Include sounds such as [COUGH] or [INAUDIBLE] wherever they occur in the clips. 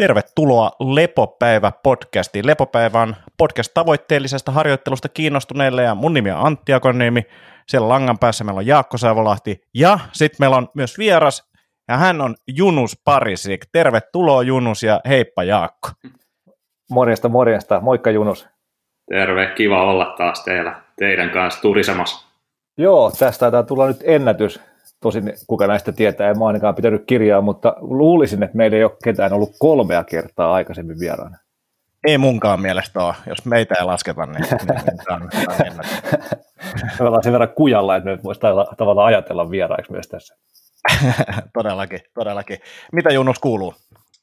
Tervetuloa Lepopäivä podcastiin. Lepopäivä on podcast tavoitteellisesta harjoittelusta kiinnostuneille ja mun nimi on Antti Akoniemi. Siellä langan päässä meillä on Jaakko Saivolahti ja sitten meillä on myös vieras ja hän on Junus Parisik. Tervetuloa Junus ja heippa Jaakko. Morjesta, morjesta. Moikka Junus. Terve, kiva olla taas teillä, teidän kanssa turisemassa. Joo, tästä taitaa tulla nyt ennätys. Tosin kuka näistä tietää, en mä ainakaan pitänyt kirjaa, mutta luulisin, että meillä ei ole ketään ollut kolmea kertaa aikaisemmin vieraana. Ei munkaan mielestä ole. Jos meitä ei lasketa, niin, niin, niin tämä on, tämä on ennätys. Me ollaan sen verran kujalla, että me voisi tavallaan ajatella vieraiksi myös tässä. [LAUGHS] todellakin, todellakin. Mitä Junus kuuluu?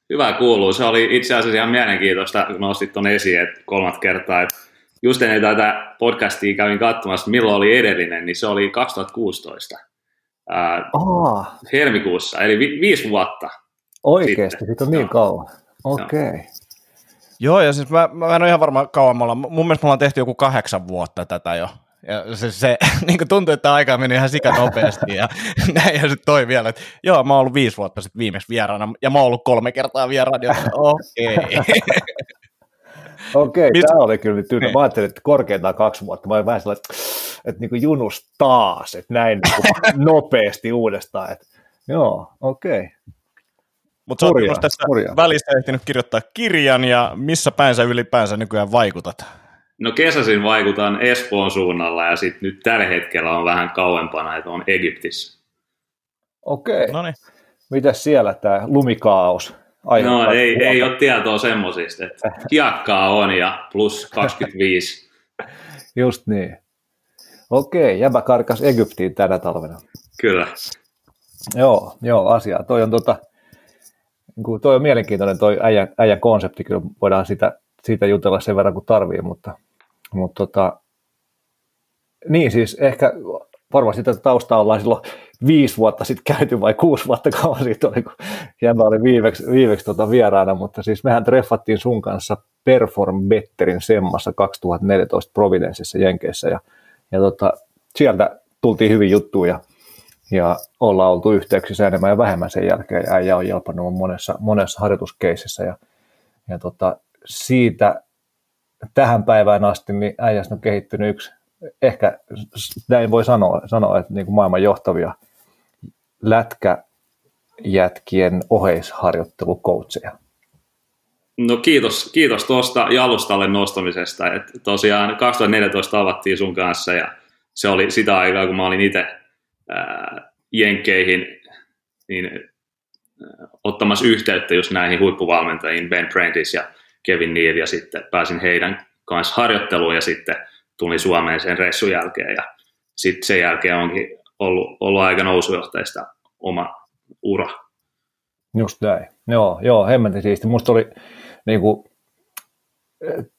Hyvä kuuluu. Se oli itse asiassa ihan mielenkiintoista, kun nostit tuon esiin että kolmat kertaa. Että just ennen tätä podcastia kävin katsomassa, milloin oli edellinen, niin se oli 2016. Ää, oh. helmikuussa, eli vi- viisi vuotta. Oikeasti, siitä on niin kauan. Okei. Okay. Joo, ja siis mä, mä en ole ihan varma kauan me ollaan. Mun mielestä me ollaan tehty joku kahdeksan vuotta tätä jo. Ja se, se [LAUGHS] niin kuin tuntuu, että aika meni ihan sika nopeasti ja [LAUGHS] näin ja sitten toi vielä, että joo, mä oon ollut viisi vuotta sitten viimeksi vieraana ja mä oon ollut kolme kertaa vieraana, okei. Okay. [LAUGHS] Okei, okay, tämä oli kyllä nyt tyyden. Mä ajattelin, että korkeintaan kaksi vuotta. Mä olin vähän sellainen, että, että niin kuin junus taas, että näin niin [LAUGHS] nopeasti uudestaan. Että, joo, okei. Okay. Mutta sä oot tässä hurjaa. välissä ehtinyt kirjoittaa kirjan, ja missä päin sä ylipäänsä nykyään vaikutat? No kesäsin vaikutan Espoon suunnalla, ja sitten nyt tällä hetkellä on vähän kauempana, että on Egyptissä. Okei. Okay. No Mitäs siellä tämä lumikaos? No ei, ei ole tietoa semmoisista, että kiakkaa on ja plus 25. Just niin. Okei, jäbä karkas Egyptiin tänä talvena. Kyllä. Joo, joo, asia. Toi on, tota, niin toi on mielenkiintoinen toi äijän, äijän konsepti, kyllä voidaan sitä, siitä jutella sen verran kuin tarvii, mutta, mutta tota, niin siis ehkä varmasti tätä taustaa ollaan silloin viisi vuotta sitten käyty vai kuusi vuotta kauan [LAUGHS] siitä oli, kun Jämä oli viimeksi, viimeksi tota vieraana, mutta siis mehän treffattiin sun kanssa Perform Betterin semmassa 2014 Providenceissa Jenkeissä ja, ja tota, sieltä tultiin hyvin juttuja ja ollaan oltu yhteyksissä enemmän ja vähemmän sen jälkeen. Ja äijä on jalpannut monessa, monessa harjoituskeisissä ja, ja tota, siitä tähän päivään asti niin äijästä on kehittynyt yksi ehkä näin voi sanoa, sanoa että niin kuin maailman johtavia lätkäjätkien oheisharjoittelukoutseja. No kiitos, kiitos tuosta jalustalle nostamisesta. Et tosiaan 2014 avattiin sun kanssa ja se oli sitä aikaa, kun mä olin itse Jenkkeihin niin, ää, ottamassa yhteyttä just näihin huippuvalmentajiin, Ben Prentice ja Kevin Neal, ja sitten pääsin heidän kanssa harjoitteluun ja sitten tuli Suomeen sen reissun jälkeen ja sitten sen jälkeen onkin ollut, ollut aika nousujohteista oma ura. Just näin. Joo, joo hemmetin siisti. Musta oli niin kuin,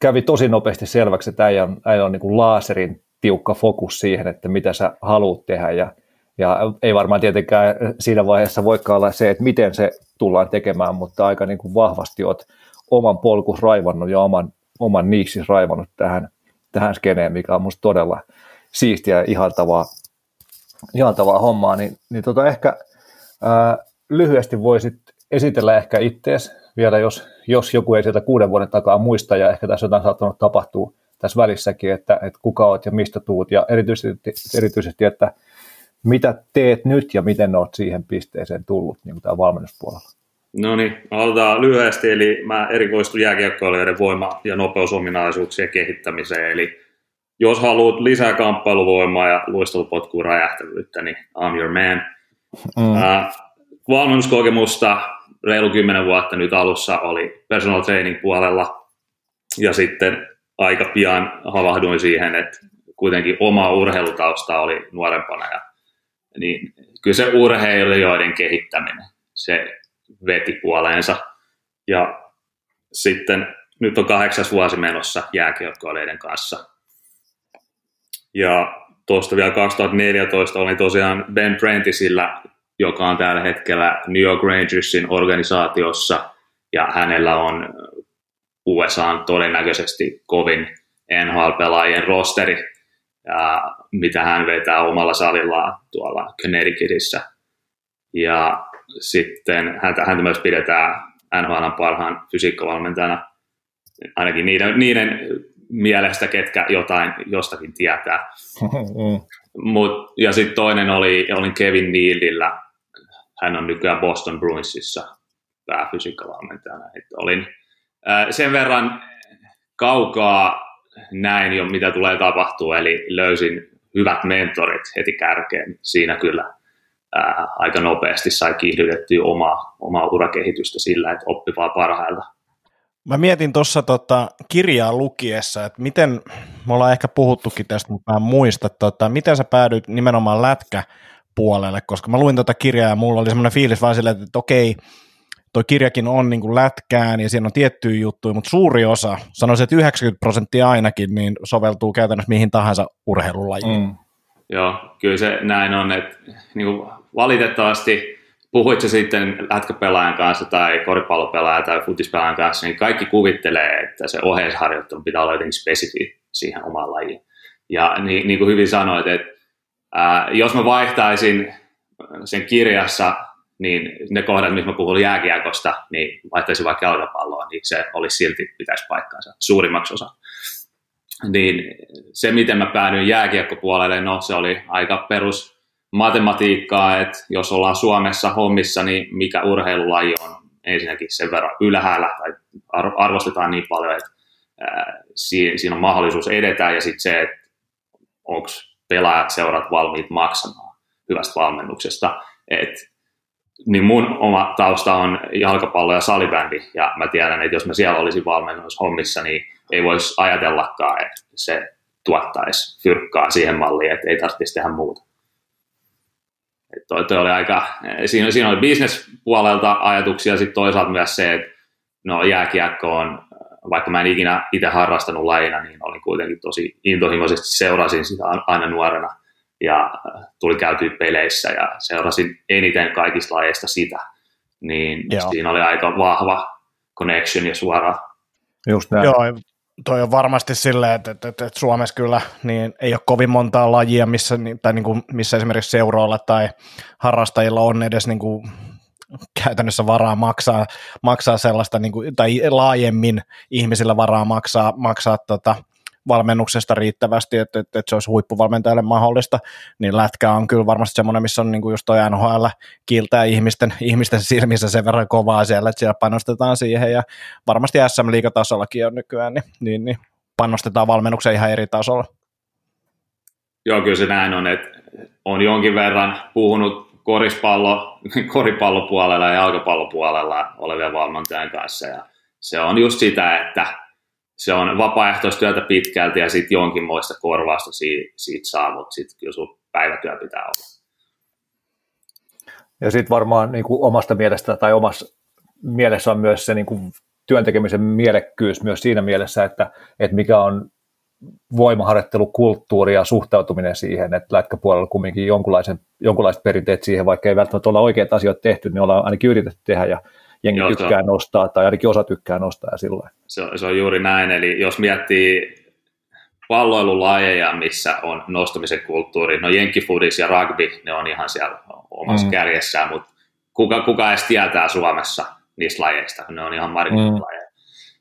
kävi tosi nopeasti selväksi, että äijä on, äijä on niin kuin laaserin tiukka fokus siihen, että mitä sä haluat tehdä ja, ja ei varmaan tietenkään siinä vaiheessa voikaan olla se, että miten se tullaan tekemään, mutta aika niin kuin vahvasti oot oman polkus raivannut ja oman, oman niissis raivannut tähän, tähän skeneen, mikä on musta todella siistiä ja ihaltavaa, ihaltavaa hommaa, niin, niin tota ehkä ää, lyhyesti voisit esitellä ehkä ittees vielä, jos, jos joku ei sieltä kuuden vuoden takaa muista, ja ehkä tässä jotain saattanut tapahtua tässä välissäkin, että, että kuka olet ja mistä tuut, ja erityisesti, erityisesti, että mitä teet nyt ja miten olet siihen pisteeseen tullut niin kuin valmennuspuolella? No niin, aloitetaan lyhyesti, eli mä erikoistun jääkiekkoilijoiden voima- ja nopeusominaisuuksien kehittämiseen, eli jos haluat lisää kamppailuvoimaa ja luistelupotkuun räjähtävyyttä, niin I'm your man. Mm. Äh, valmennuskokemusta reilu kymmenen vuotta nyt alussa oli personal training puolella, ja sitten aika pian havahduin siihen, että kuitenkin oma urheilutausta oli nuorempana, ja niin kyllä se urheilijoiden kehittäminen, se veti puoleensa. Ja sitten nyt on kahdeksas vuosi menossa jääkiekkoileiden kanssa. Ja tuosta vielä 2014 oli tosiaan Ben Prentisillä, joka on tällä hetkellä New York Rangersin organisaatiossa, ja hänellä on USA todennäköisesti kovin NHL-pelaajien rosteri, ja mitä hän vetää omalla salillaan tuolla Connecticutissä. Ja sitten häntä, häntä myös pidetään NHLn parhaan fysiikkavalmentajana, ainakin niiden, niiden mielestä, ketkä jotain jostakin tietää. Mut, ja sitten toinen oli, olin Kevin Nealilla, hän on nykyään Boston Bruinsissa pääfysiikkavalmentajana. Et olin äh, sen verran kaukaa näin jo, mitä tulee tapahtua, eli löysin hyvät mentorit heti kärkeen. Siinä kyllä ää, aika nopeasti sai kiihdytettyä omaa, omaa urakehitystä sillä, että oppi vaan parhailta. Mä mietin tuossa tota kirjaa lukiessa, että miten, me ollaan ehkä puhuttukin tästä, mutta mä en muista, tota, miten sä päädyit nimenomaan lätkä puolelle, koska mä luin tätä tota kirjaa ja mulla oli semmoinen fiilis vaan silleen, että okei, toi kirjakin on niin kuin lätkään ja siinä on tiettyjä juttuja, mutta suuri osa, sanoisin, että 90 prosenttia ainakin, niin soveltuu käytännössä mihin tahansa urheilulajiin. Mm. Joo, kyllä se näin on, että niin kuin valitettavasti puhuit se sitten lätkäpelaajan kanssa tai koripallopelaajan tai futispelaajan kanssa, niin kaikki kuvittelee, että se oheisharjoittelu pitää olla jotenkin spesifi siihen omaan lajiin. Ja niin, niin kuin hyvin sanoit, että ää, jos mä vaihtaisin sen kirjassa niin ne kohdat, missä mä puhun jääkiekosta, niin vaihtaisin vaikka jalkapalloa, niin se olisi silti pitäisi paikkaansa suurimmaksi osa. Niin se, miten mä päädyin jääkiekkopuolelle, no se oli aika perus matematiikkaa, että jos ollaan Suomessa hommissa, niin mikä urheilulaji on ensinnäkin sen verran ylhäällä tai arvostetaan niin paljon, että siinä on mahdollisuus edetä ja sitten se, että onko pelaajat, seurat valmiit maksamaan hyvästä valmennuksesta. että niin mun oma tausta on jalkapallo ja salibändi, ja mä tiedän, että jos mä siellä olisin hommissa, niin ei voisi ajatellakaan, että se tuottaisi fyrkkaa siihen malliin, että ei tarvitsisi tehdä muuta. Toi, toi oli aika, siinä, siinä oli bisnespuolelta ajatuksia, sitten toisaalta myös se, että no jääkiekko on, vaikka mä en ikinä itse harrastanut lajina, niin olin kuitenkin tosi intohimoisesti seurasin sitä aina nuorena – ja tuli käytyä peleissä ja seurasin eniten kaikista lajeista sitä, niin Joo. siinä oli aika vahva connection ja suora. Just näin. Joo, toi on varmasti silleen, että, että, että, että Suomessa kyllä niin ei ole kovin montaa lajia, missä, tai niin kuin, missä esimerkiksi seuroilla tai harrastajilla on edes niin kuin, käytännössä varaa maksaa, maksaa sellaista, niin kuin, tai laajemmin ihmisillä varaa maksaa, maksaa tota, valmennuksesta riittävästi, että, että, että se olisi huippuvalmentajalle mahdollista, niin lätkä on kyllä varmasti semmoinen, missä on niin kuin just toi NHL kiiltää ihmisten, ihmisten silmissä sen verran kovaa siellä, että siellä panostetaan siihen ja varmasti SM-liigatasollakin on nykyään, niin, niin, niin panostetaan valmennukseen ihan eri tasolla. Joo, kyllä se näin on, että on jonkin verran puhunut korispallo, koripallopuolella ja jalkapallopuolella olevien valmentajan kanssa ja se on just sitä, että se on vapaaehtoistyötä pitkälti ja sitten jonkinmoista korvausta siitä, siitä saa, mutta sitten kyllä sun päivätyö pitää olla. Ja sitten varmaan niin kuin omasta mielestä tai omassa mielessä on myös se niin kuin työntekemisen mielekkyys myös siinä mielessä, että, että mikä on voimaharjoittelukulttuuri ja suhtautuminen siihen, että lätkäpuolella kumminkin jonkunlaiset perinteet siihen, vaikka ei välttämättä olla oikeat asiat tehty, niin ollaan ainakin yritetty tehdä ja jengi Joo, tykkää on, nostaa tai ainakin osa tykkää nostaa ja sillä se, se on juuri näin, eli jos miettii palloilulajeja, missä on nostamisen kulttuuri, no jenkkifudis ja rugby, ne on ihan siellä omassa mm. kärjessään, mutta kuka, kuka edes tietää Suomessa niistä lajeista, ne on ihan marginalajeja. Mm.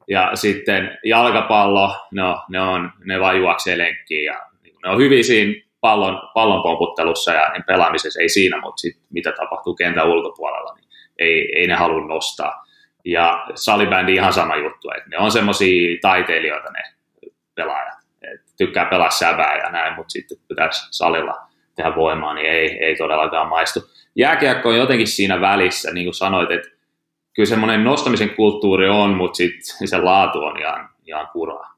Ja sitten jalkapallo, no, ne, on, ne vaan juoksee lenkkiin ja ne on hyvin siinä pallon, pallon pomputtelussa ja niin pelaamisessa, ei siinä, mutta sit, mitä tapahtuu kentän ulkopuolella, niin ei, ei ne halua nostaa. Ja salibändi ihan sama juttu, että ne on semmoisia taiteilijoita ne pelaajat. Et tykkää pelaa sävää ja näin, mutta sitten pitäisi salilla tehdä voimaa, niin ei, ei todellakaan maistu. Jääkiekko on jotenkin siinä välissä, niin kuin sanoit, että kyllä semmoinen nostamisen kulttuuri on, mutta sitten se laatu on ihan, ihan kuraa.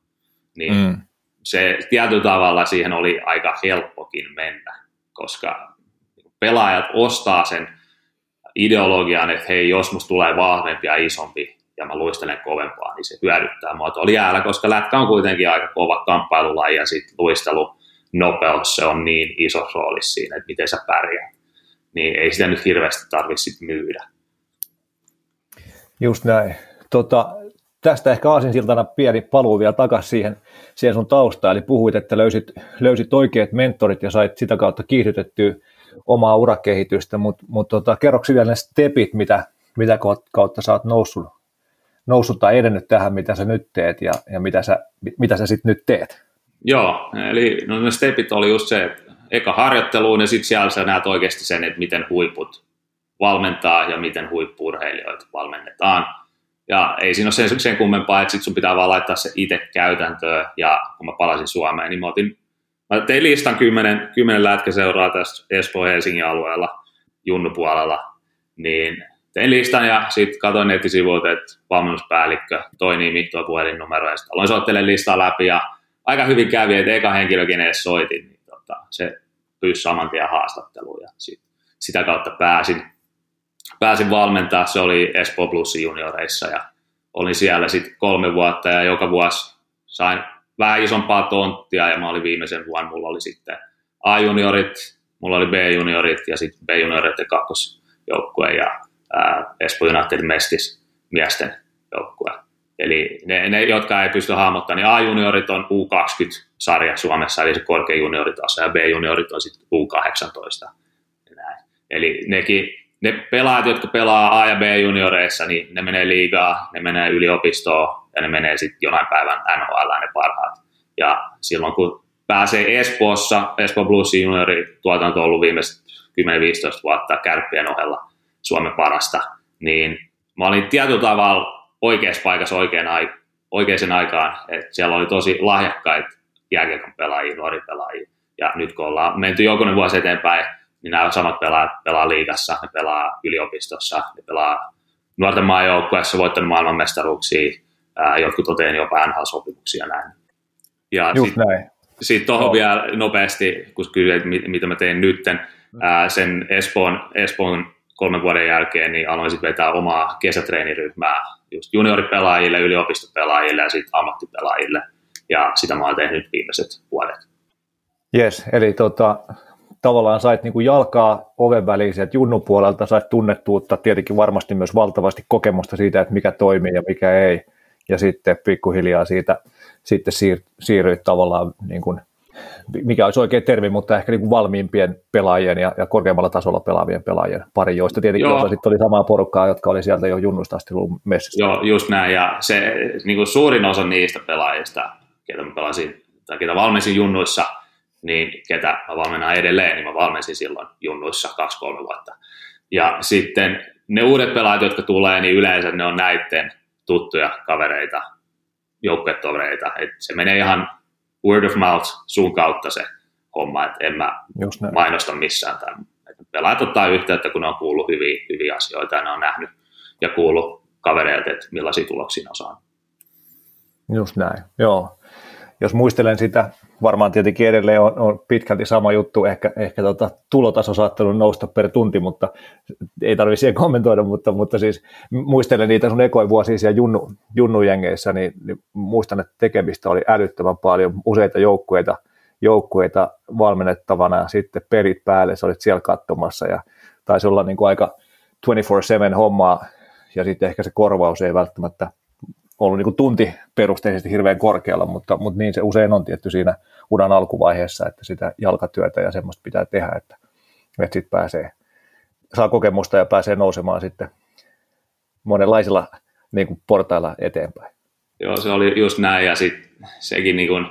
Niin mm. se tietyllä tavalla siihen oli aika helppokin mennä, koska pelaajat ostaa sen ideologian, että hei, jos musta tulee vahvempi ja isompi ja mä luistelen kovempaa, niin se hyödyttää mua tuolla jäällä, koska lätkä on kuitenkin aika kova kamppailulaji ja sitten luistelu nopeus, se on niin iso rooli siinä, että miten sä pärjäät. Niin ei sitä nyt hirveästi tarvitse myydä. Just näin. Tota, tästä ehkä aasinsiltana pieni paluu vielä takaisin siihen, siihen sun taustaan, eli puhuit, että löysit, löysit oikeat mentorit ja sait sitä kautta kiihdytettyä omaa urakehitystä, mutta mut tota, kerroksi vielä ne stepit, mitä, mitä kautta sä oot noussut, noussut tai edennyt tähän, mitä sä nyt teet ja, ja mitä sä, mitä sä sitten nyt teet? Joo, eli no ne stepit oli just se, että eka harjoitteluun ja sitten siellä sä näet oikeasti sen, että miten huiput valmentaa ja miten huippurheilijoita valmennetaan. Ja ei siinä ole sen, sen kummempaa, että sit sun pitää vaan laittaa se itse käytäntöön. Ja kun mä palasin Suomeen, niin mä, otin, mä tein listan kymmenen, kymmenen lätkäseuraa tässä Espoo-Helsingin alueella, junnupuolella. Niin tein listan ja sitten katsoin nettisivuilta, että valmennuspäällikkö, toi nimi, tuo puhelinnumero. Ja sitten aloin soittelemaan listaa läpi ja aika hyvin kävi, että eka henkilö, kenen edes soitin, niin tota, se pyysi saman tien haastatteluun ja sit, sitä kautta pääsin pääsin valmentaa, se oli Espoo Plusin junioreissa ja olin siellä sitten kolme vuotta ja joka vuosi sain vähän isompaa tonttia ja mä olin viimeisen vuonna, mulla oli sitten A-juniorit, mulla oli B-juniorit ja sitten B-juniorit ja kakkosjoukkue ja ää, Espoo United Mestis miesten joukkue. Eli ne, ne, jotka ei pysty hahmottamaan, niin A-juniorit on U20-sarja Suomessa, eli se korkea junioritaso, ja B-juniorit on sitten U18. Eli nekin ne pelaajat, jotka pelaa A- ja B-junioreissa, niin ne menee liigaa, ne menee yliopistoon ja ne menee sitten jonain päivän NHL ne parhaat. Ja silloin kun pääsee Espoossa, Espoo Bluesin juniorituotanto on ollut viimeiset 10-15 vuotta kärppien ohella Suomen parasta, niin mä olin tietyllä tavalla oikeassa paikassa oikeaan, ai- oikeaan aikaan, että siellä oli tosi lahjakkaita jääkiekon pelaajia, nuori pelaajia. Ja nyt kun ollaan menty jokunen vuosi eteenpäin, niin nämä samat pelaajat pelaa liigassa, ne pelaa yliopistossa, ne pelaa nuorten maajoukkueessa, voittanut maailmanmestaruuksia, ää, jotkut on tehnyt jopa NHL-sopimuksia näin. Ja sitten sit tuohon no. vielä nopeasti, kun kysyit, mitä mä teen nytten, ää, sen Espoon, Espoon kolmen vuoden jälkeen, niin aloin sitten vetää omaa kesätreeniryhmää just junioripelaajille, yliopistopelaajille ja sitten ammattipelaajille. Ja sitä mä oon tehnyt viimeiset vuodet. Yes, eli tota, tavallaan sait niin kuin jalkaa oven väliin sieltä junnupuolelta, sait tunnettuutta, tietenkin varmasti myös valtavasti kokemusta siitä, että mikä toimii ja mikä ei, ja sitten pikkuhiljaa siitä sitten siir, siirryit tavallaan, niin kuin, mikä olisi oikein termi, mutta ehkä niin kuin valmiimpien pelaajien ja, ja korkeammalla tasolla pelaavien pelaajien pari, joista tietenkin osa sitten oli samaa porukkaa, jotka oli sieltä jo junnusta asti ollut messissä. Joo, just näin, ja se niin kuin suurin osa niistä pelaajista, ketä mä pelasin, tai ketä valmensin junnuissa, niin ketä mä valmennan edelleen, niin mä valmensin silloin junnuissa kaksi-kolme vuotta. Ja sitten ne uudet pelaajat, jotka tulee, niin yleensä ne on näiden tuttuja kavereita, joukkuetovereita. Et se menee ihan word of mouth sun kautta se homma, että en mä mainosta missään. Tai, että pelaajat ottaa yhteyttä, kun ne on kuullut hyviä, hyviä asioita ja ne on nähnyt ja kuullut kavereilta, että millaisia tuloksia on saanut. Just näin, joo jos muistelen sitä, varmaan tietenkin edelleen on, on pitkälti sama juttu, ehkä, ehkä tota, tulotaso saattanut nousta per tunti, mutta ei tarvitse siihen kommentoida, mutta, mutta siis muistelen niitä sun ekoin vuosia siellä junnu, junnujengeissä, niin, niin muistan, että tekemistä oli älyttömän paljon, useita joukkueita, joukkueita valmennettavana ja sitten perit päälle, sä olit siellä katsomassa ja taisi olla niin kuin aika 24-7 hommaa ja sitten ehkä se korvaus ei välttämättä ollut niin kuin tuntiperusteisesti hirveän korkealla, mutta, mutta niin se usein on tietty siinä uran alkuvaiheessa, että sitä jalkatyötä ja semmoista pitää tehdä, että, että sitten pääsee, saa kokemusta ja pääsee nousemaan sitten monenlaisilla niin kuin portailla eteenpäin. Joo, se oli just näin ja sitten sekin niin kuin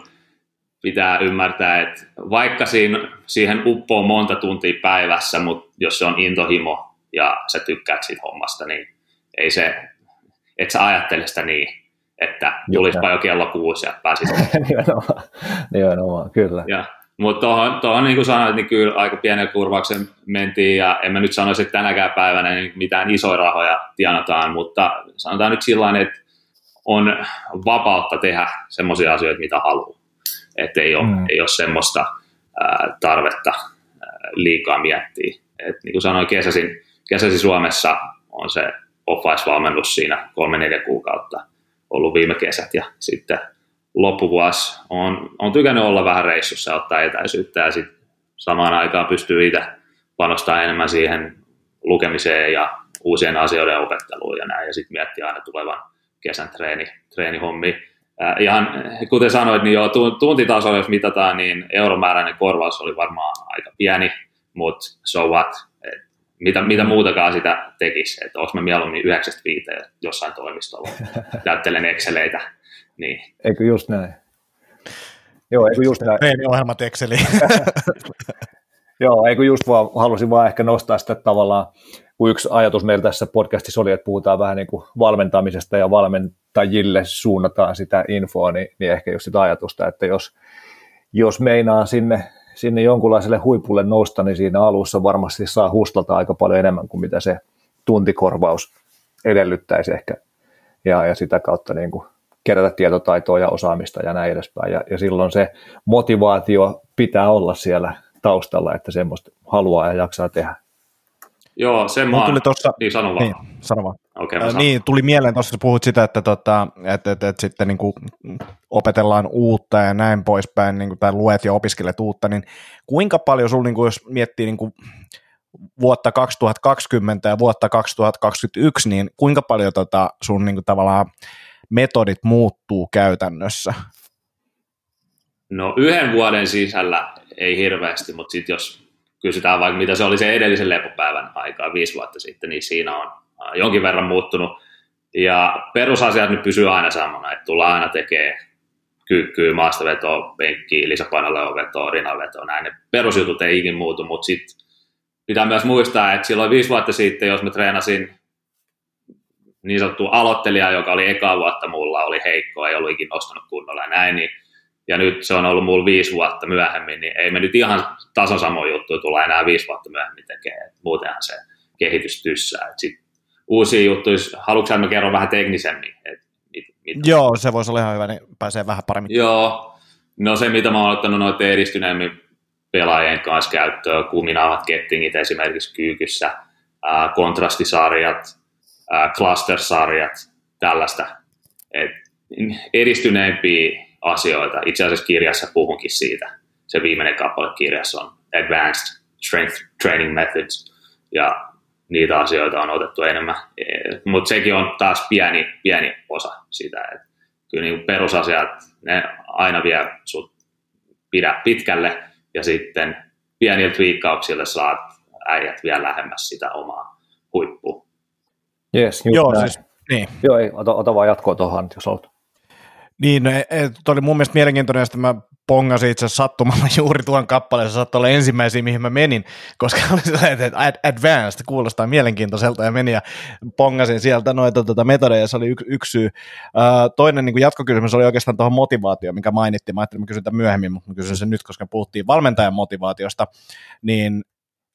pitää ymmärtää, että vaikka siinä, siihen uppoo monta tuntia päivässä, mutta jos se on intohimo ja sä tykkäät siitä hommasta, niin ei se et sä ajattele sitä niin, että tulispa jo kello kuusi ja pääsit. [LAUGHS] nimenomaan, nimenomaan, kyllä. Ja, mutta tuohon, tuohon, niin kuin sanoit, niin kyllä aika pienen kurvauksen mentiin, ja en mä nyt sanoisi, että tänäkään päivänä niin mitään isoja rahoja tienataan, mutta sanotaan nyt sillä että on vapautta tehdä semmoisia asioita, mitä haluaa. Että ei ole, mm. ei ole semmoista ää, tarvetta ää, liikaa miettiä. Et niin kuin sanoin, kesäsin, kesäsin Suomessa on se off-ice-valmennus siinä kolme-neljä kuukautta ollut viime kesät ja sitten loppuvuosi on, on tykännyt olla vähän reissussa ja ottaa etäisyyttä ja sitten samaan aikaan pystyy itse panostamaan enemmän siihen lukemiseen ja uusien asioiden opetteluun ja näin ja sitten miettiä aina tulevan kesän treeni, treenihommi. Äh, ihan kuten sanoit, niin jo tuntitaso, jos mitataan, niin euromääräinen korvaus oli varmaan aika pieni, mutta so what, mitä, mitä muutakaan sitä tekisi, että onko mä mieluummin 95 jossain toimistolla, [LAUGHS] täyttelen Exceleitä. Niin. Eikö just näin? Joo, eikö just näin. ohjelmat Exceliin. [LAUGHS] Joo, eikö just vaan, halusin vaan ehkä nostaa sitä tavallaan, kun yksi ajatus meillä tässä podcastissa oli, että puhutaan vähän niin kuin valmentamisesta ja valmentajille suunnataan sitä infoa, niin, niin ehkä just sitä ajatusta, että jos, jos meinaa sinne, sinne jonkunlaiselle huipulle nousta, niin siinä alussa varmasti saa hustlata aika paljon enemmän kuin mitä se tuntikorvaus edellyttäisi ehkä, ja, ja sitä kautta niin kuin kerätä tietotaitoa ja osaamista ja näin edespäin, ja, ja silloin se motivaatio pitää olla siellä taustalla, että semmoista haluaa ja jaksaa tehdä. Joo, sen mä tuli tossa, niin sano vaan. Niin, sano vaan. Okay, äh, niin, tuli mieleen tuossa, kun puhut sitä, että, tota, että, että, että sitten niin kuin opetellaan uutta ja näin poispäin, niin kuin, tai luet ja opiskelet uutta, niin kuinka paljon sulla, niin kuin, jos miettii niin kuin, vuotta 2020 ja vuotta 2021, niin kuinka paljon tota, sun niin kuin, tavallaan metodit muuttuu käytännössä? No yhden vuoden sisällä ei hirveästi, mutta sitten jos kysytään vaikka mitä se oli se edellisen lepopäivän aikaa viisi vuotta sitten, niin siinä on äh, jonkin verran muuttunut. Ja perusasiat nyt pysyy aina samana, että tullaan aina tekee kyykkyä, maastavetoa, penkkiä, lisäpainoleovetoa, rinavetoa, näin. Ne perusjutut ei ikin muutu, mutta sitten pitää myös muistaa, että silloin viisi vuotta sitten, jos mä treenasin niin sanottu aloittelija, joka oli eka vuotta mulla, oli heikko, ei ollut ikinä nostanut kunnolla ja näin, niin ja nyt se on ollut mulla viisi vuotta myöhemmin, niin ei me nyt ihan tasan samoin juttuja tulla enää viisi vuotta myöhemmin tekemään. Muutenhan se kehitys tyssää. sit uusia juttuja, haluatko mä kerron vähän teknisemmin? Et mit, mit... Joo, se voisi olla ihan hyvä, niin pääsee vähän paremmin. Joo, no se mitä mä oon ottanut noiden edistyneemmin pelaajien kanssa käyttöön, kuminaavat kettingit esimerkiksi kyykyssä, ää, kontrastisarjat, ää, cluster-sarjat, tällaista. Et edistyneempiä asioita. Itse asiassa kirjassa puhunkin siitä. Se viimeinen kappale kirjassa on Advanced Strength Training Methods, ja niitä asioita on otettu enemmän. Mutta sekin on taas pieni, pieni osa sitä, että kyllä niin perusasiat, ne aina vie sut pidä pitkälle, ja sitten pienillä twiikkauksilla saat äijät vielä lähemmäs sitä omaa huippua. Yes, Joo, siis, niin. Joo, ei, ota, ota vaan jatkoa tuohon, jos olet. Niin, no, tuo oli mun mielestä mielenkiintoinen, että mä pongasin itse sattumalla [LAUGHS] juuri tuon kappaleen, se saattoi olla ensimmäisiä, mihin mä menin, koska oli sellainen, että advanced kuulostaa mielenkiintoiselta ja menin ja pongasin sieltä noita tuota metodeja, se oli yksi, yksi syy. Uh, toinen niin jatkokysymys oli oikeastaan tuohon motivaatioon, mikä mainittiin, mä ajattelin, että mä kysyn myöhemmin, mutta mä kysyn sen nyt, koska puhuttiin valmentajan motivaatiosta, niin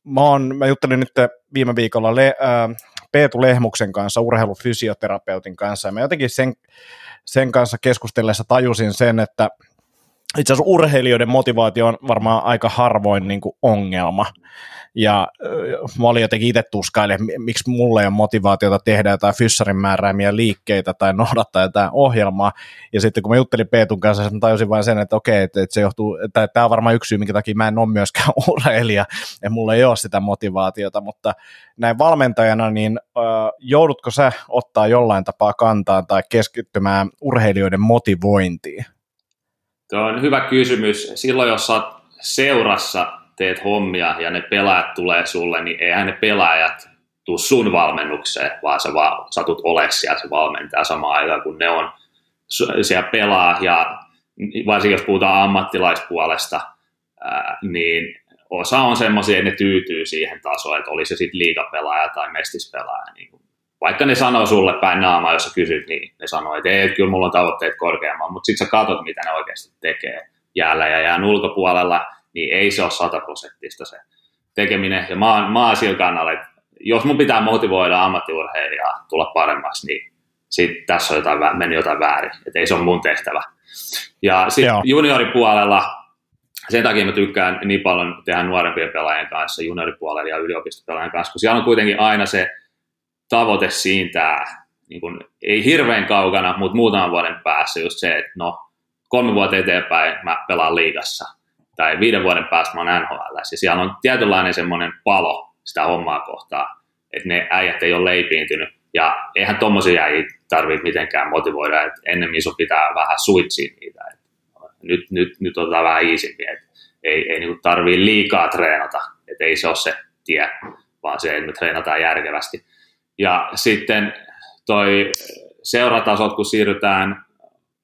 mä, oon, mä juttelin nyt viime viikolla Le, uh, Peetu Lehmuksen kanssa, urheilufysioterapeutin kanssa, ja mä jotenkin sen sen kanssa keskustellessa tajusin sen, että itse asiassa urheilijoiden motivaatio on varmaan aika harvoin niin kuin ongelma. Ja mä olin jotenkin itse tuskaille, miksi mulla ei ole motivaatiota tehdä jotain fyssarin määräämiä liikkeitä tai noudattaa jotain ohjelmaa. Ja sitten kun mä juttelin Peetun kanssa, mä tajusin vain sen, että okei, että, että se johtuu, että tämä on varmaan yksi syy, minkä takia mä en ole myöskään [LAUGHS] urheilija, ja mulla ei ole sitä motivaatiota, mutta näin valmentajana, niin äh, joudutko sä ottaa jollain tapaa kantaa tai keskittymään urheilijoiden motivointiin? Tuo on hyvä kysymys. Silloin, jos sä seurassa teet hommia ja ne pelaajat tulee sulle, niin eihän ne pelaajat tuu sun valmennukseen, vaan sä vaan satut ole siellä se valmentaja samaan aikaan, kun ne on siellä pelaa ja varsinkin jos puhutaan ammattilaispuolesta, ää, niin osa on semmoisia, että ne tyytyy siihen tasoon, että oli se sitten liigapelaaja tai mestispelaaja. Niin vaikka ne sanoo sulle päin naamaa, jos sä kysyt, niin ne sanoo, että ei, kyllä mulla on tavoitteet korkeammalla, mutta sitten sä katsot, mitä ne oikeasti tekee jäällä ja jään ulkopuolella, niin ei se ole sataprosenttista se tekeminen. Ja mä oon, mä oon sillä kannalla, että jos mun pitää motivoida ammattiurheilijaa tulla paremmaksi, niin sit tässä on jotain, meni jotain väärin. Että ei se ole mun tehtävä. Ja sitten junioripuolella, sen takia mä tykkään niin paljon tehdä nuorempien pelaajien kanssa, junioripuolella ja yliopistopelaajien kanssa, kun siellä on kuitenkin aina se tavoite siitä, niin kun, ei hirveän kaukana, mutta muutaman vuoden päässä just se, että no kolme vuotta eteenpäin mä pelaan liigassa tai viiden vuoden päästä mä oon NHL. Ja siellä on tietynlainen semmoinen palo sitä hommaa kohtaa, että ne äijät ei ole leipiintynyt. Ja eihän tommosia äijä tarvitse mitenkään motivoida, että ennemmin sun pitää vähän suitsia niitä. Et nyt, nyt, nyt otetaan vähän iisimpiä, että ei, ei niin tarvii liikaa treenata, että ei se ole se tie. vaan se, että me treenataan järkevästi. Ja sitten toi seuratasot, kun siirrytään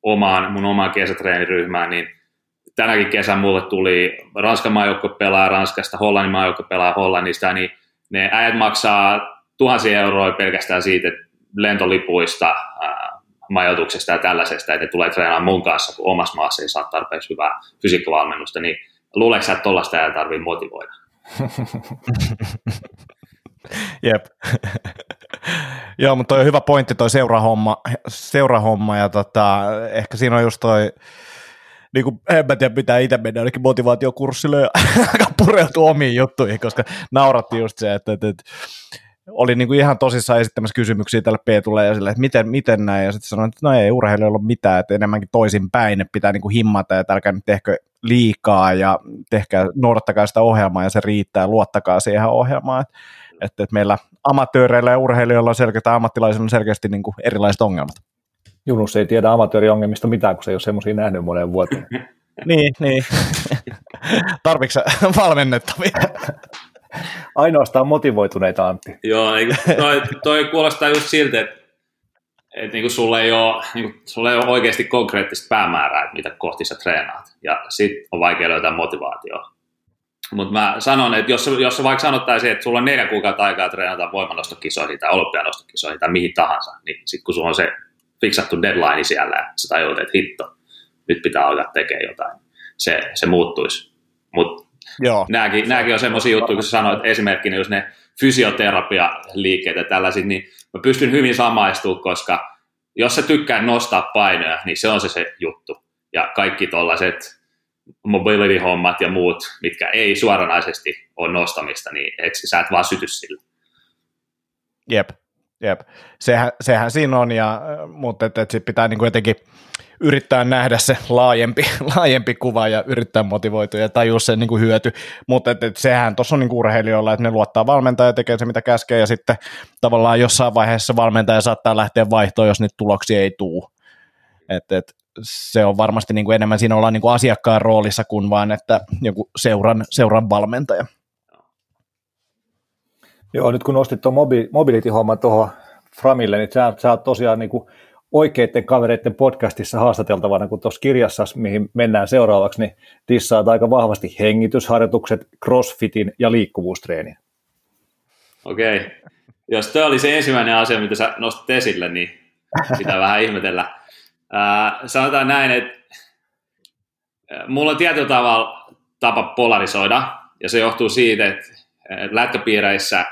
omaan, mun omaan kesätreeniryhmään, niin tänäkin kesän mulle tuli Ranskan maajoukkue pelaa Ranskasta, Hollannin maajoukkue pelaa Hollannista, niin ne äijät maksaa tuhansia euroja pelkästään siitä, lentolipuista, ää, majoituksesta ja tällaisesta, että ne tulee treenaamaan mun kanssa, kun omassa maassa ei saa tarpeeksi hyvää fysiikkavalmennusta, niin luuleeko että tollaista ei tarvitse motivoida? [LAUGHS] Jep. [LAUGHS] [LAUGHS] Joo, mutta toi on hyvä pointti toi seurahomma, seurahomma ja tota, ehkä siinä on just toi, niin kuin, en mä tiedä, pitää itse mennä ainakin motivaatiokurssille ja [LAUGHS] pureutua omiin juttuihin, koska nauratti just se, että, että, että oli niin kuin ihan tosissaan esittämässä kysymyksiä tälle Peetulle ja sille, että miten, miten näin, ja sitten sanoin, että no ei urheilijoilla ole mitään, että enemmänkin toisinpäin, että pitää niin kuin himmata, ja älkää nyt tehkö liikaa, ja tehkää, noudattakaa sitä ohjelmaa, ja se riittää, luottakaa siihen ohjelmaan, että, että, että meillä amatööreillä ja urheilijoilla on selkeä, ammattilaisilla on selkeästi niin kuin erilaiset ongelmat. Junus ei tiedä amatööriongelmista mitään, kun se ei ole semmoisia nähnyt monen vuoteen. [LAUGHS] niin, niin. [LAUGHS] Tarvitsetko valmennettavia? [LAUGHS] Ainoastaan motivoituneita, Antti. Joo, niin toi, toi kuulostaa just siltä, että, että niin sulla, ei ole, niin sulla ei ole oikeasti konkreettista päämäärää, että mitä kohti sä treenaat. Ja sitten on vaikea löytää motivaatioa. Mutta mä sanon, että jos, jos vaikka sanottaisiin, että sulla on neljä kuukautta aikaa treenata voimanostokisoihin tai olympianostokisoihin tai mihin tahansa, niin sitten kun sulla on se fiksattu deadline siellä, että sä tajut, että hitto, nyt pitää alkaa tekemään jotain, se, se muuttuisi. Mutta. Nämäkin, nämäkin on semmoisia juttuja, kun sä sanoit esimerkkinä, jos ne fysioterapia-liikkeet ja tällaiset, niin mä pystyn hyvin samaistumaan, koska jos sä tykkää nostaa painoja, niin se on se se juttu. Ja kaikki tollaiset mobility-hommat ja muut, mitkä ei suoranaisesti ole nostamista, niin et, sä et vaan syty sillä. Jep, jep. Sehän, sehän siinä on, ja, mutta et, et sit pitää niinku jotenkin yrittää nähdä se laajempi, [LAUGHS] laajempi kuva ja yrittää motivoitua ja tajua sen niin kuin hyöty, mutta et, et sehän tuossa on niin urheilijoilla, että ne luottaa valmentaja ja tekee se mitä käskee ja sitten tavallaan jossain vaiheessa valmentaja saattaa lähteä vaihtoon, jos niitä tuloksia ei tule. Et, et, se on varmasti niin kuin enemmän siinä ollaan niin kuin asiakkaan roolissa kuin vaan, että joku seuran, seuran valmentaja. Joo, nyt kun nostit tuon mobility-homman tuohon Framille, niin sä, sä oot tosiaan niin kuin oikeiden kavereiden podcastissa haastateltavana, kun tuossa kirjassa, mihin mennään seuraavaksi, niin tissaat aika vahvasti hengitysharjoitukset, crossfitin ja liikkuvuustreenin. Okei. Okay. Jos tämä oli se ensimmäinen asia, mitä sä nostit esille, niin pitää vähän ihmetellä. Sanotaan näin, että mulla on tietyllä tavalla tapa polarisoida, ja se johtuu siitä, että lätkäpiireissä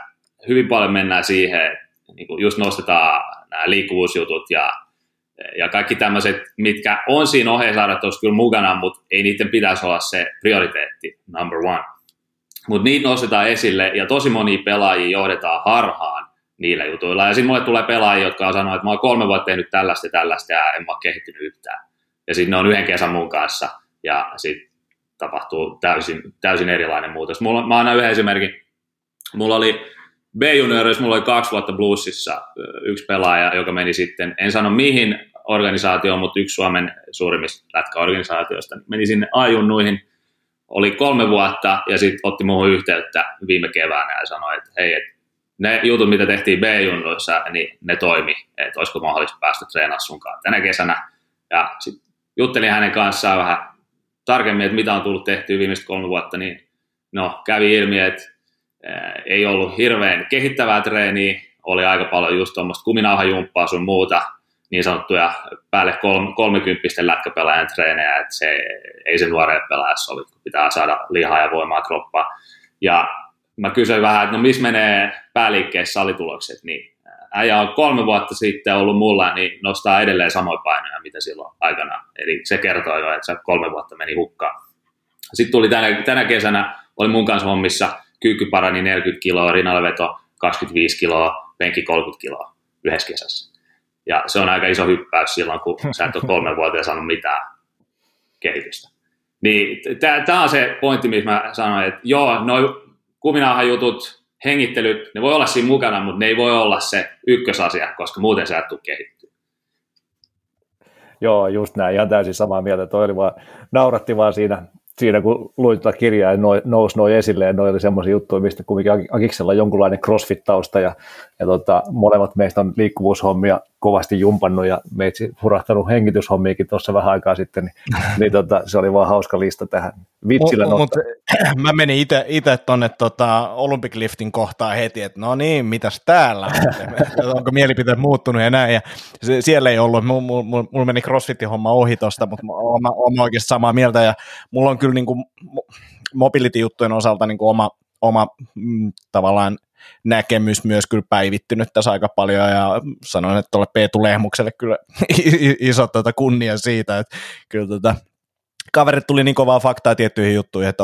hyvin paljon mennään siihen, että niin just nostetaan nämä liikkuvuusjutut ja ja kaikki tämmöiset, mitkä on siinä ohjeisarjoittelussa kyllä mukana, mutta ei niiden pitäisi olla se prioriteetti, number one. Mutta niitä nostetaan esille ja tosi moni pelaajia johdetaan harhaan niillä jutuilla. Ja sitten mulle tulee pelaajia, jotka on sanonut, että mä oon kolme vuotta tehnyt tällaista ja tällaista ja en mä ole kehittynyt yhtään. Ja sitten ne on yhden kesän mun kanssa ja sitten tapahtuu täysin, täysin erilainen muutos. Mulla, mä annan yhden esimerkin. Mulla oli B-juniorissa mulla oli kaksi vuotta Bluesissa yksi pelaaja, joka meni sitten, en sano mihin organisaatioon, mutta yksi Suomen suurimmista lätkäorganisaatioista, meni sinne A-junnuihin, oli kolme vuotta ja sitten otti muuhun yhteyttä viime keväänä ja sanoi, että hei, et ne jutut, mitä tehtiin B-junnuissa, niin ne toimi, että olisiko mahdollista päästä treenaamaan sunkaan tänä kesänä. Ja sitten juttelin hänen kanssaan vähän tarkemmin, että mitä on tullut tehtyä viimeiset kolme vuotta, niin no, kävi ilmi, että ei ollut hirveän kehittävää treeniä, oli aika paljon just tuommoista kuminauhajumppaa sun muuta, niin sanottuja päälle kolmekymppisten lätkäpelaajan treenejä, että se ei se nuoreen pelaajalle sovi, kun pitää saada lihaa ja voimaa kroppaa. Ja mä kysyin vähän, että no missä menee pääliikkeessä salitulokset, niin äijä on kolme vuotta sitten ollut mulla, niin nostaa edelleen samoja painoja, mitä silloin aikana. Eli se kertoo jo, että se kolme vuotta meni hukkaan. Sitten tuli tänä, tänä kesänä, oli mun kanssa hommissa – kyky parani 40 kiloa, rinnalleveto 25 kiloa, penki 30 kiloa yhdessä kesässä. Ja se on aika iso hyppäys silloin, kun sä et ole kolme vuotta saanut mitään kehitystä. Niin tämä on se pointti, missä mä sanoin, että joo, noin kuminauhan jutut, hengittelyt, ne voi olla siinä mukana, mutta ne ei voi olla se ykkösasia, koska muuten sä et tule kehittyä. Joo, just näin, ihan täysin samaa mieltä. Toi oli vaan, nauratti vaan siinä siinä kun luin tuota kirjaa ja noi, nousi noin esille, ja noi oli semmoisia juttuja, mistä kuitenkin Akiksella on jonkunlainen crossfit-tausta, ja, ja tota, molemmat meistä on liikkuvuushommia kovasti jumpannut, ja meitsi hurahtanut hengityshommiakin tuossa vähän aikaa sitten, niin, [LAUGHS] niin tota, se oli vaan hauska lista tähän vitsillä mut, mut, [CLEARS THROAT] mä menin itse tuonne tota, Olympic Liftin kohtaan heti, että no niin, mitäs täällä, [LAUGHS] onko mielipiteet muuttunut ja näin, ja se, siellä ei ollut, mulla mul, mul meni CrossFitin homma ohi tuosta, mutta mä oon oikeasti samaa mieltä, ja mulla on kyllä niin kuin mobility-juttujen osalta niin kuin oma, oma mm, tavallaan näkemys myös kyllä päivittynyt tässä aika paljon ja sanoin, että tuolle Peetu Lehmukselle kyllä iso tuota kunnia siitä, että kyllä tuota, kaverit tuli niin kovaa faktaa tiettyihin juttuihin, että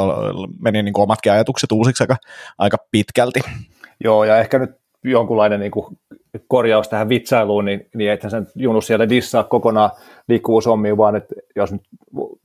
meni niin omatkin ajatukset uusiksi aika, aika pitkälti. Joo, ja ehkä nyt jonkunlainen niin kuin korjaus tähän vitsailuun, niin, niin että sen Junus siellä dissaa kokonaan liikkuvuusommiin, vaan että jos nyt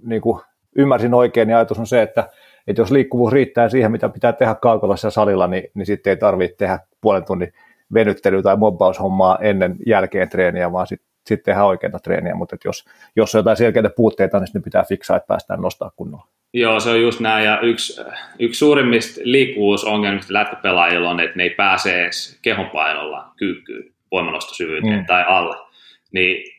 niin kuin ymmärsin oikein, niin ajatus on se, että, että jos liikkuvuus riittää siihen, mitä pitää tehdä kaukolassa ja salilla, niin, niin sitten ei tarvitse tehdä puolen tunnin venyttelyä tai mobbaushommaa ennen jälkeen treeniä, vaan sitten sit tehdään oikeita treeniä, mutta jos, jos on jotain selkeitä puutteita, niin sitten pitää fiksaa, että päästään nostaa kunnolla. Joo, se on just näin, ja yksi, yksi suurimmista liikkuvuusongelmista lätkäpelaajilla on, että ne ei pääse edes kehonpainolla kyykkyyn, voimanostosyvyyteen mm. tai alle. Niin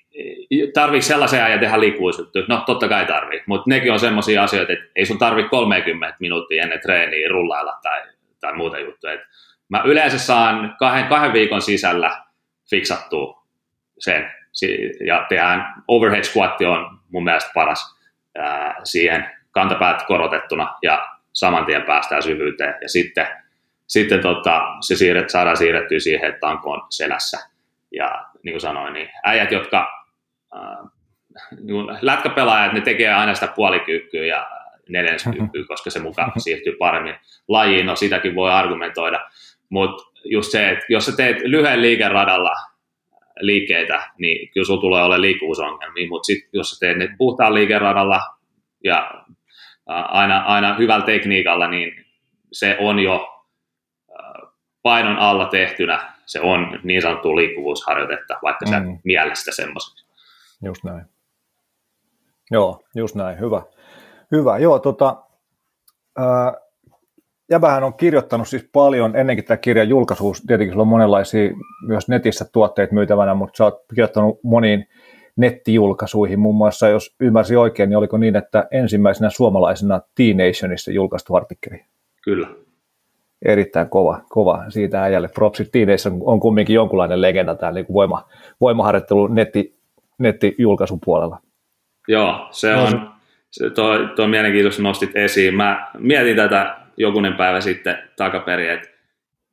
tarvii sellaisia ja tehdä liikkuvuusjuttuja? No totta kai tarvii, mutta nekin on sellaisia asioita, että ei sun tarvi 30 minuuttia ennen treeniä rullailla tai, tai muuta juttuja. Et mä yleensä saan kahden, kahden viikon sisällä fiksattua sen ja tehdään overhead squat on mun mielestä paras ää, siihen kantapäät korotettuna ja saman tien päästään syvyyteen ja sitten, sitten tota, se siirret, saadaan siirrettyä siihen, että tanko on selässä. Ja niin kuin sanoin, niin äijät, jotka lätkäpelaajat, ne tekee aina sitä puolikyykkyä ja neljänneskyykkyä, [LAUGHS] koska se mukaan siirtyy paremmin lajiin, no sitäkin voi argumentoida, mutta just se, että jos sä teet lyhyen liikeradalla liikkeitä, niin kyllä sulla tulee olemaan liikkuvuusongelmia, mutta sitten jos sä teet ne puhtaan liikeradalla ja aina, aina hyvällä tekniikalla, niin se on jo painon alla tehtynä, se on niin sanottu liikkuvuusharjoitetta, vaikka mm. sä mielestä semmoisen. Just näin. Joo, just näin. Hyvä. Hyvä. Joo, tota, ää, Jäbähän on kirjoittanut siis paljon ennenkin tämä kirjan julkaisuus. Tietenkin sulla on monenlaisia myös netissä tuotteita myytävänä, mutta sä oot kirjoittanut moniin nettijulkaisuihin. Muun muassa, jos ymmärsin oikein, niin oliko niin, että ensimmäisenä suomalaisena T-Nationissa julkaistu artikkeli? Kyllä. Erittäin kova, kova. Siitä äijälle propsit. T-Nation on kumminkin jonkunlainen legenda täällä niin voima, voimaharjoittelu netti, nettijulkaisun puolella. Joo, se on, se, tuo, tuo mielenkiintoista nostit esiin. Mä mietin tätä jokunen päivä sitten takaperin, että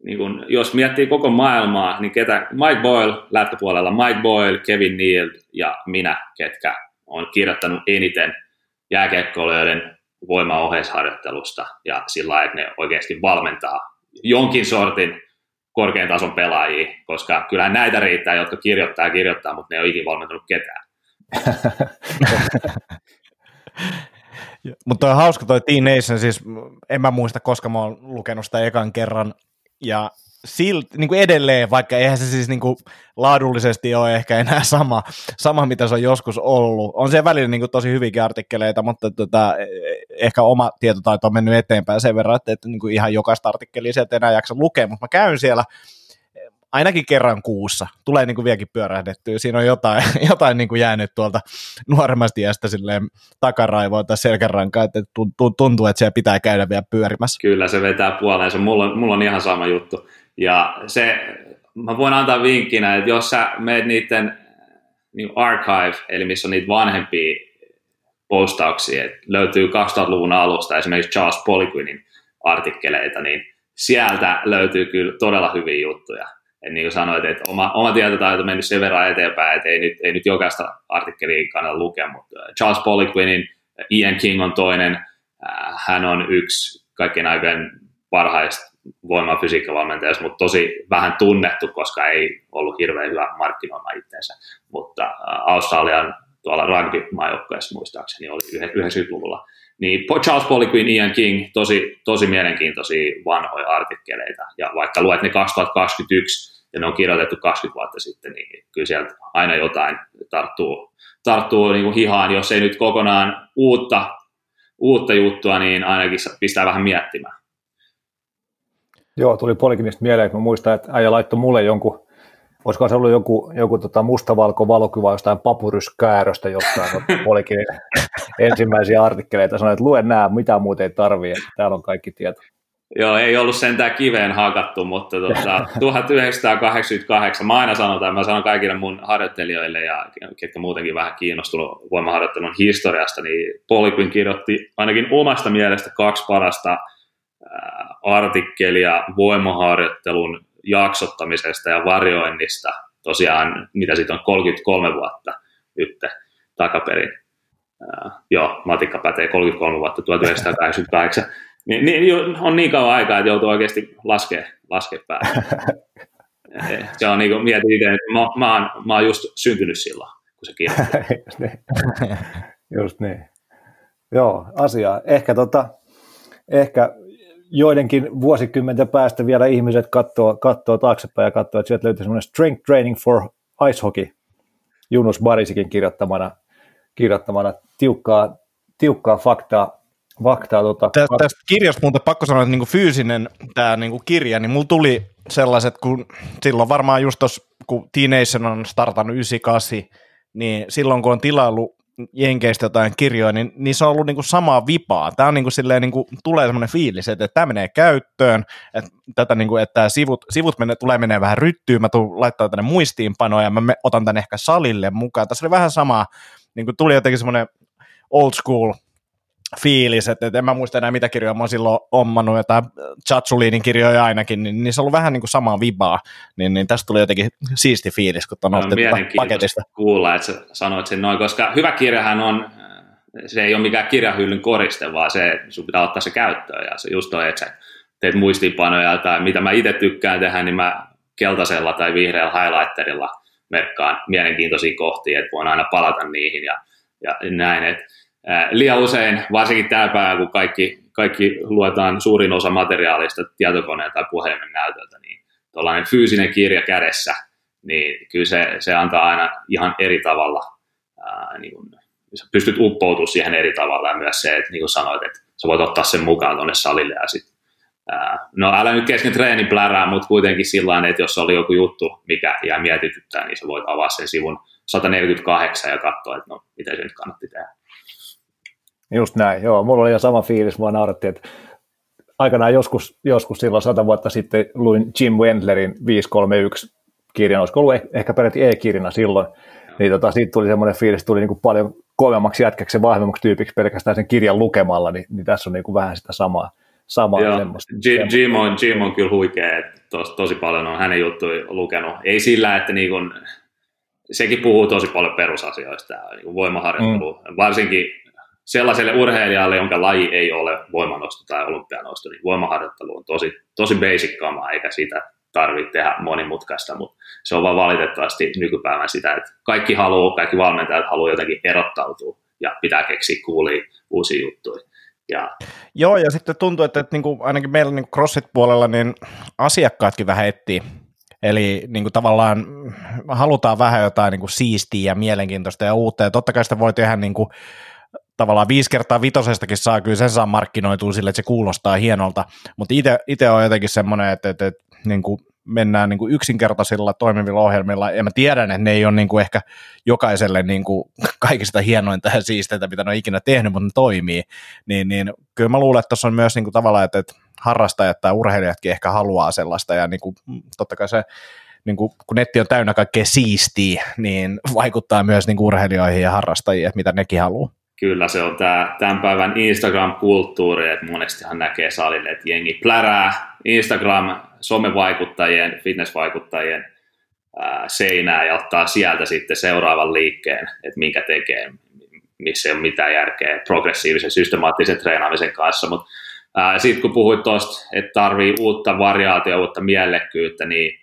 niin kun, jos miettii koko maailmaa, niin ketä, Mike Boyle lähtöpuolella, Mike Boyle, Kevin Neal ja minä, ketkä on kirjoittanut eniten jääkiekkoilijoiden voimaoheisharjoittelusta ja sillä lailla, että ne oikeasti valmentaa jonkin sortin korkean tason pelaajia, koska kyllähän näitä riittää, jotka kirjoittaa ja kirjoittaa, mutta ne ei ole ikinä valmentanut ketään. [LAUGHS] mutta on hauska toi Teen Nation, siis en mä muista, koska mä oon lukenut sitä ekan kerran, ja silti, niin kuin edelleen, vaikka eihän se siis niin kuin laadullisesti ole ehkä enää sama, sama, mitä se on joskus ollut. On se välillä niin kuin tosi hyviä artikkeleita, mutta tota, ehkä oma tietotaito on mennyt eteenpäin sen verran, että, että niin kuin ihan jokaista artikkelia sieltä enää jaksa lukea, mutta mä käyn siellä ainakin kerran kuussa. Tulee niin kuin vieläkin pyörähdettyä. Siinä on jotain, [LAUGHS] jotain niin kuin jäänyt tuolta nuoremmasta iästä silleen takaraivoon tai selkärankaan, että tuntuu, että siellä pitää käydä vielä pyörimässä. Kyllä se vetää puoleensa. Mulla, mulla on ihan sama juttu. Ja se, mä voin antaa vinkkinä, että jos sä meet niiden niin archive, eli missä on niitä vanhempia postauksia, että löytyy 2000-luvun alusta esimerkiksi Charles Poliquinin artikkeleita, niin sieltä löytyy kyllä todella hyviä juttuja. Et niin kuin sanoit, että oma, oma tietotaito on mennyt sen verran eteenpäin, että ei nyt, ei nyt jokaista artikkelia kannata lukea, mutta Charles Poliquinin Ian King on toinen, hän on yksi kaikkien aikojen parhaista voimafysiikkavalmentajista, mutta tosi vähän tunnettu, koska ei ollut hirveän hyvä markkinoima itseensä. Mutta Australian tuolla rugby-maajoukkueessa muistaakseni oli 90-luvulla. Niin Charles Poliquin, Ian King, tosi, tosi mielenkiintoisia vanhoja artikkeleita. Ja vaikka luet ne 2021 ja ne on kirjoitettu 20 vuotta sitten, niin kyllä sieltä aina jotain tarttuu, tarttuu niin kuin hihaan, jos ei nyt kokonaan uutta uutta juttua, niin ainakin pistää vähän miettimään. Joo, tuli Polikinista mieleen, että mä muistan, että äijä laittoi mulle jonkun, olisiko se ollut joku, joku tota mustavalko valokuva jostain papyryskääröstä jostain [LAUGHS] Polikin ensimmäisiä artikkeleita, sanoi, että lue nämä, mitä muuta ei tarvii, että täällä on kaikki tieto. Joo, ei ollut sentään kiveen hakattu, mutta [LAUGHS] tuota, 1988, mä aina sanon mä sanon kaikille mun harjoittelijoille ja ketkä muutenkin vähän kiinnostunut voimaharjoittelun historiasta, niin Poliquin kirjoitti ainakin omasta mielestä kaksi parasta artikkelia voimaharjoittelun jaksottamisesta ja varjoinnista, tosiaan mitä siitä on 33 vuotta nyt takaperin. Uh, joo, matikka pätee 33 vuotta, 1988. [LAUGHS] Niin, niin, on niin kauan aikaa, että joutuu oikeasti laskemaan laske päälle. [LAUGHS] se on niin kuin, mietin itse, että mä, mä, oon, mä oon just syntynyt silloin, kun se [LAUGHS] just, niin. just niin. Joo, asia. Ehkä, tota, ehkä joidenkin vuosikymmenten päästä vielä ihmiset katsoo, katsoo taaksepäin ja katsoo, että sieltä löytyy semmoinen Strength Training for Ice Hockey, Junus Barisikin kirjoittamana, kirjoittamana tiukkaa, tiukkaa faktaa, faktaa tota, Tästä, tästä kirjasta muuten pakko sanoa, että niinku fyysinen tämä niinku kirja, niin mulla tuli sellaiset, kun silloin varmaan just tuossa, kun Teen Nation on startannut 98, niin silloin kun on tilailu Jenkeistä jotain kirjoja, niin niissä on ollut niinku samaa vipaa. Tämä on niinku silleen, niinku, tulee semmoinen fiilis, että, että tämä menee käyttöön, että, tätä niinku, että sivut, sivut menee, tulee menee vähän ryttyyn, mä tulen laittaa tänne muistiinpanoja, ja mä otan tänne ehkä salille mukaan. Tässä oli vähän sama, niinku, tuli jotenkin semmoinen old school fiilis, että, että en mä muista enää mitä kirjoja mä oon silloin ommannut, jotain Chatsulinin kirjoja ainakin, niin niissä on ollut vähän niin kuin samaa vibaa, niin, niin tästä tuli jotenkin siisti fiilis, kun on paketista. kuulla, että sä sanoit sen noin, koska hyvä kirjahan on, se ei ole mikään kirjahyllyn koriste, vaan se, sun pitää ottaa se käyttöön, ja se just toi, että sä teet muistiinpanoja tai mitä mä itse tykkään tehdä, niin mä keltaisella tai vihreällä highlighterilla merkkaan mielenkiintoisia kohtia, että voin aina palata niihin ja, ja näin, että liian usein, varsinkin tämä päivä, kun kaikki, kaikki luetaan suurin osa materiaalista tietokoneen tai puhelimen näytöltä, niin tuollainen fyysinen kirja kädessä, niin kyllä se, se antaa aina ihan eri tavalla, ää, niin kun, sä pystyt uppoutumaan siihen eri tavalla ja myös se, että niin kuin sanoit, että sä voit ottaa sen mukaan tuonne salille ja sitten No älä nyt kesken treenin plärää, mutta kuitenkin sillä että jos oli joku juttu, mikä jää mietityttää, niin sä voit avaa sen sivun 148 ja katsoa, että no, miten se nyt kannatti tehdä. Just näin, joo. Mulla oli jo sama fiilis, mua naurattiin, että aikanaan joskus, joskus silloin sata vuotta sitten luin Jim Wendlerin 531 kirjan, olisiko ollut ehkä peräti e-kirjana silloin, niin tota, siitä tuli semmoinen fiilis, tuli niin kuin paljon kovemmaksi jätkäksi ja vahvemmaksi tyypiksi pelkästään sen kirjan lukemalla, niin, niin tässä on niin kuin vähän sitä samaa. samaa Joo, Jim, Jim, on, Jim on kyllä huikea, että tos, tosi paljon on hänen juttuja lukenut. Ei sillä, että niin kuin, sekin puhuu tosi paljon perusasioista, niin kuin voimaharjoittelu, mm. varsinkin sellaiselle urheilijalle, jonka laji ei ole voimanosto tai olympianosto, niin voimaharjoittelu on tosi, tosi basic kama, eikä siitä tarvitse tehdä monimutkaista, mutta se on vaan valitettavasti nykypäivän sitä, että kaikki haluaa, kaikki valmentajat haluaa jotenkin erottautua ja pitää keksiä kuulia uusia juttuja. Ja. Joo, ja sitten tuntuu, että, että niin kuin ainakin meillä niin CrossFit-puolella niin asiakkaatkin vähän etsii Eli niin kuin tavallaan halutaan vähän jotain niin kuin siistiä ja mielenkiintoista ja uutta, ja totta kai sitä voi tehdä niin kuin tavallaan viisi kertaa vitosestakin saa, kyllä sen saa markkinoitua sille, että se kuulostaa hienolta, mutta itse on jotenkin semmoinen, että, että, että niin kuin mennään niin kuin yksinkertaisilla toimivilla ohjelmilla, ja mä tiedän, että ne ei ole niin kuin ehkä jokaiselle niin kuin kaikista hienointa ja siisteintä, mitä ne on ikinä tehnyt, mutta ne toimii, niin, niin kyllä mä luulen, että tuossa on myös niin kuin tavallaan, että, että harrastajat tai urheilijatkin ehkä haluaa sellaista, ja niin kuin, totta kai se niin kuin, kun netti on täynnä kaikkea siistiä, niin vaikuttaa myös niin kuin urheilijoihin ja harrastajiin, että mitä nekin haluaa kyllä se on tämä tämän päivän Instagram-kulttuuri, että monestihan näkee salille, että jengi plärää Instagram somevaikuttajien, fitnessvaikuttajien ää, seinää ja ottaa sieltä sitten seuraavan liikkeen, että minkä tekee, missä ei ole mitään järkeä progressiivisen systemaattisen treenaamisen kanssa, mutta sitten kun puhuit tuosta, että tarvii uutta variaatiota, uutta miellekkyyttä, niin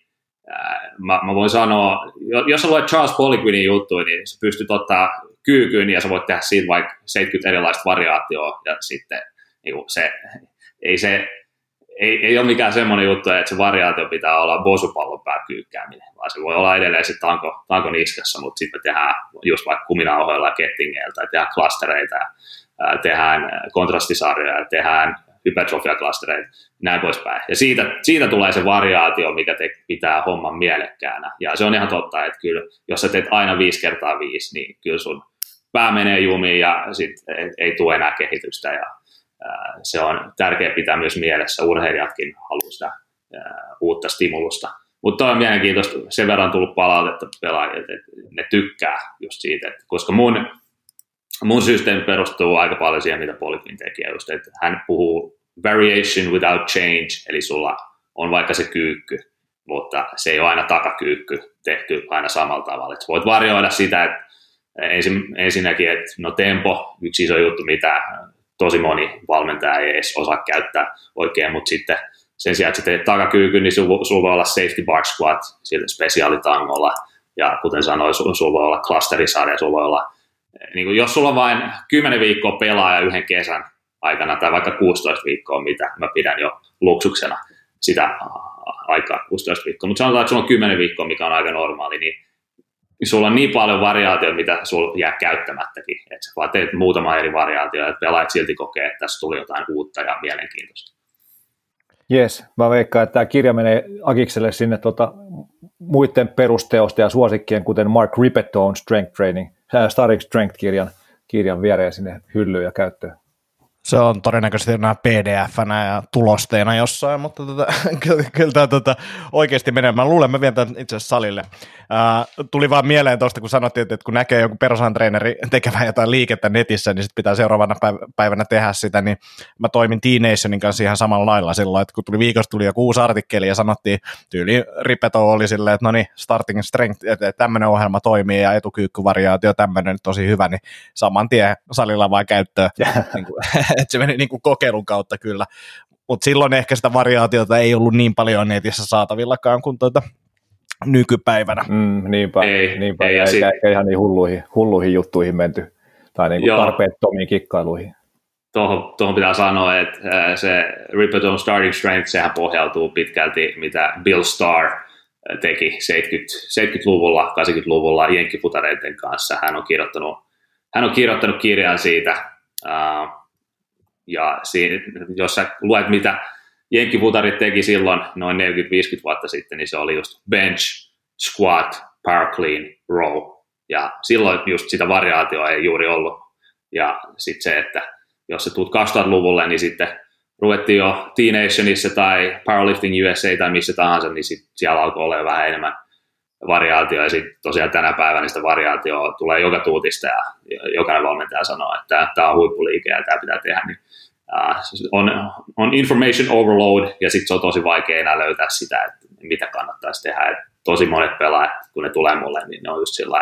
ää, mä, mä, voin sanoa, jos sä luet Charles Poliquinin juttuja, niin sä pystyt ottaa kyykyyn ja sä voit tehdä siitä vaikka 70 erilaista variaatioa ja sitten niin se, ei se ei, ei ole mikään semmoinen juttu, että se variaatio pitää olla bosupallon pääkyykkääminen, vaan se voi olla edelleen se tanko, tanko niskassa, mutta sitten me tehdään just vaikka kuminauhoilla ja kettingeiltä, ja tehdään klastereita tehdään kontrastisarjoja, tehdään hypertrofiaklastereita, näin poispäin. Ja siitä, siitä tulee se variaatio, mikä te pitää homman mielekkäänä. Ja se on ihan totta, että kyllä, jos sä teet aina viisi kertaa viisi, niin kyllä sun pää menee jumiin ja sit ei, ei tule enää kehitystä. Ja, ää, se on tärkeää pitää myös mielessä. Urheilijatkin haluaa sitä ää, uutta stimulusta. Mutta on mielenkiintoista, sen verran tullut palautetta pelaajille, että ne tykkää just siitä, että koska mun mun systeemi perustuu aika paljon siihen, mitä Polyfin tekee, just, että hän puhuu variation without change, eli sulla on vaikka se kyykky, mutta se ei ole aina takakyykky tehty aina samalla tavalla. Et voit varjoida sitä, että ensin, ensinnäkin, että no tempo, yksi iso juttu, mitä tosi moni valmentaja ei edes osaa käyttää oikein, mutta sitten sen sijaan, että sä teet takakyykyn, niin sulla sul voi olla safety bar squat sillä spesiaalitangolla, ja kuten sanoin, sulla sul voi olla clusterisarja, sulla voi olla niin kuin jos sulla on vain 10 viikkoa pelaaja yhden kesän aikana tai vaikka 16 viikkoa, mitä mä pidän jo luksuksena sitä aikaa 16 viikkoa, mutta sanotaan, että sulla on 10 viikkoa, mikä on aika normaali, niin sulla on niin paljon variaatioita, mitä sulla jää käyttämättäkin, että vaan teet muutama eri variaatio, että pelaajat silti kokee, että tässä tuli jotain uutta ja mielenkiintoista. Jes, mä veikkaan, että tämä kirja menee Akikselle sinne tuota, muiden perusteosta ja suosikkien, kuten Mark Rippetton Strength Training – Starting Strength-kirjan kirjan viereen sinne hyllyyn ja käyttöön. Se on todennäköisesti enää pdf ja tulosteena jossain, mutta tota, [LAUGHS] kyllä, kyllä tämä tota, oikeasti menee. Mä luulen, mä vien tämän itse asiassa salille. Ää, tuli vaan mieleen tuosta, kun sanottiin, että kun näkee joku perusantreeneri tekevän jotain liikettä netissä, niin sitten pitää seuraavana päivänä tehdä sitä, niin mä toimin T-Nationin kanssa ihan samalla lailla silloin, että kun tuli viikosta tuli joku uusi artikkeli ja sanottiin, tyyli Ripeto oli silleen, että no niin, starting strength, että tämmöinen ohjelma toimii ja etukyykkyvariaatio tämmöinen tosi hyvä, niin saman tien salilla vaan käyttöön. [LAUGHS] niin kuin, [LAUGHS] [LAUGHS] että se meni niin kuin kokeilun kautta kyllä. Mutta silloin ehkä sitä variaatiota ei ollut niin paljon netissä saatavillakaan kuin tuota nykypäivänä. Mm, niinpä, ei, niinpä. Ei, eikä, sit... eikä ihan niin hulluihin, hulluihin juttuihin menty, tai niin kuin tarpeettomiin kikkailuihin. Tuohon, tuohon pitää sanoa, että se Ripperton Starting Strength, sehän pohjautuu pitkälti, mitä Bill Starr teki 70, 70-luvulla, 80-luvulla jenkkifutareiden kanssa. Hän on kirjoittanut, hän on kirjoittanut kirjan siitä, uh, ja siinä, jos sä luet, mitä jenkkifutarit teki silloin noin 40-50 vuotta sitten, niin se oli just bench, squat, power clean, row. Ja silloin just sitä variaatioa ei juuri ollut. Ja sitten se, että jos se tuut 2000-luvulle, niin sitten ruvettiin jo T-Nationissa tai Powerlifting USA tai missä tahansa, niin sit siellä alkoi olla vähän enemmän variaatio, ja sitten tosiaan tänä päivänä sitä variaatioa tulee joka tuutista, ja jokainen valmentaja sanoo, että tämä on huippuliike, ja tämä pitää tehdä, niin uh, on, on information overload, ja sitten se on tosi vaikea enää löytää sitä, että mitä kannattaisi tehdä. Et tosi monet pelaajat, kun ne tulee mulle, niin ne on just sillä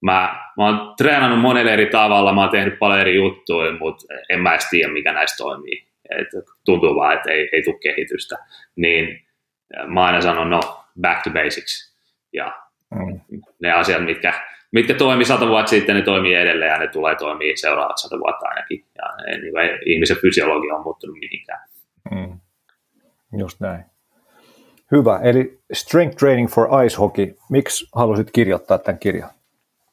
mä, mä oon treenannut monelle eri tavalla, mä oon tehnyt paljon eri juttuja, mutta en mä edes tiedä, mikä näistä toimii. Et tuntuu vaan, että ei, ei tule kehitystä. Niin mä aina sanon, no, back to basics. Ja mm. ne asiat, mitkä mitkä toimi sata vuotta sitten, ne toimii edelleen ja ne tulee toimii seuraavat sata vuotta ainakin. Ei, ihmisen fysiologia on muuttunut mihinkään. Mm. Just näin. Hyvä, eli Strength Training for Ice Hockey. Miksi halusit kirjoittaa tämän kirjan?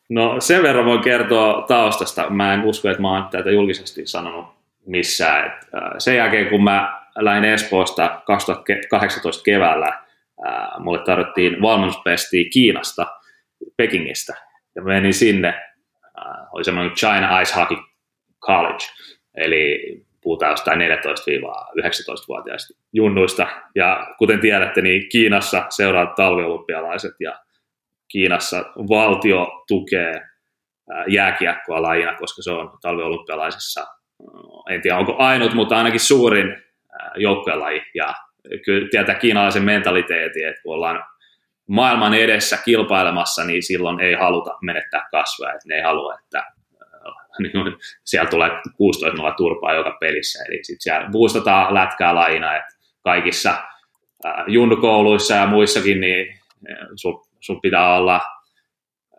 No sen verran voin kertoa taustasta. Mä en usko, että mä oon tätä julkisesti sanonut missään. Et, sen jälkeen, kun mä lähdin Espoosta 2018 keväällä, mulle tarvittiin valmennuspestiä Kiinasta, Pekingistä ja menin sinne, oli semmoinen China Ice Hockey College, eli puhutaan jostain 14-19-vuotiaista junnuista, ja kuten tiedätte, niin Kiinassa seuraavat talviolympialaiset, ja Kiinassa valtio tukee jääkiekkoa lajina, koska se on talviolympialaisissa, en tiedä onko ainut, mutta ainakin suurin joukkuelaji, ja kyllä tietää kiinalaisen mentaliteetin, että kun ollaan maailman edessä kilpailemassa, niin silloin ei haluta menettää että ne ei halua, että [LAUGHS] niin siellä tulee 16 0 turpaa joka pelissä, eli sitten siellä boostataan lätkää laina, että kaikissa äh, junnukouluissa ja muissakin, niin sun, sun pitää olla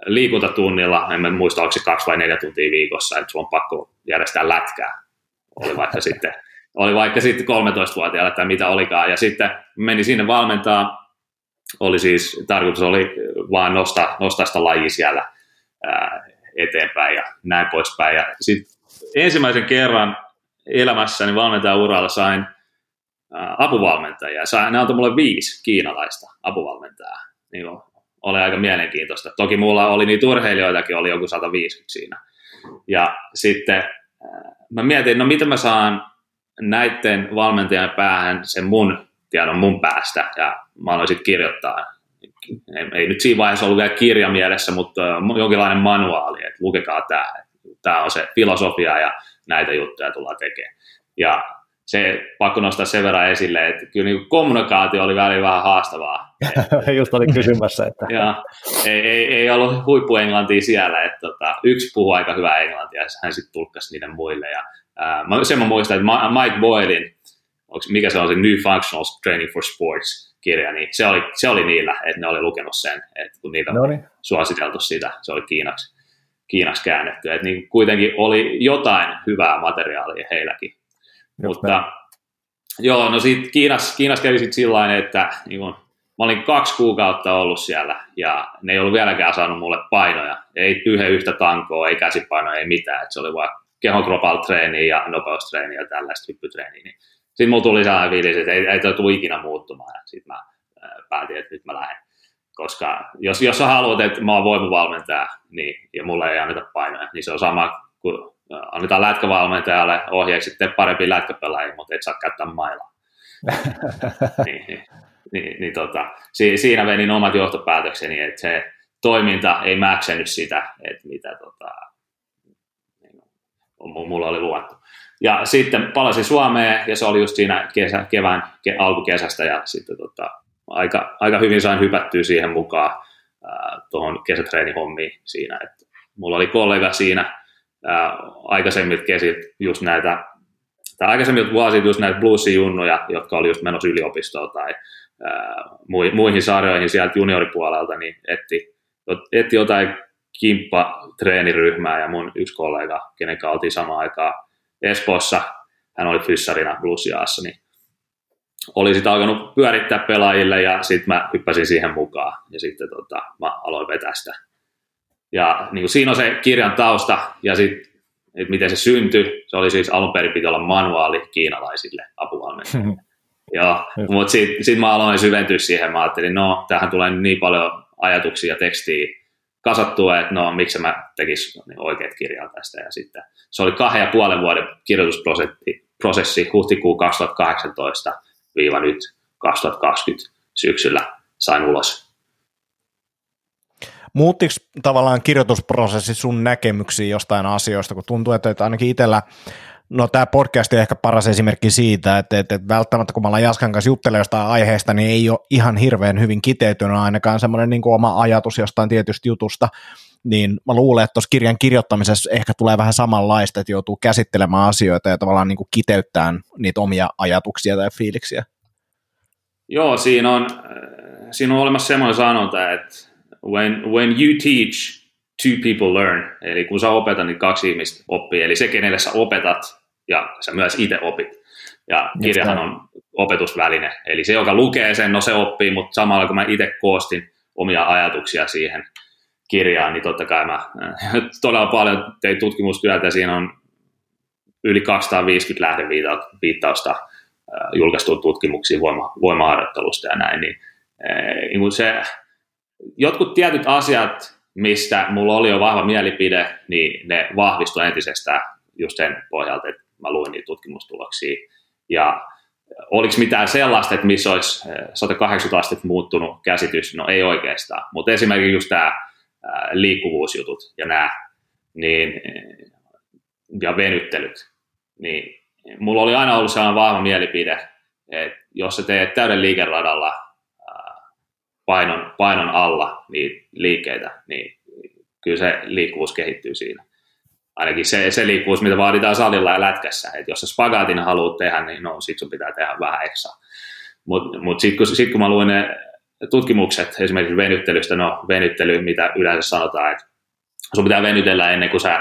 liikuntatunnilla, en muista, onko se kaksi vai neljä tuntia viikossa, että sun on pakko järjestää lätkää. Oli vaikka sitten, oli vaikka sitten 13-vuotiailla tai mitä olikaan, ja sitten meni sinne valmentaa oli siis, tarkoitus oli vaan nostaa, nostaa sitä lajia siellä ää, eteenpäin ja näin poispäin. Ja sitten ensimmäisen kerran elämässäni valmentajauralla sain apuvalmentajia. Sain, ne antoi mulle viisi kiinalaista apuvalmentajaa. Niin oli aika mielenkiintoista. Toki mulla oli niitä urheilijoitakin, oli joku 150 siinä. Ja sitten mä mietin, no miten mä saan näiden valmentajan päähän sen mun tiedon mun päästä, ja mä aloin sitten kirjoittaa. Ei, nyt siinä vaiheessa ollut vielä kirja mielessä, mutta jonkinlainen manuaali, että lukekaa tämä. Tämä on se filosofia ja näitä juttuja tullaan tekemään. Ja se pakko nostaa sen verran esille, että kyllä niin kommunikaatio oli välillä vähän haastavaa. [LAUGHS] Just olin kysymässä. Että... [LAUGHS] ja, ei, ei, ei ollut huippuenglantia siellä, että tota, yksi puhuu aika hyvää englantia, ja hän sitten tulkkasi niiden muille. Ja, ää, sen mä muistan, että Mike Boylin, mikä se on se New Functional Training for Sports kirja, niin se oli, se oli niillä, että ne oli lukenut sen, että kun niitä on suositeltu sitä, se oli Kiinaksi, Kiinaksi käännetty. Että niin kuitenkin oli jotain hyvää materiaalia heilläkin mutta näin. joo, no siitä Kiinas, Kiinas kävi sitten sillä että niin kun, mä olin kaksi kuukautta ollut siellä ja ne ei ollut vieläkään saanut mulle painoja. Ei yhden yhtä tankoa, ei käsipainoja, ei mitään. Et se oli vain kehon treeni ja nopeustreeni ja tällaista hyppytreeniä. Niin sitten mulla tuli sellainen fiilis, että ei, ei tule ikinä muuttumaan. Sitten mä päätin, että nyt mä lähden. Koska jos, jos sä haluat, että mä oon voimavalmentaja niin, ja mulle ei anneta painoja, niin se on sama kuin annetaan lätkävalmentajalle ohjeeksi, että parempi lätkäpelaajia, mutta et saa käyttää mailaa. [LAUGHS] niin, niin, niin, niin tota, siinä venin omat johtopäätökseni, että se toiminta ei mäksennyt sitä, että mitä tota, niin, mulla oli luvattu. Ja sitten palasin Suomeen ja se oli just siinä kesä, kevään ke, alkukesästä ja sitten tota, aika, aika hyvin sain hypättyä siihen mukaan tuohon kesätreenihommiin siinä. Että mulla oli kollega siinä, ää, aikaisemmilta kesit just näitä, tai aikaisemmilta vuosilta just näitä bluesijunnuja, jotka oli just menossa yliopistoon tai ää, muihin sarjoihin sieltä junioripuolelta, niin etti, etti jotain kimppa-treeniryhmää ja mun yksi kollega, kenen kanssa oltiin samaan aikaan Espoossa, hän oli fyssarina bluesiaassa, niin oli sitten alkanut pyörittää pelaajille ja sitten mä hyppäsin siihen mukaan ja sitten tota, mä aloin vetää sitä ja niin kuin siinä on se kirjan tausta ja sitten että miten se syntyi. Se oli siis alun perin piti olla manuaali kiinalaisille apuvalmentajille. Joo, mutta sitten sit mä aloin syventyä siihen. Mä ajattelin, no tähän tulee niin paljon ajatuksia ja tekstiä kasattua, että no miksi mä tekisin niin oikeat kirjaa tästä. Ja sitten se oli kahden ja puolen vuoden kirjoitusprosessi huhtikuu 2018 viiva nyt 2020 syksyllä sain ulos Muuttiko tavallaan kirjoitusprosessi sun näkemyksiä jostain asioista, kun tuntuu, että, ainakin itsellä No tämä podcast on ehkä paras esimerkki siitä, että, että, että välttämättä kun mä ollaan Jaskan kanssa juttelemaan jostain aiheesta, niin ei ole ihan hirveän hyvin kiteytynyt ainakaan semmoinen niin oma ajatus jostain tietystä jutusta, niin mä luulen, että tuossa kirjan kirjoittamisessa ehkä tulee vähän samanlaista, että joutuu käsittelemään asioita ja tavallaan niin kuin kiteyttämään niitä omia ajatuksia tai fiiliksiä. Joo, siinä on, siinä on olemassa semmoinen sanonta, että when, when you teach, two people learn. Eli kun sä opetat, niin kaksi ihmistä oppii. Eli se, kenelle sä opetat, ja sä myös itse opit. Ja kirjahan on opetusväline. Eli se, joka lukee sen, no se oppii, mutta samalla kun mä itse koostin omia ajatuksia siihen kirjaan, niin totta kai mä [LAUGHS] todella paljon tein tutkimustyötä. Siinä on yli 250 lähdeviittausta julkaistu tutkimuksia voima, voimaharjoittelusta ja näin, niin, niin se jotkut tietyt asiat, mistä mulla oli jo vahva mielipide, niin ne vahvistui entisestään just sen pohjalta, että mä luin niitä tutkimustuloksia. Ja oliko mitään sellaista, että missä olisi 180 astetta muuttunut käsitys? No ei oikeastaan, mutta esimerkiksi just tämä liikkuvuusjutut ja nämä, niin, ja venyttelyt, niin mulla oli aina ollut sellainen vahva mielipide, että jos sä teet täyden liikeradalla painon, painon alla niitä liikkeitä, niin kyllä se liikkuvuus kehittyy siinä. Ainakin se, se liikkuvuus, mitä vaaditaan salilla ja lätkässä. että jos sä spagaatin haluat tehdä, niin no sit sun pitää tehdä vähän eksaa. Mutta mut sitten kun, sit kun mä luin ne tutkimukset esimerkiksi venyttelystä, no venyttely, mitä yleensä sanotaan, että sun pitää venytellä ennen kuin sä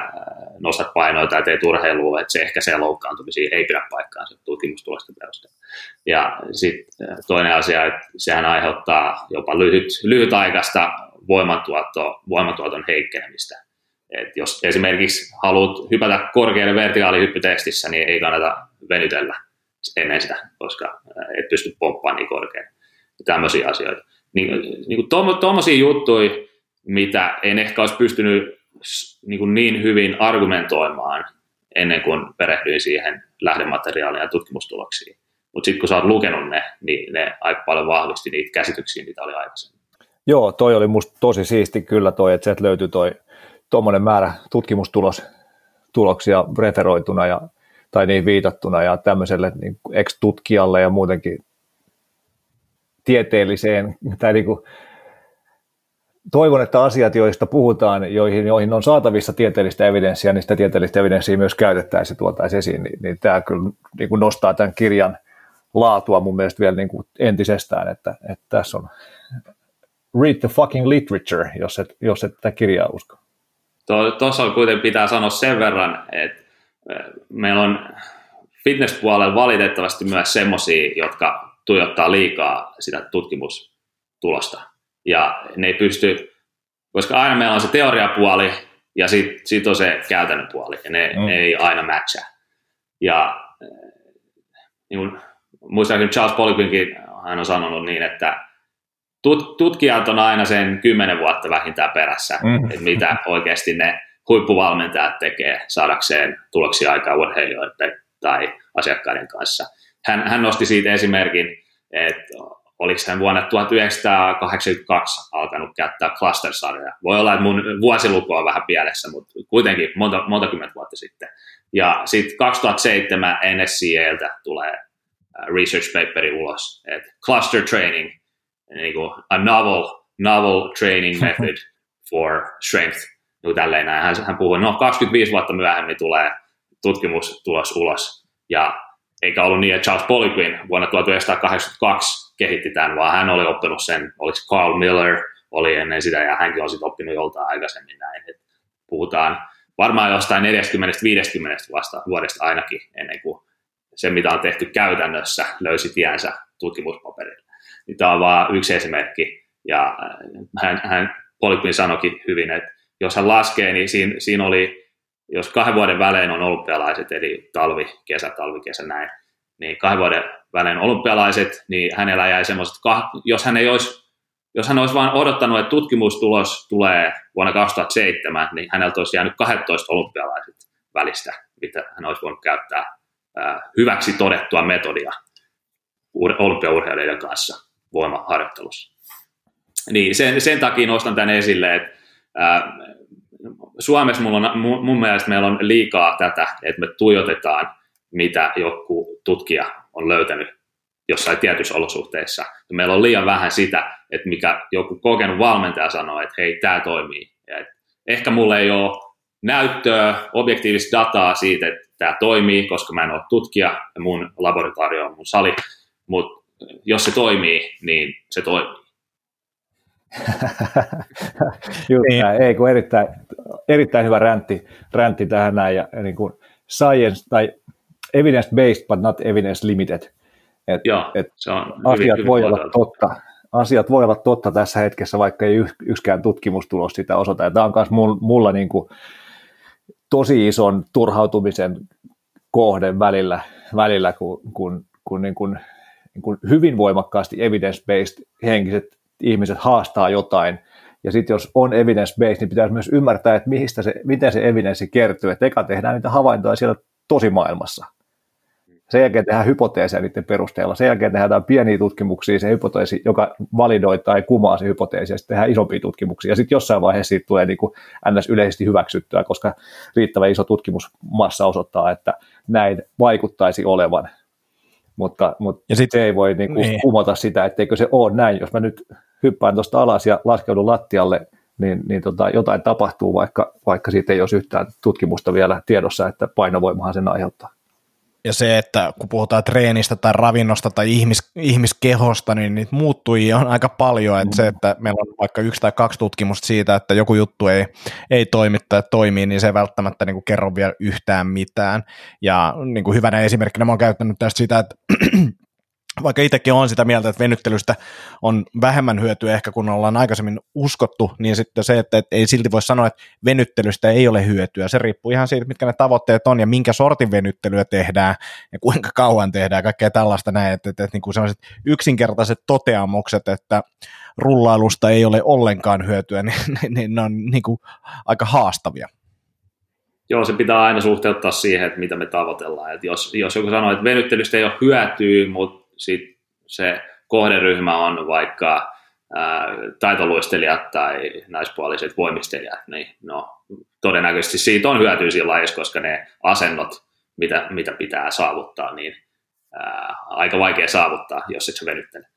nostat painoa tai teet urheilua, että se ehkä se loukkaantumisia ei pidä paikkaansa tutkimustulosten perusteella. Ja sitten toinen asia, että sehän aiheuttaa jopa lyhyt, lyhytaikaista voimantuotto, voimantuoton heikkenemistä. Et jos esimerkiksi haluat hypätä korkealle vertikaalihyppytestissä, niin ei kannata venytellä ennen sitä, koska et pysty pomppaamaan niin korkealle. Tämmöisiä asioita. Niin, niin tuommoisia juttuja, mitä en ehkä olisi pystynyt niin, kuin niin hyvin argumentoimaan ennen kuin perehdyin siihen lähdemateriaaliin ja tutkimustuloksiin. Mutta sitten kun sä oot lukenut ne, niin ne aika paljon vahvisti niitä käsityksiä, mitä oli aikaisemmin. Joo, toi oli musta tosi siisti kyllä toi, että sieltä löytyi toi tuommoinen määrä tutkimustuloksia referoituna ja, tai niin viitattuna ja tämmöiselle niin ex-tutkijalle ja muutenkin tieteelliseen tai niin kuin, toivon, että asiat, joista puhutaan, joihin, joihin on saatavissa tieteellistä evidenssiä, niin sitä tieteellistä evidenssiä myös käytettäisiin ja tuotaisiin esiin, niin, niin tämä kyllä niin kuin nostaa tämän kirjan laatua mun mielestä vielä niin kuin entisestään, että, että tässä on read the fucking literature, jos et, jos et tätä kirjaa usko. Tuossa kuitenkin pitää sanoa sen verran, että meillä on fitnesspuolella valitettavasti myös semmoisia, jotka tuijottaa liikaa sitä tutkimustulosta. Ja ne ei pysty, koska aina meillä on se teoriapuoli ja sitten sit on se käytännön puoli, ja ne, mm. ne ei aina matcha. Ja niin kun, muistaakseni Charles Poliquinkin hän on sanonut niin, että tut, tutkijat on aina sen kymmenen vuotta vähintään perässä, mm. että mitä oikeasti ne huippuvalmentajat tekee saadakseen tuloksia aikaa urheilijoiden tai asiakkaiden kanssa. Hän, hän nosti siitä esimerkin, että oliko hän vuonna 1982 alkanut käyttää cluster-sarjoja. Voi olla, että mun vuosiluku on vähän pielessä, mutta kuitenkin monta, monta kymmentä vuotta sitten. Ja sitten 2007 NSCAltä tulee research paperi ulos, että cluster training, niin kuin a novel, novel training [LAUGHS] method for strength, niin tälleen näin. Hän, hän puhui, no 25 vuotta myöhemmin tulee tutkimustulos ulos, ja eikä ollut niin, että Charles Poliquin vuonna 1982 kehitti tämän, vaan hän oli oppinut sen, oliko Carl Miller, oli ennen sitä, ja hänkin on sitten oppinut joltain aikaisemmin näin. Et puhutaan varmaan jostain 40-50 vasta vuodesta ainakin, ennen kuin se, mitä on tehty käytännössä, löysi tiensä tutkimuspaperille. Niin tämä on vain yksi esimerkki, ja hän, hän Poliquin sanoikin hyvin, että jos hän laskee, niin siinä, siinä oli jos kahden vuoden välein on olympialaiset, eli talvi, kesä, talvi, kesä, näin, niin kahden vuoden välein olympialaiset, niin hänellä jäi semmoiset, jos hän ei olisi jos hän olisi vain odottanut, että tutkimustulos tulee vuonna 2007, niin häneltä olisi jäänyt 12 olympialaiset välistä, mitä hän olisi voinut käyttää hyväksi todettua metodia olympiaurheilijoiden kanssa voimaharjoittelussa. Niin sen, sen takia nostan tämän esille, että Suomessa mulla on, mun mielestä meillä on liikaa tätä, että me tuijotetaan, mitä joku tutkija on löytänyt jossain tietyissä olosuhteissa. Meillä on liian vähän sitä, että mikä joku kokenut valmentaja sanoo, että hei, tämä toimii. Ja et ehkä mulla ei ole näyttöä, objektiivista dataa siitä, että tämä toimii, koska mä en ole tutkija ja mun laboratorio on mun sali, mutta jos se toimii, niin se toimii. [LAUGHS] Just niin. näin. Ei, kun erittäin, erittäin hyvä räntti, räntti tähän näin, ja niin kuin science tai evidence-based, but not evidence-limited. Et, Joo, et se on asiat hyvin, voi hyvin olla totta. Asiat voi olla totta tässä hetkessä, vaikka ei yksikään tutkimustulos sitä osoita. Ja tämä on myös mulla niin kuin tosi ison turhautumisen kohde välillä, välillä kun, kun, kun, niin kuin, niin kuin hyvin voimakkaasti evidence-based henkiset ihmiset haastaa jotain, ja sitten jos on evidence-based, niin pitäisi myös ymmärtää, että mistä se, miten se evidenssi kertyy, että eka tehdään niitä havaintoja siellä tosimaailmassa. Sen jälkeen tehdään hypoteeseja niiden perusteella. Sen jälkeen tehdään pieniä tutkimuksia, se hypoteesi, joka validoi tai kumaa se hypoteesi, ja sitten tehdään isompia tutkimuksia. Ja sitten jossain vaiheessa siitä tulee niin kuin ns. yleisesti hyväksyttyä, koska riittävän iso tutkimusmassa osoittaa, että näin vaikuttaisi olevan. Mutta, mutta ja sit, se ei voi niin kuin niin. kumota sitä, etteikö se ole näin. Jos mä nyt hyppään tuosta alas ja laskeudun lattialle, niin, niin tota, jotain tapahtuu, vaikka, vaikka siitä ei ole yhtään tutkimusta vielä tiedossa, että painovoimahan sen aiheuttaa. Ja se, että kun puhutaan treenistä tai ravinnosta tai ihmis, ihmiskehosta, niin niitä muuttujia on aika paljon. Että mm. se, että meillä on vaikka yksi tai kaksi tutkimusta siitä, että joku juttu ei, ei toimi tai toimii, niin se ei välttämättä niin kuin kerro vielä yhtään mitään. Ja niin kuin hyvänä esimerkkinä mä oon käyttänyt tästä sitä, että vaikka itsekin on sitä mieltä, että venyttelystä on vähemmän hyötyä ehkä kun ollaan aikaisemmin uskottu, niin sitten se, että ei silti voi sanoa, että venyttelystä ei ole hyötyä. Se riippuu ihan siitä, mitkä ne tavoitteet on ja minkä sortin venyttelyä tehdään ja kuinka kauan tehdään, kaikkea tällaista näin, että, että, että niin kuin sellaiset yksinkertaiset toteamukset, että rullailusta ei ole ollenkaan hyötyä, [LAUGHS] niin, niin, niin ne on niin kuin aika haastavia. Joo, se pitää aina suhteuttaa siihen, että mitä me tavoitellaan. Et jos, jos joku sanoo, että venyttelystä ei ole hyötyä, mutta sit se kohderyhmä on vaikka ää, taitoluistelijat tai naispuoliset voimistelijat, niin no, todennäköisesti siitä on hyötyä siinä lajissa, koska ne asennot, mitä, mitä pitää saavuttaa, niin ää, aika vaikea saavuttaa, jos et sä venyttele.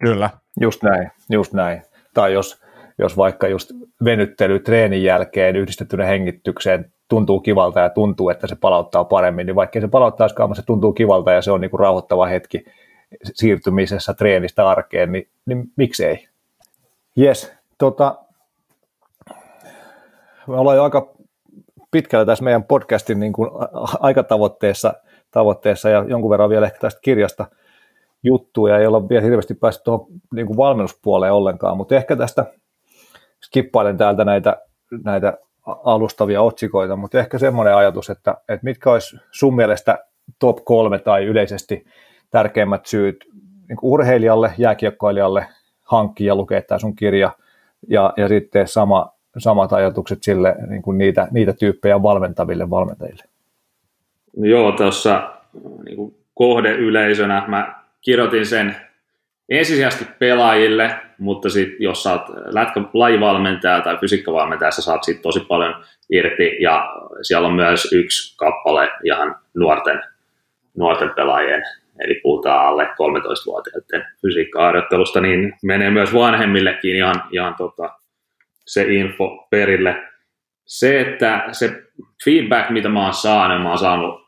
Kyllä. Just näin, just näin. Tai jos, jos vaikka just venyttely treenin jälkeen yhdistettynä hengitykseen tuntuu kivalta ja tuntuu, että se palauttaa paremmin, niin vaikka se palauttaisikaan, mutta se tuntuu kivalta ja se on niin kuin rauhoittava hetki siirtymisessä treenistä arkeen, niin, niin miksei? Jes, tota, me ollaan jo aika pitkällä tässä meidän podcastin niin kuin aikatavoitteessa tavoitteessa ja jonkun verran vielä ehkä tästä kirjasta juttuja, ja ei olla vielä hirveästi päässyt tuohon niin kuin valmennuspuoleen ollenkaan, mutta ehkä tästä skippailen täältä näitä, näitä alustavia otsikoita, mutta ehkä semmoinen ajatus, että, että mitkä olisi sun mielestä top kolme tai yleisesti tärkeimmät syyt niin urheilijalle, jääkiekkoilijalle hankkia lukea tämä sun kirja, ja, ja sitten sama, samat ajatukset sille niin kuin niitä, niitä tyyppejä valmentaville valmentajille. Joo, tuossa niin kohdeyleisönä mä kirjoitin sen ensisijaisesti pelaajille, mutta sitten jos sä oot lajivalmentaja tai fysiikkavalmentaja, sä saat siitä tosi paljon irti ja siellä on myös yksi kappale ihan nuorten, nuorten pelaajien, eli puhutaan alle 13-vuotiaiden fysiikkaharjoittelusta, niin menee myös vanhemmillekin ihan, ihan tota, se info perille. Se, että se feedback, mitä mä oon saanut, mä oon saanut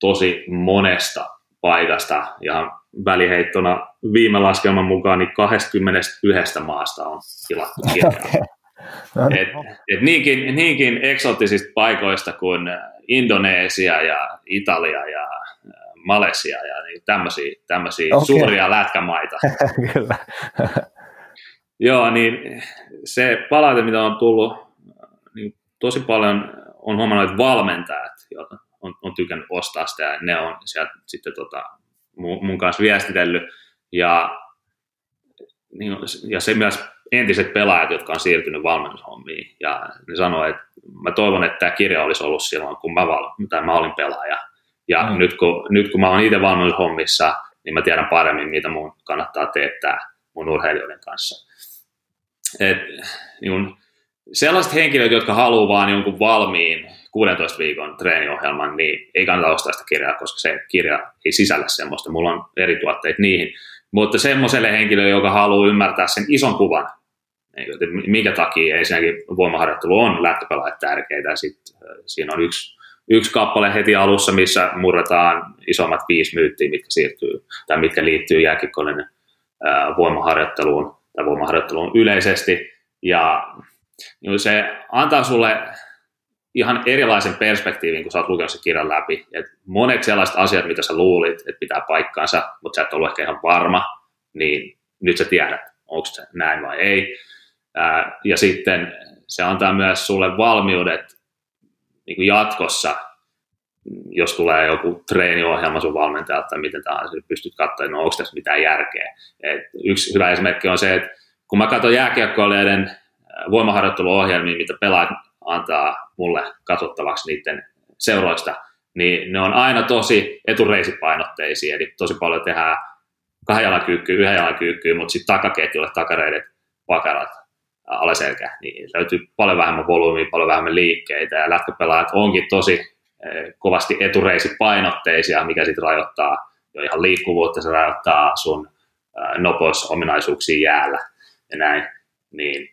tosi monesta paikasta ja väliheittona viime laskelman mukaan niin 21 maasta on tilattu [LAUGHS] kirjaa. Okay. No, niin. et, et niinkin, niinkin eksoottisista paikoista kuin Indonesia ja Italia ja Malesia ja niin tämmöisiä, tämmöisiä okay. suuria lätkämaita. [LAUGHS] Kyllä. Joo, niin se palaute, mitä on tullut, niin tosi paljon on huomannut, että valmentajat on, on tykännyt ostaa sitä ja ne on sieltä sitten tota, mun, mun kanssa viestitellyt. Ja, niin, ja se myös entiset pelaajat, jotka on siirtynyt valmennushommiin. Ja ne sanoo, että mä toivon, että tämä kirja olisi ollut silloin, kun mä, val, tai mä olin pelaaja. Ja mm. nyt, kun, nyt kun mä olen itse valmennushommissa, niin mä tiedän paremmin, mitä mun kannattaa teettää mun urheilijoiden kanssa. Et, niin sellaiset henkilöt, jotka haluaa vaan jonkun valmiin 16 viikon treeniohjelman, niin ei kannata ostaa sitä kirjaa, koska se kirja ei sisällä semmoista. Mulla on eri tuotteet niihin. Mutta semmoiselle henkilölle, joka haluaa ymmärtää sen ison kuvan, minkä takia ensinnäkin voimaharjoittelu on lähtöpelaajat tärkeitä. Sitten siinä on yksi, yksi kappale heti alussa, missä murretaan isommat viisi myyttiä, mitkä siirtyy tai mitkä liittyy jääkikkoinen voimaharjoitteluun tai voimaharjoitteluun yleisesti. Ja niin se antaa sulle ihan erilaisen perspektiivin, kun sä oot lukenut sen kirjan läpi. Et monet sellaiset asiat, mitä sä luulit, että pitää paikkaansa, mutta sä et ollut ehkä ihan varma, niin nyt sä tiedät, onko se näin vai ei. Ja sitten se antaa myös sulle valmiudet niin kuin jatkossa, jos tulee joku treeniohjelma sun valmentajalta tai miten tahansa, niin pystyt katsomaan, no onko tässä mitään järkeä. Et yksi hyvä esimerkki on se, että kun mä katson jääkiekkoilijoiden voimaharjoitteluohjelmia, mitä pelaat antaa mulle katsottavaksi niiden seuroista, niin ne on aina tosi etureisipainotteisia, eli tosi paljon tehdään kahden jalan kyykkyä, yhden jalan kyykkyä, mutta sitten takaketjulle takareidet, pakarat, alaselkä, niin löytyy paljon vähemmän volyymia, paljon vähemmän liikkeitä, ja lätkäpelaajat onkin tosi kovasti etureisipainotteisia, mikä sitten rajoittaa jo ihan liikkuvuutta, se rajoittaa sun nopeusominaisuuksia jäällä ja näin, niin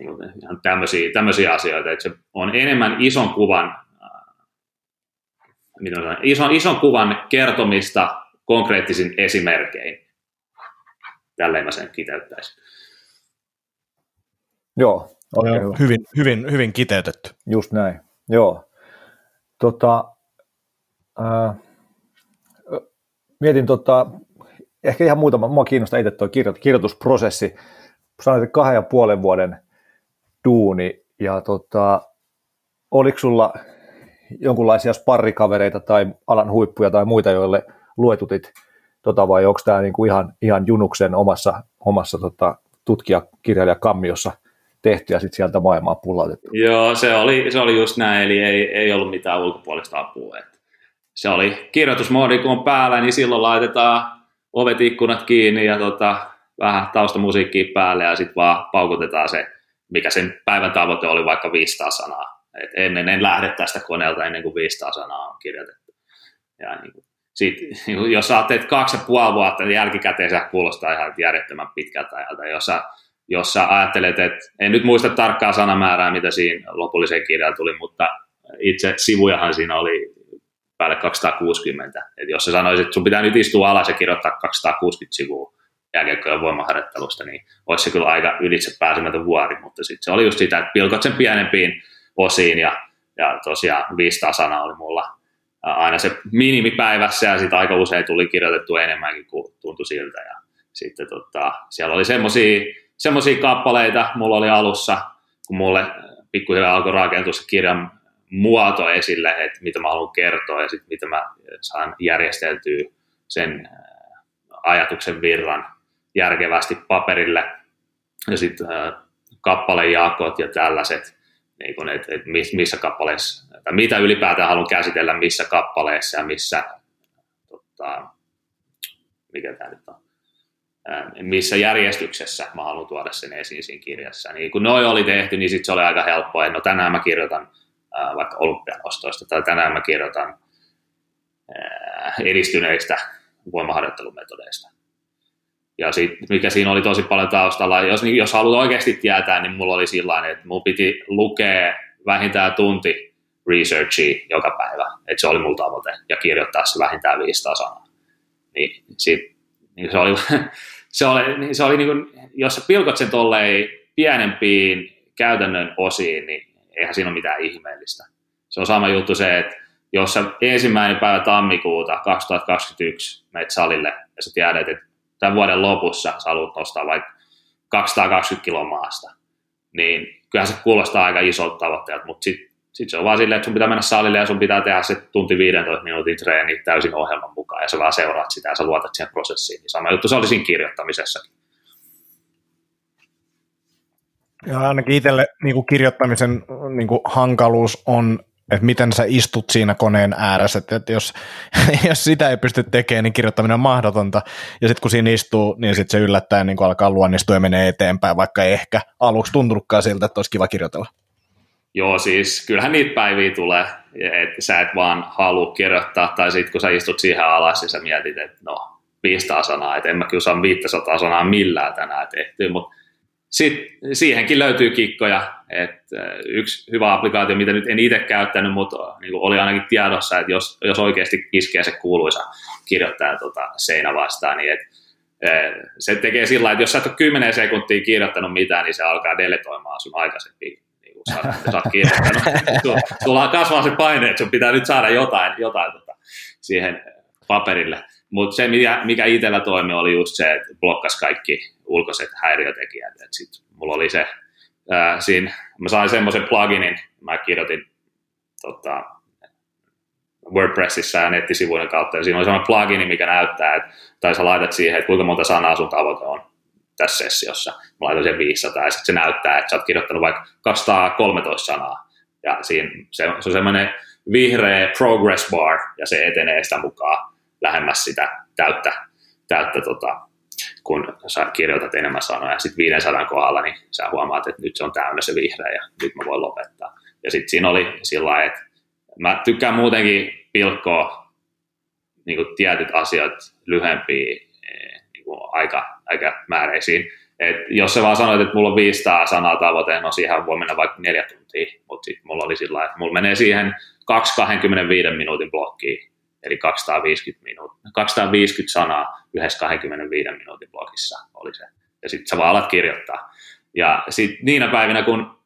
ihan tämmöisiä, tämmöisiä asioita, että se on enemmän ison kuvan, mitä sanon, ison, ison kuvan kertomista konkreettisin esimerkkein. Tälleen mä sen kiteyttäisin. Joo, okay, hyvä. hyvin, hyvin, hyvin kiteytetty. Just näin, joo. Tota, äh, mietin tota, ehkä ihan muutama, mua kiinnostaa itse tuo kirjoitusprosessi. Sanoit, että kahden ja puolen vuoden duuni, ja tota, oliko sulla jonkunlaisia sparrikavereita tai alan huippuja tai muita, joille luetutit, tota, vai onko tämä niinku ihan, ihan Junuksen omassa, omassa tota, tutkijakirjailija kammiossa tehty ja sitten sieltä maailmaa pullautettu? Joo, se oli, se oli just näin, eli ei, ei ollut mitään ulkopuolista apua. Et se oli kirjoitusmoodi, kun on päällä, niin silloin laitetaan ovet ikkunat kiinni ja tota, vähän taustamusiikkia päälle ja sitten vaan paukutetaan se, mikä sen päivän tavoite oli vaikka 500 sanaa. Et ennen en lähde tästä koneelta ennen kuin 500 sanaa on kirjoitettu. Ja niin kuin, sit, niin kuin, jos sä teet kaksi ja puoli vuotta, niin jälkikäteen se kuulostaa ihan järjettömän pitkältä ajalta. Jos sä, jos sä ajattelet, että en nyt muista tarkkaa sanamäärää, mitä siinä lopulliseen kirjaan tuli, mutta itse sivujahan siinä oli päälle 260. Et jos sä sanoisit, että sun pitää nyt istua alas ja kirjoittaa 260 sivua jääkiekkojen voimaharjoittelusta, niin olisi se kyllä aika ylitse pääsemätön vuori, mutta sitten se oli just sitä, että pilkot sen pienempiin osiin ja, ja tosiaan 500 sanaa oli mulla aina se minimipäivässä ja sitten aika usein tuli kirjoitettu enemmänkin kuin tuntui siltä ja sitten tota, siellä oli semmoisia kappaleita, mulla oli alussa, kun mulle pikkuhiljaa alkoi rakentua se kirjan muoto esille, että mitä mä haluan kertoa ja sitten mitä mä saan järjesteltyä sen ajatuksen virran järkevästi paperille ja sitten kappalejakot ja tällaiset, niin kun, että, että missä kappaleessa, tai mitä ylipäätään haluan käsitellä missä kappaleessa ja missä, tota, mikä tämä nyt on, missä järjestyksessä mä haluan tuoda sen esiin siinä kirjassa. Niin kun noi oli tehty, niin sitten se oli aika helppoa. No tänään mä kirjoitan vaikka olympianostoista tai tänään mä kirjoitan edistyneistä voimaharjoittelumetodeista. Ja sit, mikä siinä oli tosi paljon taustalla, jos, jos haluat oikeasti tietää, niin mulla oli sillä että mun piti lukea vähintään tunti researchia joka päivä, että se oli mulla tavoite, ja kirjoittaa se vähintään 500 sanaa. Niin, sit, niin se oli, [LAUGHS] se oli, niin se oli niin kuin, jos sä pilkot sen tolleen pienempiin käytännön osiin, niin eihän siinä ole mitään ihmeellistä. Se on sama juttu se, että jos sä ensimmäinen päivä tammikuuta 2021 menet salille ja sä tiedät, että tämän vuoden lopussa sä haluat nostaa vaikka 220 kiloa maasta, niin kyllähän se kuulostaa aika isolta tavoitteelta, mutta sitten sit se on vaan silleen, että sun pitää mennä salille ja sun pitää tehdä se tunti 15 minuutin treeni täysin ohjelman mukaan ja sä vaan seuraat sitä ja sä luotat siihen prosessiin. Niin sama juttu se oli siinä kirjoittamisessakin. Ja ainakin itselle niin kuin kirjoittamisen niin kuin hankaluus on että miten sä istut siinä koneen ääressä, että, jos, [LAUGHS] jos sitä ei pysty tekemään, niin kirjoittaminen on mahdotonta, ja sitten kun siinä istuu, niin sitten se yllättäen niin alkaa luonnistua ja menee eteenpäin, vaikka ei ehkä aluksi tuntunutkaan siltä, että olisi kiva kirjoitella. Joo, siis kyllähän niitä päiviä tulee, että sä et vaan halua kirjoittaa, tai sitten kun sä istut siihen alas ja sä mietit, että no, 500 sanaa, että en mä kyllä saa 500 sanaa millään tänään tehtyä, mutta sitten siihenkin löytyy kikkoja. että yksi hyvä applikaatio, mitä nyt en itse käyttänyt, mutta niin oli ainakin tiedossa, että jos, jos oikeasti iskee se kuuluisa kirjoittaja tota, seinä vastaan, niin et, se tekee sillä että jos sä et ole 10 sekuntia kirjoittanut mitään, niin se alkaa deletoimaan sun aikaisempi niin kun sä, sä oot kirjoittanut. [LAUGHS] Sulla kasvaa se paine, että sun pitää nyt saada jotain, jotain tota, siihen paperille. Mutta se, mikä, mikä itsellä toimi, oli just se, että blokkasi kaikki ulkoiset häiriötekijät. Et sit mulla oli se, ää, siinä, mä sain semmoisen pluginin, mä kirjoitin tota, WordPressissä ja nettisivujen kautta, ja siinä oli semmoinen plugini, mikä näyttää, että, tai sä laitat siihen, että kuinka monta sanaa sun tavoite on tässä sessiossa. Mä laitan sen 500, ja sitten se näyttää, että sä oot kirjoittanut vaikka 213 sanaa, ja siinä se, se on semmoinen vihreä progress bar, ja se etenee sitä mukaan lähemmäs sitä täyttä, täyttä tota, kun sä kirjoitat enemmän sanoja. Sitten 500 kohdalla, niin sä huomaat, että nyt se on täynnä se vihreä ja nyt mä voin lopettaa. Ja sitten siinä oli sillä että mä tykkään muutenkin pilkkoa niin kuin tietyt asiat lyhempiin eh, niin kuin aika, aika määreisiin. Et jos sä vaan sanoit, että mulla on 500 sanaa tavoite, no siihen voi mennä vaikka neljä tuntia, mutta sitten mulla oli sillä että mulla menee siihen 225 minuutin blokkiin eli 250, minuut- 250 sanaa yhdessä 25 minuutin blogissa oli se. Ja sitten sä vaan alat kirjoittaa. Ja sitten niinä päivinä, kun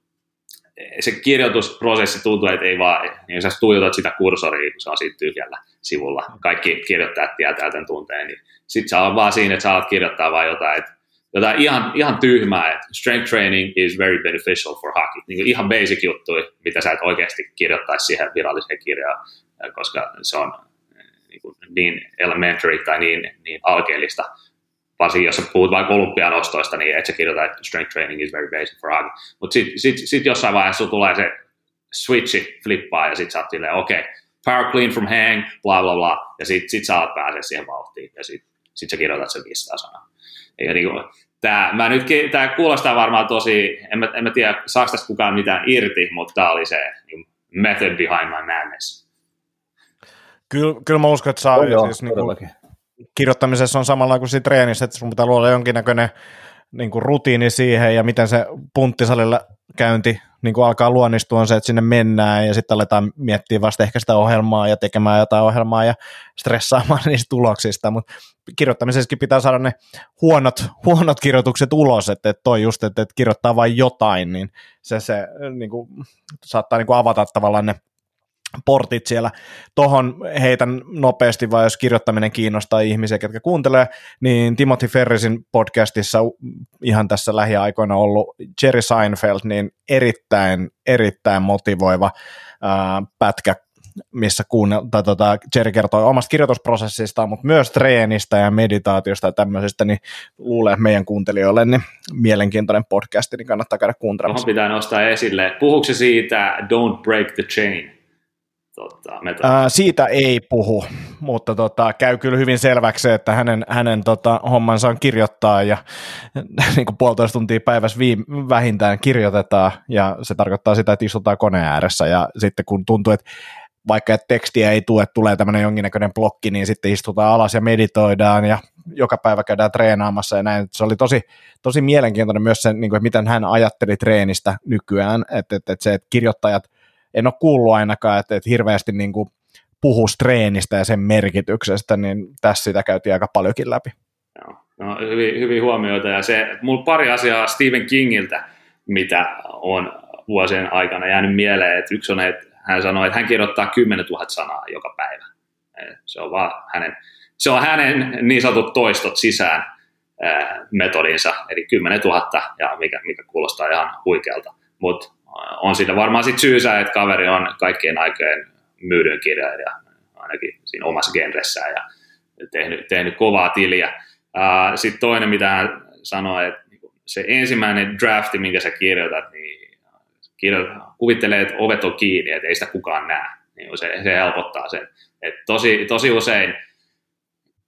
se kirjoitusprosessi tuntuu, että ei vaan, niin sä tuijotat sitä kursoria, kun se on siitä tyhjällä sivulla. Kaikki kirjoittajat tietää tämän tunteen, niin sit sä on vaan siinä, että sä alat kirjoittaa vaan jotain, että jotain ihan, ihan tyhmää, että strength training is very beneficial for hockey. Niin ihan basic juttu, mitä sä et oikeasti kirjoittaisi siihen viralliseen kirjaan, koska se on niin, niin elementary tai niin, niin alkeellista. Varsinkin jos puhut vaikka olympianostoista, niin et sä kirjoita, että strength training is very basic for hockey. Mutta sitten sit, sit jossain vaiheessa tulee se switchi flippaa ja sitten sä oot silleen, okei, okay, power clean from hang, bla bla bla, ja sitten sit sä oot pääsee siihen vauhtiin, ja sitten sit sä kirjoitat sen 500 sanaa. Ja niin kuin, Tää, mä nyt, tää kuulostaa varmaan tosi, en mä, en mä tiedä saako tästä kukaan mitään irti, mutta tämä oli se niin method behind my madness. Kyllä, kyllä mä uskon, että saa. Joo, siis, niin kuin, kirjoittamisessa on samalla kuin siinä treenissä, että sun pitää luoda jonkinnäköinen niin kuin rutiini siihen ja miten se punttisalilla käynti niin kuin alkaa luonnistua on se, että sinne mennään ja sitten aletaan miettiä vasta ehkä sitä ohjelmaa ja tekemään jotain ohjelmaa ja stressaamaan [LAUGHS] niistä tuloksista, mutta kirjoittamisessakin pitää saada ne huonot, huonot kirjoitukset ulos, että, että toi just, että, että kirjoittaa vain jotain, niin se, se niin kuin, saattaa niin kuin avata tavallaan ne portit siellä. Tohon heitän nopeasti, vai jos kirjoittaminen kiinnostaa ihmisiä, ketkä kuuntelee, niin Timothy Ferrisin podcastissa ihan tässä lähiaikoina ollut Jerry Seinfeld, niin erittäin, erittäin motivoiva ää, pätkä missä kuunnel, tai tota, Jerry kertoi omasta kirjoitusprosessista, mutta myös treenistä ja meditaatiosta ja tämmöisestä, niin luulee meidän kuuntelijoille niin mielenkiintoinen podcast, niin kannattaa käydä kuuntelemassa. pitää nostaa esille. Puhuuko siitä Don't Break the Chain? Tota, Ää, siitä ei puhu, mutta tota, käy kyllä hyvin selväksi, että hänen, hänen tota, hommansa on kirjoittaa ja [LAUGHS] niin kuin puolitoista tuntia päivässä viim- vähintään kirjoitetaan. Ja se tarkoittaa sitä, että istutaan koneen ääressä. Ja sitten kun tuntuu, että vaikka että tekstiä ei tule, tulee tämmöinen jonkinnäköinen blokki, niin sitten istutaan alas ja meditoidaan ja joka päivä käydään treenaamassa ja näin. Se oli tosi, tosi mielenkiintoinen myös se, niin kuin, miten hän ajatteli treenistä nykyään, että, että, että se, että kirjoittajat – en ole kuullut ainakaan, että, että hirveästi niin kuin puhuisi treenistä ja sen merkityksestä, niin tässä sitä käytiin aika paljonkin läpi. Joo, no, hyvin, hyvin huomioita ja se, mulla pari asiaa Stephen Kingiltä, mitä on vuosien aikana jäänyt mieleen, että yksi on, että hän sanoi, että hän kirjoittaa 10 000 sanaa joka päivä. Se on vaan hänen, se on hänen niin sanotut toistot sisään metodinsa, eli 10 000, ja mikä, mikä kuulostaa ihan huikealta. Mutta on siitä varmaan sit syysä, että kaveri on kaikkien aikojen myydyn kirjailija, ainakin siinä omassa genressään ja tehnyt, tehnyt kovaa tiliä. Sitten toinen, mitä hän sanoi, että niinku se ensimmäinen drafti, minkä sä kirjoitat, niin kirjoitat, kuvittelee, että ovet on kiinni, että ei sitä kukaan näe. Niin se, se helpottaa sen. Et tosi, tosi usein,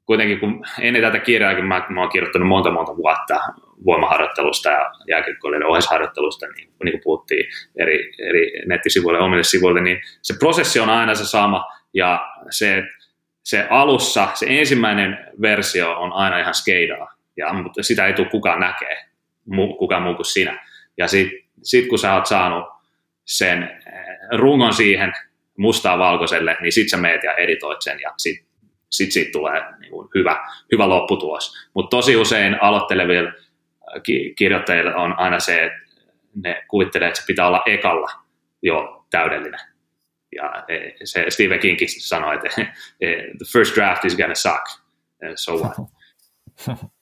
kuitenkin kun ennen tätä kirjaakin mä, mä oon kirjoittanut monta monta vuotta voimaharjoittelusta ja jääkiekkoilijoiden ohjausharjoittelusta, niin, niin kuin puhuttiin eri, eri nettisivuille omille sivuille, niin se prosessi on aina se sama, ja se, se alussa, se ensimmäinen versio on aina ihan skeidaa, ja, mutta sitä ei tule kukaan näkee, kukaan muu kuin sinä. Ja sitten sit kun sä oot saanut sen eh, rungon siihen mustaa valkoiselle, niin sit sä meet ja editoit sen, ja sit, sit siitä tulee niin kuin hyvä, hyvä lopputulos. Mutta tosi usein aloittelevilla kirjoittajille on aina se, että ne kuvittelee, että se pitää olla ekalla jo täydellinen. Ja e, se Stephen Kingkin sanoi, että [LAUGHS] e, the first draft is gonna suck, so what? [LAUGHS]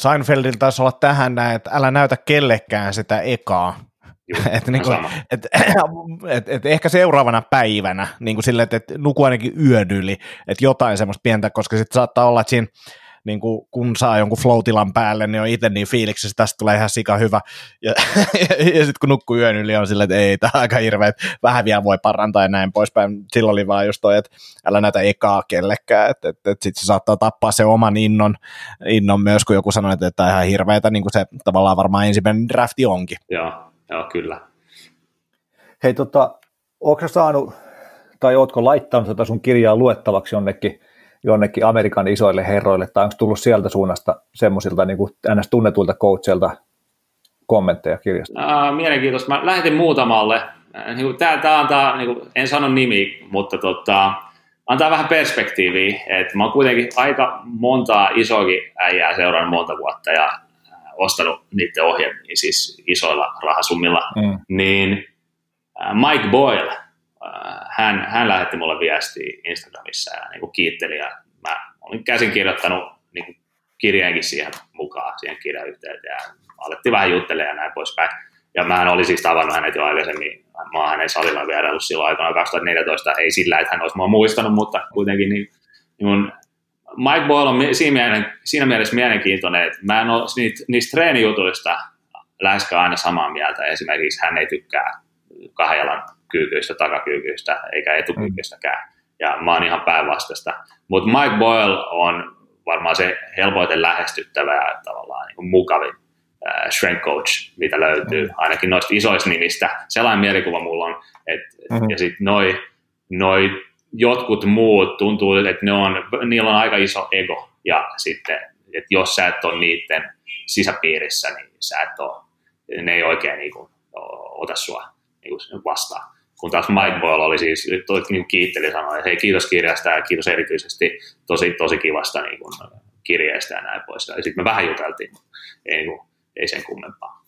Seinfeldillä taisi olla tähän näin, että älä näytä kellekään sitä ekaa. [LAUGHS] et, niin kuin, et, et, et, ehkä seuraavana päivänä niin kuin sille, että et nuku ainakin yön yli, että jotain semmoista pientä, koska sitten saattaa olla, että siinä niin kuin, kun saa jonkun floatilan päälle, niin on itse niin fiiliksissä, tästä tulee ihan sika hyvä. Ja, [LAUGHS] ja, ja sitten kun nukkuu yön yli, on silleen, että ei, tämä on aika hirveä, että vähän vielä voi parantaa ja näin poispäin. Silloin oli vaan just toi, että älä näytä ekaa kellekään, että, että, että sitten se saattaa tappaa se oman innon, innon myös, kun joku sanoo, että tämä on ihan hirveätä, niin kuin se tavallaan varmaan ensimmäinen drafti onkin. Joo, joo kyllä. Hei, tota, onko saanut, tai ootko laittanut tätä sun kirjaa luettavaksi jonnekin jonnekin Amerikan isoille herroille, tai onko tullut sieltä suunnasta semmoisilta niin kuin ns. tunnetuilta coachilta kommentteja kirjasta? Uh, mielenkiintoista. Mä lähetin muutamalle. Niin Tämä, tämä antaa, niin kuin, en sano nimi, mutta tota, antaa vähän perspektiiviä. että mä oon kuitenkin aika montaa isoakin äijää seurannut monta vuotta, ja ostanut niiden ohjelmia siis isoilla rahasummilla, mm. niin Mike Boyle, hän, hän lähetti mulle viestiä Instagramissa ja niin kuin kiitteli ja mä olin käsin kirjoittanut niin kuin kirjeenkin siihen mukaan, siihen kirjayhteyteen ja alettiin vähän juttelemaan ja näin poispäin. Ja mä olin siis tavannut hänet jo aikaisemmin, mä oon hänen salilla vieraillut silloin aikana 2014, ei sillä, että hän olisi mua muistanut, mutta kuitenkin niin, niin Mike Boyle on siinä, mielessä mielenkiintoinen, että mä en ole niitä, niistä treenijutuista läheskään aina samaa mieltä. Esimerkiksi hän ei tykkää kahden jalan kyykyistä, takakyykyistä eikä etukyykystäkään. Ja mä oon ihan päinvastaista. Mutta Mike Boyle on varmaan se helpoiten lähestyttävä ja tavallaan niin kuin mukavin äh, strength coach, mitä löytyy, mm. ainakin noista isoista nimistä. Sellainen mielikuva mulla on, että mm-hmm. ja sitten noi, noi jotkut muut tuntuu, että ne on, niillä on aika iso ego, ja sitten, että jos sä et ole niiden sisäpiirissä, niin sä et ole, ne ei oikein niin kuin, ota sua niin kuin vastaan. Kun taas Mike Boyle oli siis, niin kiitteli sanoi, että hei kiitos kirjasta ja kiitos erityisesti tosi, tosi kivasta niin kuin, kirjeestä ja näin pois. Ja sitten me vähän juteltiin, ei, niin kuin, ei sen kummempaa.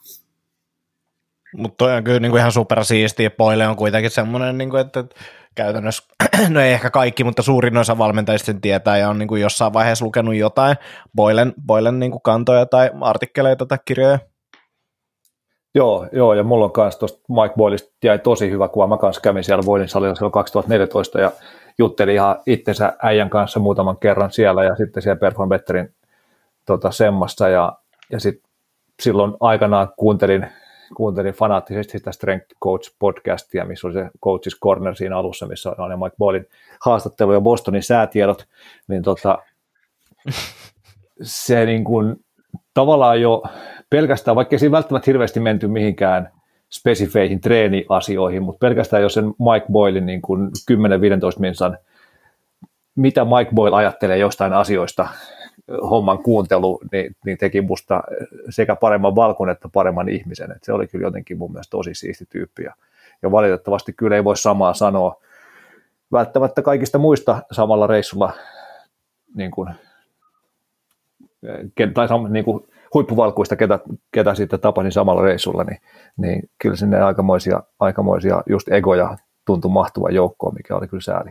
Mutta toi on kyllä niin kuin ihan supersiistiä. Boyle on kuitenkin semmoinen, niin kuin, että käytännössä, [CLEARS THROAT] no ei ehkä kaikki, mutta suurin osa valmentajista sen tietää ja on niin kuin jossain vaiheessa lukenut jotain Boylen, Boylen niin kuin kantoja tai artikkeleita tai kirjoja. Joo, joo, ja mulla on kanssa tuosta Mike Boylista jäi tosi hyvä kuva. Mä kanssa kävin siellä Boylin salilla silloin 2014 ja juttelin ihan itsensä äijän kanssa muutaman kerran siellä ja sitten siellä Perform Betterin tota, semmassa ja, ja sitten silloin aikanaan kuuntelin kuuntelin fanaattisesti sitä Strength Coach podcastia, missä oli se Coaches Corner siinä alussa, missä oli Mike Boylin haastattelu ja Bostonin säätiedot, niin tota, [LAUGHS] se niin kuin, tavallaan jo pelkästään, vaikka siinä välttämättä hirveästi menty mihinkään spesifeihin treeniasioihin, mutta pelkästään jos sen Mike Boylin niin kuin 10-15 minsan, mitä Mike Boyle ajattelee jostain asioista, homman kuuntelu niin, niin teki musta sekä paremman valkun että paremman ihmisen. Et se oli kyllä jotenkin mun mielestä tosi siisti tyyppi. Ja, ja valitettavasti kyllä ei voi samaa sanoa välttämättä kaikista muista samalla reissulla niin kuin, tai niin kuin huippuvalkuista, ketä, ketä sitten tapasin samalla reissulla, niin, niin kyllä sinne aikamoisia, aikamoisia just egoja tuntui mahtuva joukkoon, mikä oli kyllä sääli.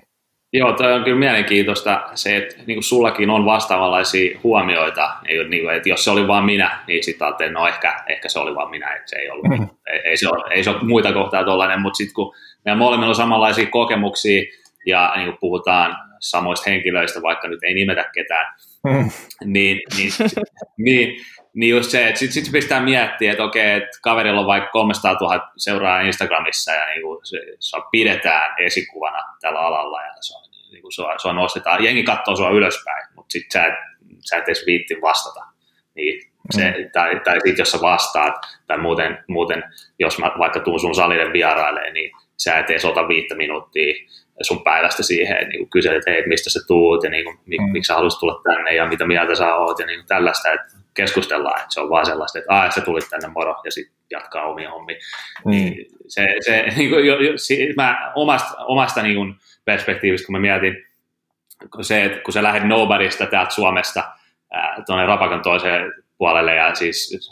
Joo, toi on kyllä mielenkiintoista se, että niin kuin sullakin on vastaavanlaisia huomioita, niin kuin, että jos se oli vain minä, niin sitten ajattelin, no ehkä, ehkä se oli vain minä, että se ei ollut, mm-hmm. ei, ei, se ole, ei se ole muita kohtaa tuollainen, mutta sitten kun meillä molemmilla on samanlaisia kokemuksia ja niin kuin puhutaan samoista henkilöistä, vaikka nyt ei nimetä ketään, mm. niin, niin, niin, niin just se, että sitten sit pistää miettiä, että okei, että kaverilla on vaikka 300 000 seuraa Instagramissa ja niin kuin se, se pidetään esikuvana tällä alalla ja se on, niin kuin sua, sua nostetaan. Jengi katsoo sua ylöspäin, mutta sitten sä, sä et edes viitti vastata. Niin se, mm. Tai, tai sitten jos sä vastaat, tai muuten, muuten jos mä vaikka tuun sun salille vierailemaan, niin sä et edes ota viittä minuuttia sun päivästä siihen, niin kyselet, että hei, mistä sä tuut ja niin kuin, mm. miksi sä haluaisit tulla tänne ja mitä mieltä sä oot ja niin kuin tällaista, että keskustellaan, että se on vaan sellaista, että aah, sä tulit tänne moro ja sitten jatkaa omia hommia. Mm. Niin se, se, [LAUGHS] niin kuin, jo, jo, mä omasta, omasta niin kuin perspektiivistä, kun mä mietin, kun se, että kun sä lähdet nobodysta täältä Suomesta tuonne Rapakan toiseen puolelle ja siis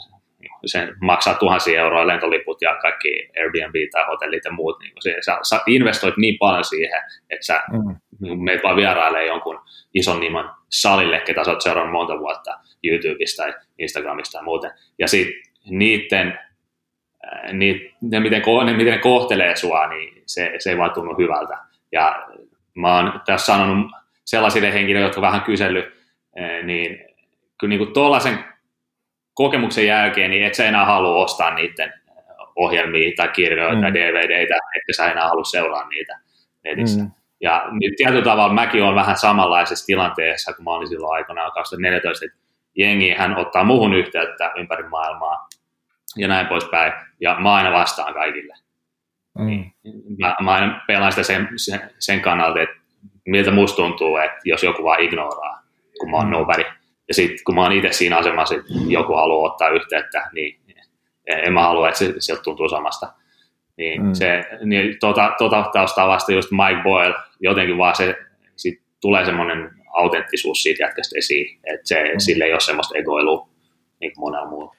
sen maksaa tuhansia euroa lentoliput ja kaikki Airbnb tai hotellit ja muut, niin se, sä, sä investoit niin paljon siihen, että sä mm. Meet vaan vierailee jonkun ison nimen salille, ketä sä oot seurannut monta vuotta YouTubesta tai Instagramista tai muuten. Ja sitten niiden, niit, ne, miten, ne, miten ne kohtelee sua, niin se, se ei vaan tunnu hyvältä. Ja mä oon tässä sanonut sellaisille henkilöille, jotka vähän kysellyt, niin kyllä niin tuollaisen kokemuksen jälkeen, niin et sä enää halua ostaa niiden ohjelmia tai kirjoja mm. tai DVDitä, että sä enää halua seuraa niitä netissä. Mm. Ja nyt tietyllä tavalla mäkin olen vähän samanlaisessa tilanteessa, kun mä olin silloin aikana 2014, että jengi hän ottaa muuhun yhteyttä ympäri maailmaa ja näin poispäin, ja mä aina vastaan kaikille. Mm. Niin mä, mä aina pelaan sitä sen, sen, sen kannalta, että miltä musta tuntuu, että jos joku vaan ignoraa, kun mä oon mm. nobody. Ja sitten kun mä oon itse siinä asemassa, että joku haluaa ottaa yhteyttä, niin en mä halua, että se, sieltä tuntuu samasta. Niin, mm. se, niin tota, tota taustaa vasta just Mike Boyle, jotenkin vaan se, sit tulee semmoinen autenttisuus siitä jätkästä esiin, että se, mm. sille ei ole semmoista egoilua niin kuin monella muulla.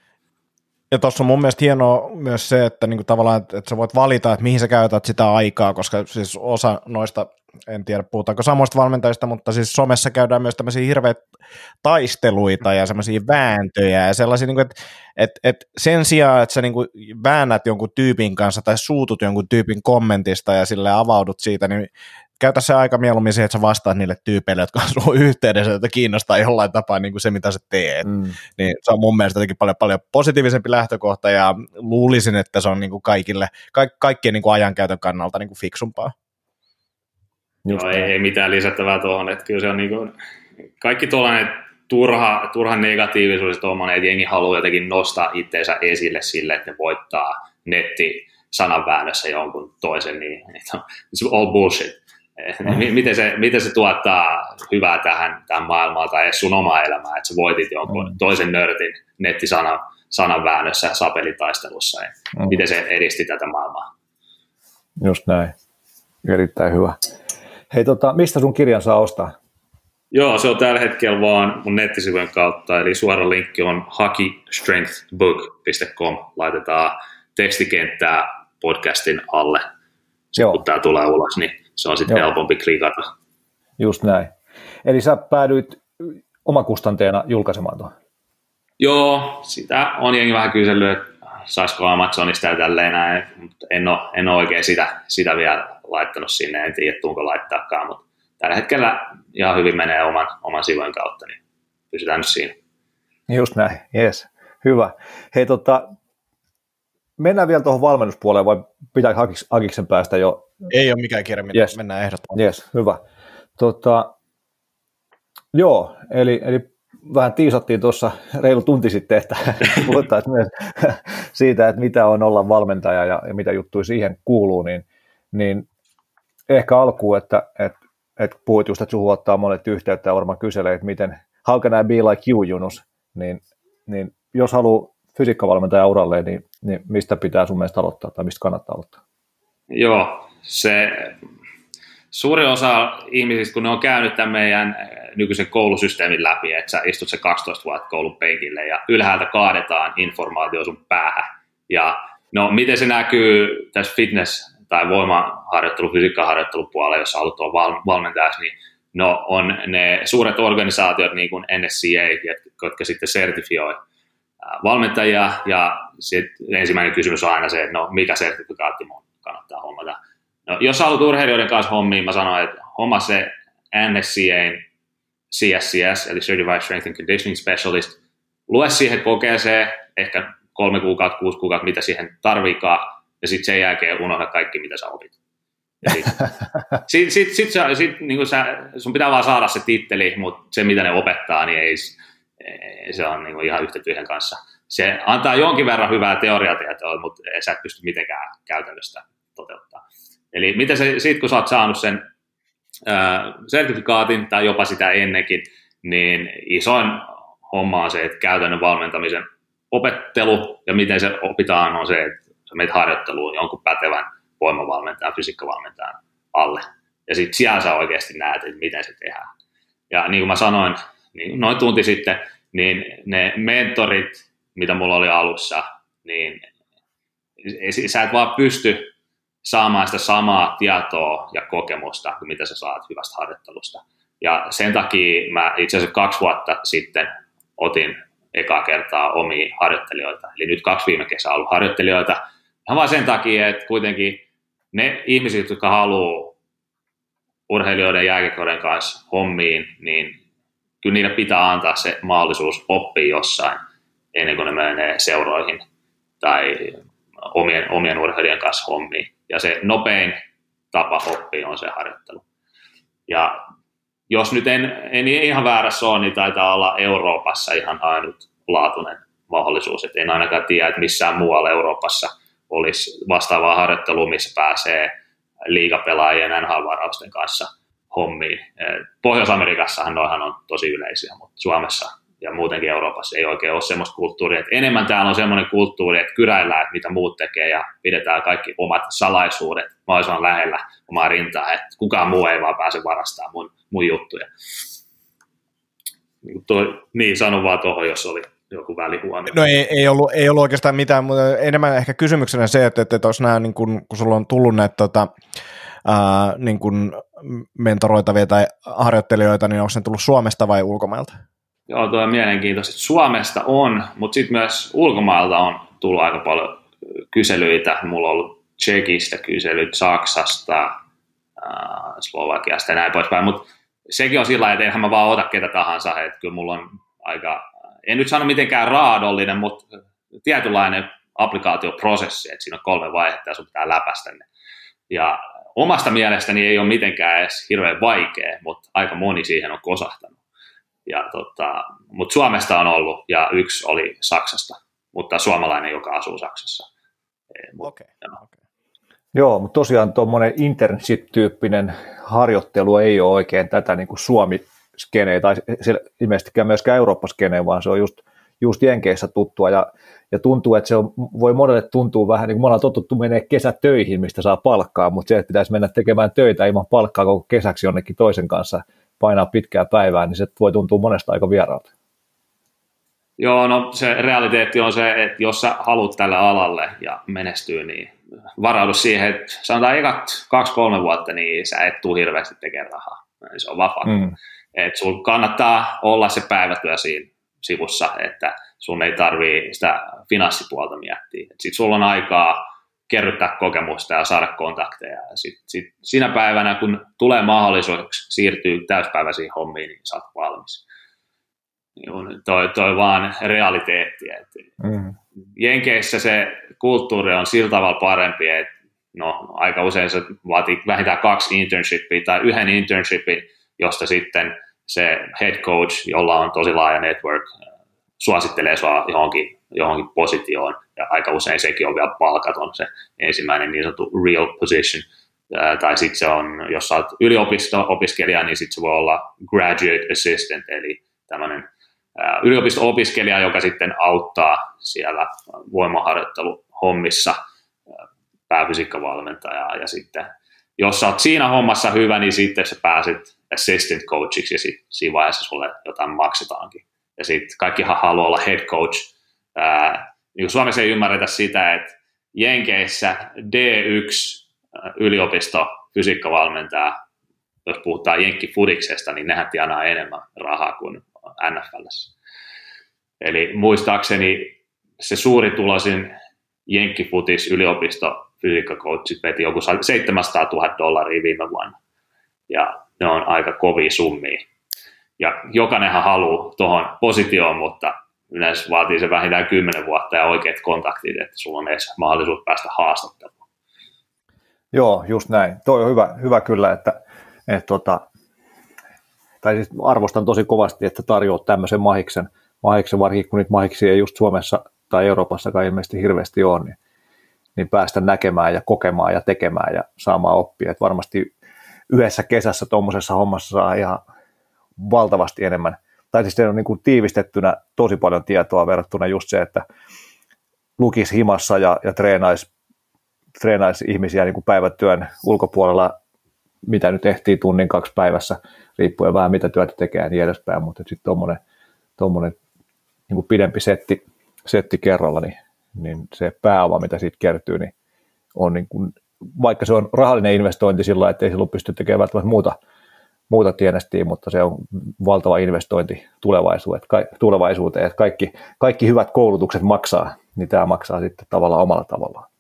Ja tuossa on mun mielestä hienoa myös se, että niinku tavallaan, että, että sä voit valita, että mihin sä käytät sitä aikaa, koska siis osa noista, en tiedä puhutaanko samoista valmentajista, mutta siis somessa käydään myös tämmöisiä hirveitä taisteluita ja semmoisia vääntöjä ja sellaisia, niinku, että, että, että sen sijaan, että sä niinku väännät jonkun tyypin kanssa tai suutut jonkun tyypin kommentista ja sille avaudut siitä, niin käytä se aika mieluummin siihen, että sä vastaat niille tyypeille, jotka on sun yhteydessä, että kiinnostaa jollain tapaa niin kuin se, mitä sä teet. Mm. Niin se on mun mielestä jotenkin paljon, paljon positiivisempi lähtökohta ja luulisin, että se on niin kuin kaikille, ka- kaikkien niin kuin ajankäytön kannalta niin kuin fiksumpaa. Just no, ei, ei, mitään lisättävää tuohon, että kyllä se on niin kuin, kaikki tuollainen turha, turha negatiivisuus tuommoinen, että jengi haluaa jotenkin nostaa itseensä esille sille, että ne voittaa netti sananväännössä jonkun toisen, niin it's all bullshit. Mm. miten, se, miten se tuottaa hyvää tähän, tähän maailmaan tai edes sun omaa elämää, että sä voitit jonkun mm. toisen nörtin nettisana sananväännössä ja sapelitaistelussa. Ja mm. Miten se edisti tätä maailmaa? Just näin. Erittäin hyvä. Hei, tota, mistä sun kirjan saa ostaa? Joo, se on tällä hetkellä vaan mun nettisivujen kautta, eli suora linkki on hockeystrengthbook.com. Laitetaan tekstikenttää podcastin alle. Joo. kun tämä tulee ulos, niin se on sitten helpompi klikata. Just näin. Eli sä päädyit omakustanteena julkaisemaan tuon? Joo, sitä on jengi vähän kysellyt, että saisiko Amazonista ja tälleen näin, mutta en ole, en ole oikein sitä, sitä vielä laittanut sinne, en tiedä tuunko laittaakaan, mutta tällä hetkellä ihan hyvin menee oman, oman sivujen kautta, niin pysytään nyt siinä. Just näin, yes. Hyvä. Hei, tota, mennään vielä tuohon valmennuspuoleen, vai pitää Akiksen päästä jo? Ei ole mikään kirja, yes. mennään ehdottomasti. Yes, hyvä. Tota, joo, eli, eli vähän tiisattiin tuossa reilu tunti sitten, että [LAUGHS] puhuttaisiin myös siitä, että mitä on olla valmentaja ja, ja mitä juttuja siihen kuuluu, niin, niin ehkä alkuun, että, että, että puhuit just, että suhu ottaa monet yhteyttä ja varmaan kyselee, että miten, how can I be like you, Junus, niin, niin jos haluaa fysiikkavalmentaja uralle, niin, niin mistä pitää sun mielestä aloittaa tai mistä kannattaa aloittaa? Joo, se suuri osa ihmisistä, kun ne on käynyt tämän meidän nykyisen koulusysteemin läpi, että sä istut se 12 vuotta koulun penkille ja ylhäältä kaadetaan informaatio sun päähän. Ja no, miten se näkyy tässä fitness- tai voimaharjoittelu, fysiikkaharjoittelupuolella, jos haluat olla valmentajaksi, niin no, on ne suuret organisaatiot niin kuin NSCA, jotka sitten sertifioi valmentajia, ja sitten ensimmäinen kysymys on aina se, että no mikä sertifikaatti mun kannattaa hommata. No, jos haluat urheilijoiden kanssa hommiin, mä sanoin, että homma se NSCA CSCS, eli Certified Strength and Conditioning Specialist, lue siihen kokeeseen, ehkä kolme kuukautta, kuusi kuukautta, mitä siihen tarviikaan, ja sitten sen jälkeen unohda kaikki, mitä sä opit. Sitten [LAUGHS] sit, sit, sit, sit, sit, niin sä, sun pitää vaan saada se titteli, mutta se, mitä ne opettaa, niin ei, se on niin ihan yhtä tyhjän kanssa. Se antaa jonkin verran hyvää teoriatietoa, mutta sä et pysty mitenkään käytännössä toteuttaa. Eli miten se, sit kun sä oot saanut sen ää, sertifikaatin tai jopa sitä ennenkin, niin isoin homma on se, että käytännön valmentamisen opettelu ja miten se opitaan on se, että sä menet harjoitteluun jonkun pätevän voimavalmentajan, fysiikkavalmentajan alle. Ja sitten siellä sä oikeasti näet, että miten se tehdään. Ja niin kuin mä sanoin, niin noin tunti sitten, niin ne mentorit, mitä mulla oli alussa, niin sä et vaan pysty saamaan sitä samaa tietoa ja kokemusta kuin mitä sä saat hyvästä harjoittelusta. Ja sen takia mä itse asiassa kaksi vuotta sitten otin eka kertaa omia harjoittelijoita. Eli nyt kaksi viime kesää ollut harjoittelijoita. Ihan vaan sen takia, että kuitenkin ne ihmiset, jotka haluaa urheilijoiden jääkekoiden kanssa hommiin, niin kyllä niille pitää antaa se mahdollisuus oppia jossain ennen kuin ne menee seuroihin tai omien, omien urheilijan kanssa hommiin. Ja se nopein tapa oppia on se harjoittelu. Ja jos nyt en, en ihan väärässä ole, niin taitaa olla Euroopassa ihan ainutlaatuinen mahdollisuus. Et en ainakaan tiedä, että missään muualla Euroopassa olisi vastaavaa harjoittelua, missä pääsee liigapelaajien NHL-varausten kanssa hommiin. Pohjois-Amerikassahan noihan on tosi yleisiä, mutta Suomessa ja muutenkin Euroopassa ei oikein ole semmoista kulttuuria. Että enemmän täällä on semmoinen kulttuuri, että kyräillään, että mitä muut tekee ja pidetään kaikki omat salaisuudet mahdollisimman lähellä omaa rintaa, että kukaan muu ei vaan pääse varastamaan mun, mun juttuja. Niin, toi, niin sanon vaan tuohon, jos oli joku välihuomio. No ei, ei, ollut, ei ollut oikeastaan mitään, mutta enemmän ehkä kysymyksenä se, että, että, olisi nämä, niin kun, kun sulla on tullut näitä tota, ää, niin kun mentoroitavia tai harjoittelijoita, niin onko ne tullut Suomesta vai ulkomailta? Joo, tuo on mielenkiintoista. Suomesta on, mutta sitten myös ulkomailta on tullut aika paljon kyselyitä. Mulla on ollut Tsekistä kyselyt, Saksasta, äh, Slovakiasta ja näin poispäin, mutta sekin on sillä että enhän mä vaan ota ketä tahansa, että kyllä mulla on aika, en nyt sano mitenkään raadollinen, mutta tietynlainen applikaatioprosessi, että siinä on kolme vaihetta ja sun pitää läpäistä ne. Ja omasta mielestäni ei ole mitenkään edes hirveän vaikea, mutta aika moni siihen on kosahtanut. Ja tota, mutta Suomesta on ollut ja yksi oli Saksasta, mutta suomalainen, joka asuu Saksassa. Okei. Okay. Okay. Joo, mutta tosiaan tuommoinen internship-tyyppinen harjoittelu ei ole oikein tätä niin kuin Suomi-skeneä, tai se ilmeisestikään myöskään Eurooppa-skeneä, vaan se on just, just Jenkeissä tuttua, ja, ja tuntuu, että se on, voi monelle tuntua vähän, niin kuin me ollaan totuttu menee kesätöihin, mistä saa palkkaa, mutta se, että pitäisi mennä tekemään töitä ilman palkkaa koko kesäksi jonnekin toisen kanssa, painaa pitkää päivää, niin se voi tuntua monesta aika vieraalta. Joo, no se realiteetti on se, että jos sä haluat tälle alalle ja menestyy, niin varaudu siihen, että sanotaan ekat kaksi-kolme vuotta, niin sä et tule hirveästi tekemään rahaa. Se on vapaa. Mm. Että sun kannattaa olla se päivätyö siinä sivussa, että sun ei tarvii sitä finanssipuolta miettiä. Sitten sulla on aikaa kerryttää kokemusta ja saada kontakteja. Ja sit, sit, siinä päivänä, kun tulee mahdollisuus siirtyä täyspäiväisiin hommiin, niin sä oot valmis. Niin toi, toi vaan realiteetti. Että mm. Jenkeissä se kulttuuri on sillä tavalla parempi, että no, aika usein se vaatii vähintään kaksi internshipia tai yhden internshipin, josta sitten se head coach, jolla on tosi laaja network, suosittelee sua johonkin, johonkin positioon, ja aika usein sekin on vielä palkaton, se ensimmäinen niin sanottu real position, tai sitten se on, jos oot yliopisto-opiskelija, niin sitten se voi olla graduate assistant, eli tämmöinen yliopisto-opiskelija, joka sitten auttaa siellä voimaharjoitteluhommissa pääfysiikkavalmentajaa ja sitten jos sä oot siinä hommassa hyvä, niin sitten sä pääset assistant coachiksi ja sitten siinä vaiheessa sulle jotain maksetaankin. Ja sitten kaikkihan haluaa olla head coach. Ää, niin Suomessa ei ymmärretä sitä, että Jenkeissä D1 yliopisto fysiikkavalmentaja, jos puhutaan Jenkki-fudiksesta, niin nehän tienaa enemmän rahaa kuin NFL. Eli muistaakseni se suuri tulosin Jenkkifutis yliopisto fysiikkakoutsit veti joku 700 000 dollaria viime vuonna. Ja ne on aika kovia summia. Ja jokainenhan haluaa tuohon positioon, mutta yleensä vaatii se vähintään 10 vuotta ja oikeat kontaktit, että sulla on edes mahdollisuus päästä haastatteluun. Joo, just näin. Toi on hyvä, hyvä kyllä, että, että tota, tai siis arvostan tosi kovasti, että tarjoat tämmöisen mahiksen, mahiksen varsinkin kun niitä mahiksia ei just Suomessa tai Euroopassakaan ilmeisesti hirveästi ole, niin, niin päästä näkemään ja kokemaan ja tekemään ja saamaan oppia. Että varmasti yhdessä kesässä tuommoisessa hommassa saa ihan valtavasti enemmän, tai siis on niin kuin tiivistettynä tosi paljon tietoa verrattuna just se, että lukisi himassa ja, ja treenaisi, treenaisi ihmisiä niin kuin päivätyön ulkopuolella, mitä nyt ehtii tunnin kaksi päivässä, riippuen vähän mitä työtä tekee ja niin edespäin, mutta sitten tuommoinen, tuommoinen niin pidempi setti, setti kerralla, niin, niin se pääoma, mitä siitä kertyy, niin on niin kuin, vaikka se on rahallinen investointi sillä että ei silloin pysty tekemään välttämättä muuta, muuta tienestiä, mutta se on valtava investointi tulevaisuuteen, tulevaisuuteen että kaikki, kaikki hyvät koulutukset maksaa, niin tämä maksaa sitten tavallaan omalla tavallaan.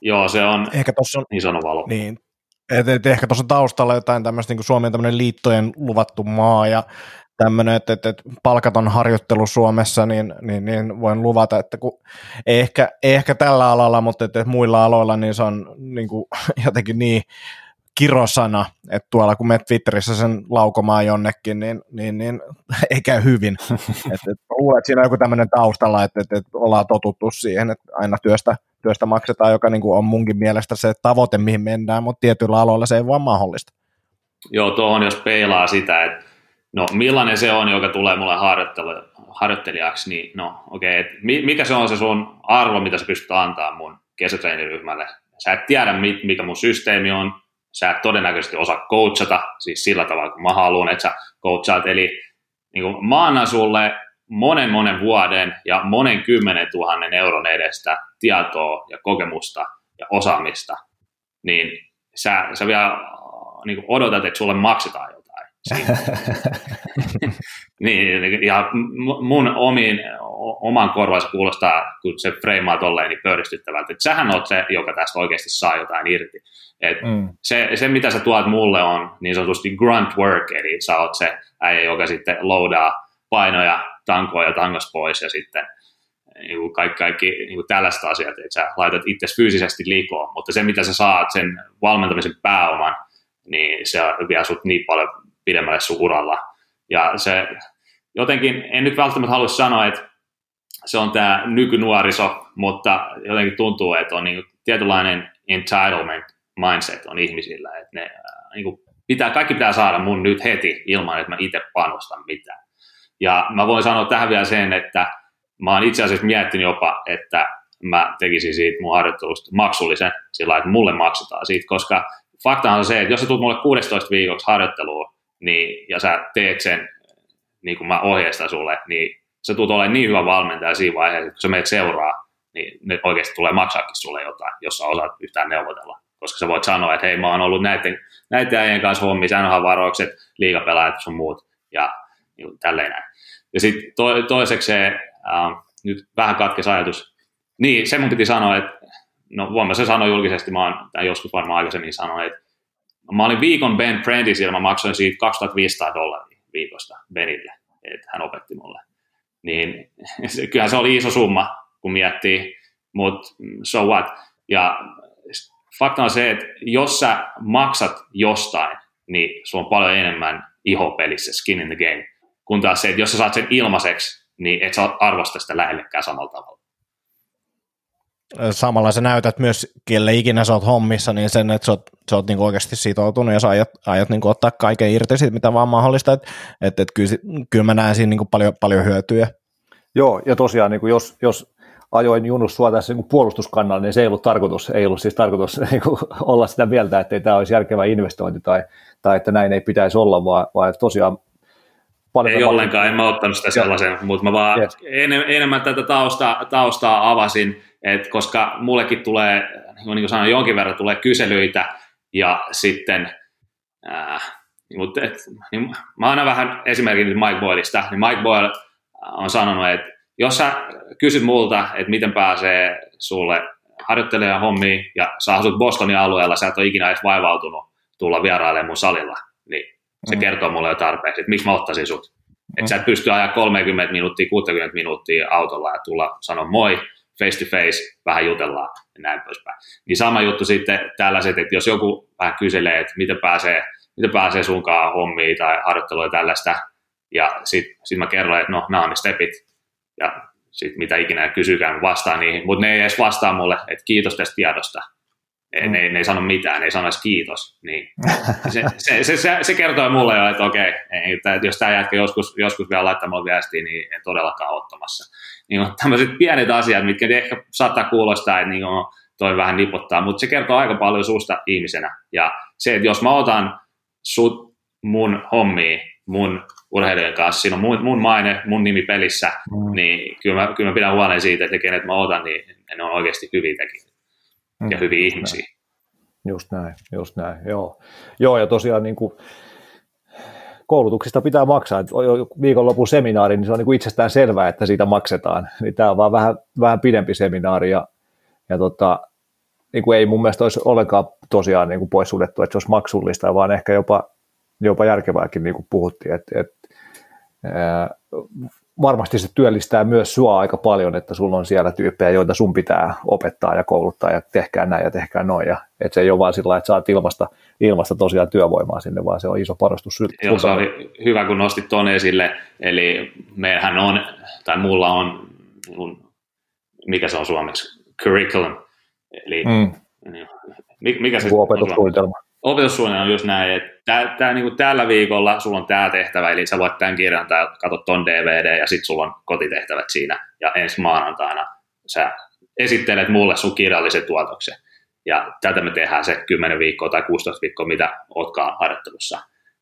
Joo, se on Ehkä tossa on, iso valo. Niin, et, et ehkä tuossa taustalla jotain tämmöistä, niin Suomi on tämmöinen liittojen luvattu maa ja tämmöinen, että, että, että palkaton harjoittelu Suomessa, niin, niin, niin voin luvata, että kun, ehkä, ehkä tällä alalla, mutta että, että muilla aloilla niin se on niin kuin, [LAUGHS] jotenkin niin kirosana, että tuolla kun menet Twitterissä sen laukomaan jonnekin, niin, niin, niin [LAUGHS] ei käy hyvin. [LAUGHS] et, et, luulen, että siinä on joku tämmöinen taustalla, että, että, että ollaan totuttu siihen, että aina työstä, työstä maksetaan, joka niin kuin on munkin mielestä se tavoite, mihin mennään, mutta tietyillä aloilla se ei vaan mahdollista. Joo, tuohon jos peilaa sitä, että no millainen se on, joka tulee mulle harjoittelijaksi, niin no okei, okay, mikä se on se sun arvo, mitä sä pystyt antaa mun kesätreeniryhmälle. Sä et tiedä, mikä mun systeemi on, sä et todennäköisesti osaa coachata, siis sillä tavalla, kun mä haluan, että sä coachaat, eli niin kuin mä annan sulle monen monen vuoden ja monen kymmenen tuhannen euron edestä tietoa ja kokemusta ja osaamista, niin sä, sä vielä niin odotat, että sulle maksetaan jotain. [LAUGHS] niin, ja mun omiin, oman korvansa kuulostaa, kun se freimaa tolleen, niin pöyristyttävältä. Että sähän oot se, joka tästä oikeasti saa jotain irti. Et mm. se, se, mitä sä tuot mulle on niin sanotusti grunt work, eli sä oot se äijä, joka sitten loadaa painoja, tankoa ja tangas pois ja sitten niin kuin kaikki, kaikki niin kuin tällaiset asiat, että sä laitat itse fyysisesti liikoon, mutta se mitä sä saat sen valmentamisen pääoman, niin se vie sut niin paljon pidemmälle sun uralla. Ja se jotenkin, en nyt välttämättä halua sanoa, että se on tämä nykynuoriso, mutta jotenkin tuntuu, että on niin tietynlainen entitlement mindset on ihmisillä, että ne niin kuin pitää, kaikki pitää saada mun nyt heti ilman, että mä itse panostan mitään. Ja mä voin sanoa tähän vielä sen, että mä oon itse asiassa miettinyt jopa, että mä tekisin siitä mun harjoittelusta maksullisen sillä että mulle maksetaan siitä, koska fakta on se, että jos sä tulet mulle 16 viikoksi harjoitteluun niin, ja sä teet sen niin kuin mä ohjeistan sulle, niin sä tulet olemaan niin hyvä valmentaja siinä vaiheessa, että kun sä menet seuraa, niin ne oikeasti tulee maksaakin sulle jotain, jos sä osaat yhtään neuvotella. Koska sä voit sanoa, että hei, mä oon ollut näiden, näiden äijien kanssa hommissa, varoikset, liigapelaajat sun muut, ja niin tälleen näin. Ja sitten to, toiseksi se, äh, nyt vähän katkes ajatus, niin se mun piti sanoa, että no voin mä se sanoa julkisesti, mä oon tämän joskus varmaan aikaisemmin sanoa, että mä olin viikon Ben Prenticeillä, mä maksoin siitä 2500 dollaria viikosta Benille, että hän opetti mulle. Niin [LAUGHS] kyllähän se oli iso summa, kun miettii, mutta so what. Ja fakta on se, että jos sä maksat jostain, niin sulla on paljon enemmän iho pelissä, skin in the game, kun taas se, että jos sä saat sen ilmaiseksi, niin et sä arvosta sitä lähellekään samalla tavalla. Samalla sä näytät myös, kelle ikinä sä oot hommissa, niin sen, että sä oot, sä oot niinku oikeasti sitoutunut ja sä aiot, aiot niinku ottaa kaiken irti siitä, mitä vaan mahdollista. Että et, et kyllä, kyllä mä näen siinä niinku paljon, paljon hyötyjä. Joo, ja tosiaan niin kuin jos, jos ajoin Junus sua tässä niin puolustuskannalla, niin se ei ollut tarkoitus, ei ollut siis tarkoitus [LAUGHS] niin kuin olla sitä mieltä, että ei tämä olisi järkevä investointi tai, tai että näin ei pitäisi olla, vaan, vaan tosiaan paljon. Ei ollenkaan, en mä ottanut sitä sellaisen, mutta mä vaan yes. en, enemmän tätä taustaa, taustaa avasin, että koska mullekin tulee, niin kuin sanoin, jonkin verran tulee kyselyitä ja sitten, äh, mutta et, niin, mä annan vähän esimerkin nyt Mike Boylista, niin Mike Boyle on sanonut, että jos sä kysyt multa, että miten pääsee sulle harjoittelemaan hommiin ja sä asut Bostonin alueella, sä et ole ikinä edes vaivautunut tulla vierailemaan mun salilla, niin se mm. kertoo mulle jo tarpeeksi, että miksi mä ottaisin sut. Mm. Että sä et pysty ajaa 30 minuuttia, 60 minuuttia autolla ja tulla sanoa moi, face to face, vähän jutellaan ja näin poispäin. Niin sama juttu sitten tällaiset, että jos joku vähän kyselee, että miten pääsee, miten pääsee sunkaan hommiin tai harjoittelua ja tällaista, ja sitten sit mä kerron, että no, nämä on ne stepit, ja sitten mitä ikinä kysykään, vastaan niihin, mutta ne ei edes vastaa mulle, että kiitos tästä tiedosta, Mm. Ne, ne ei sano mitään, ne ei sano edes kiitos. Niin. [LAUGHS] Se, se, se, se, se, kertoo mulle jo, että okei, että jos tämä jätkä joskus, joskus vielä laittaa mulle viestiä, niin en todellakaan ottamassa. Niin on tämmöiset pienet asiat, mitkä ehkä saattaa kuulostaa, että niin on, toi vähän nipottaa, mutta se kertoo aika paljon susta ihmisenä. Ja se, että jos mä otan sut mun hommiin, mun urheilijan kanssa, siinä on mun, mun maine, mun nimi pelissä, mm. niin kyllä mä, kyllä mä pidän huolen siitä, että kenet mä otan, niin ne on oikeasti hyviä tekijöitä ja hyviä just ihmisiä. Näin. Just näin, just näin, joo. Joo, ja tosiaan niin kuin, koulutuksista pitää maksaa. Et viikonlopun seminaari, niin se on niin kuin itsestään selvää, että siitä maksetaan. Niin tämä on vaan vähän, vähän pidempi seminaari, ja, ja tota, niin kuin ei mun mielestä olisi ollenkaan tosiaan niin kuin poissuljettu, että se olisi maksullista, vaan ehkä jopa, jopa järkevääkin, niin kuin puhuttiin, että, että varmasti se työllistää myös sua aika paljon, että sulla on siellä tyyppejä, joita sun pitää opettaa ja kouluttaa ja tehkää näin ja tehkää noin. Ja, että se ei ole vaan sillä että saat ilmasta, ilmasta tosiaan työvoimaa sinne, vaan se on iso parastus. Joo, se oli hyvä, kun nostit tuon esille. Eli meillähän on, tai mulla on, mikä se on suomeksi, curriculum. Eli mm. mikä se opetussuunnitelma opetussuunnitelma on just näin, että tää, tää, niin kuin tällä viikolla sulla on tämä tehtävä, eli sä voit tämän kirjan tai katsot ton DVD ja sitten sulla on kotitehtävät siinä ja ensi maanantaina sä esittelet mulle sun kirjallisen tuotoksen. Ja tätä me tehdään se 10 viikkoa tai 16 viikkoa, mitä ootkaan harjoittelussa.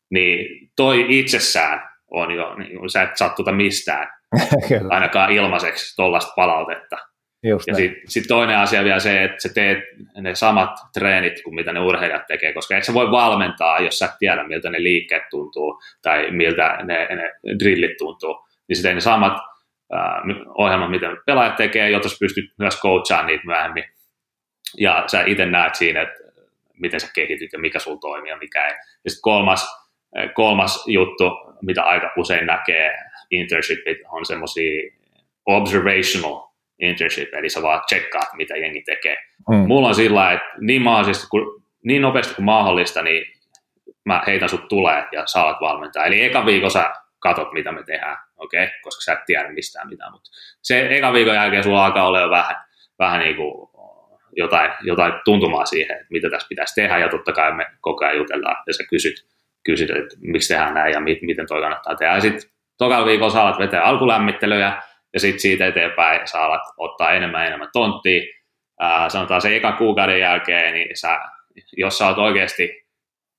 Niin toi itsessään on jo, niin sä et saa tuota mistään, [LAUGHS] ainakaan ilmaiseksi tuollaista palautetta. Just ja sitten sit toinen asia vielä se, että sä teet ne samat treenit kuin mitä ne urheilijat tekee, koska et sä voi valmentaa, jos sä et tiedä, miltä ne liikkeet tuntuu tai miltä ne, ne drillit tuntuu, niin sä teet ne samat äh, ohjelmat, mitä pelaajat tekee, jotta sä pystyt myös coachaan niitä myöhemmin. Ja sä itse näet siinä, että miten sä kehityt ja mikä sulla toimii ja mikä ei. Ja sitten kolmas, kolmas juttu, mitä aika usein näkee internshipit, on semmoisia observational internship, eli sä vaan tsekkaat, mitä jengi tekee. Mm. Mulla on sillä että niin, mahdollisesti, kun, niin nopeasti kuin mahdollista, niin mä heitän sut tulee ja saat valmentaa. Eli eka viikon sä katot, mitä me tehdään, okei, okay? koska sä et tiedä mistään mitään, mutta se eka viikon jälkeen sulla alkaa olla jo vähän, vähän niin kuin jotain, jotain tuntumaa siihen, että mitä tässä pitäisi tehdä, ja totta kai me koko ajan jutellaan, ja sä kysyt, kysyt että miksi tehdään näin, ja mi- miten toi kannattaa tehdä. Ja sitten tokalla viikolla sä alat vetää alkulämmittelyjä, ja sitten siitä eteenpäin sä alat ottaa enemmän ja enemmän tonttia. Ää, sanotaan se eka kuukauden jälkeen, niin sä, jos sä oot oikeasti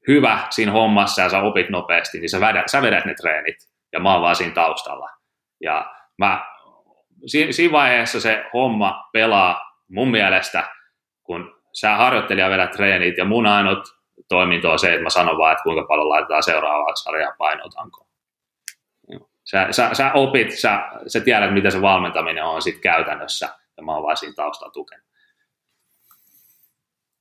hyvä siinä hommassa ja sä opit nopeasti, niin sä vedät, sä vedät ne treenit, ja mä oon vaan siinä taustalla. Ja mä, siinä, siinä vaiheessa se homma pelaa mun mielestä kun sä harjoittelija vedät treenit ja mun ainut toiminto on se, että mä sanon vaan, että kuinka paljon laitetaan seuraavaa sarjaa painotanko. Sä, sä, sä opit, sä, sä tiedät, mitä se valmentaminen on sit käytännössä, ja mä oon vaan siinä taustalla tukenut.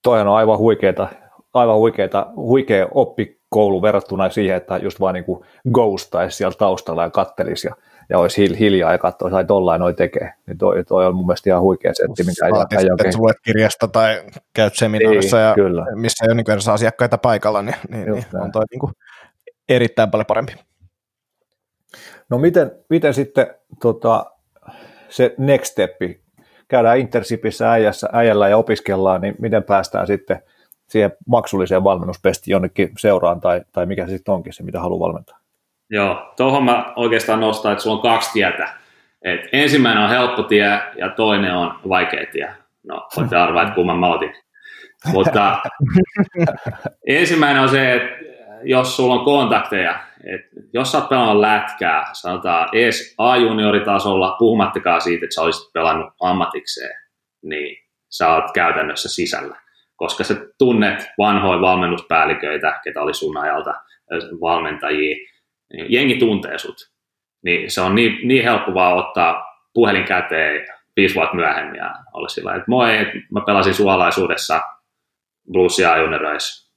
Toi on aivan huikeeta, aivan huikeeta, huikea oppikoulu verrattuna siihen, että just vaan niin ghostaisi siellä taustalla ja kattelisi ja ja olisi hiljaa ja katsoisi, että tollain noi tekee. Niin toi, toi on mun mielestä ihan huikea setti, mikä ei, ei oikein... luet kirjasta tai käyt seminaarissa niin, ja kyllä. missä ei ole niin asiakkaita paikalla, niin, niin, niin on toi niin kuin erittäin paljon parempi. No miten, miten sitten tota, se next step, käydään internshipissä äijässä, äijällä ja opiskellaan, niin miten päästään sitten siihen maksulliseen valmennuspestiin jonnekin seuraan tai, tai mikä se sitten onkin se, mitä haluaa valmentaa? Joo, tuohon mä oikeastaan nostan, että sulla on kaksi tietä. Et ensimmäinen on helppo tie ja toinen on vaikea tie. No, voitte arvaa, että kumman mä otin. Mutta [LAUGHS] ensimmäinen on se, että jos sulla on kontakteja, että jos sä oot pelannut lätkää, sanotaan edes A-junioritasolla, puhumattakaan siitä, että sä olisit pelannut ammatikseen, niin sä oot käytännössä sisällä. Koska sä tunnet vanhoja valmennuspäälliköitä, ketä oli sun ajalta, valmentajia, niin jengi tuntee sut, niin se on niin, niin helppo vaan ottaa puhelin käteen viisi vuotta myöhemmin ja olla sillä että moi, mä pelasin suolaisuudessa bluesia junioreissa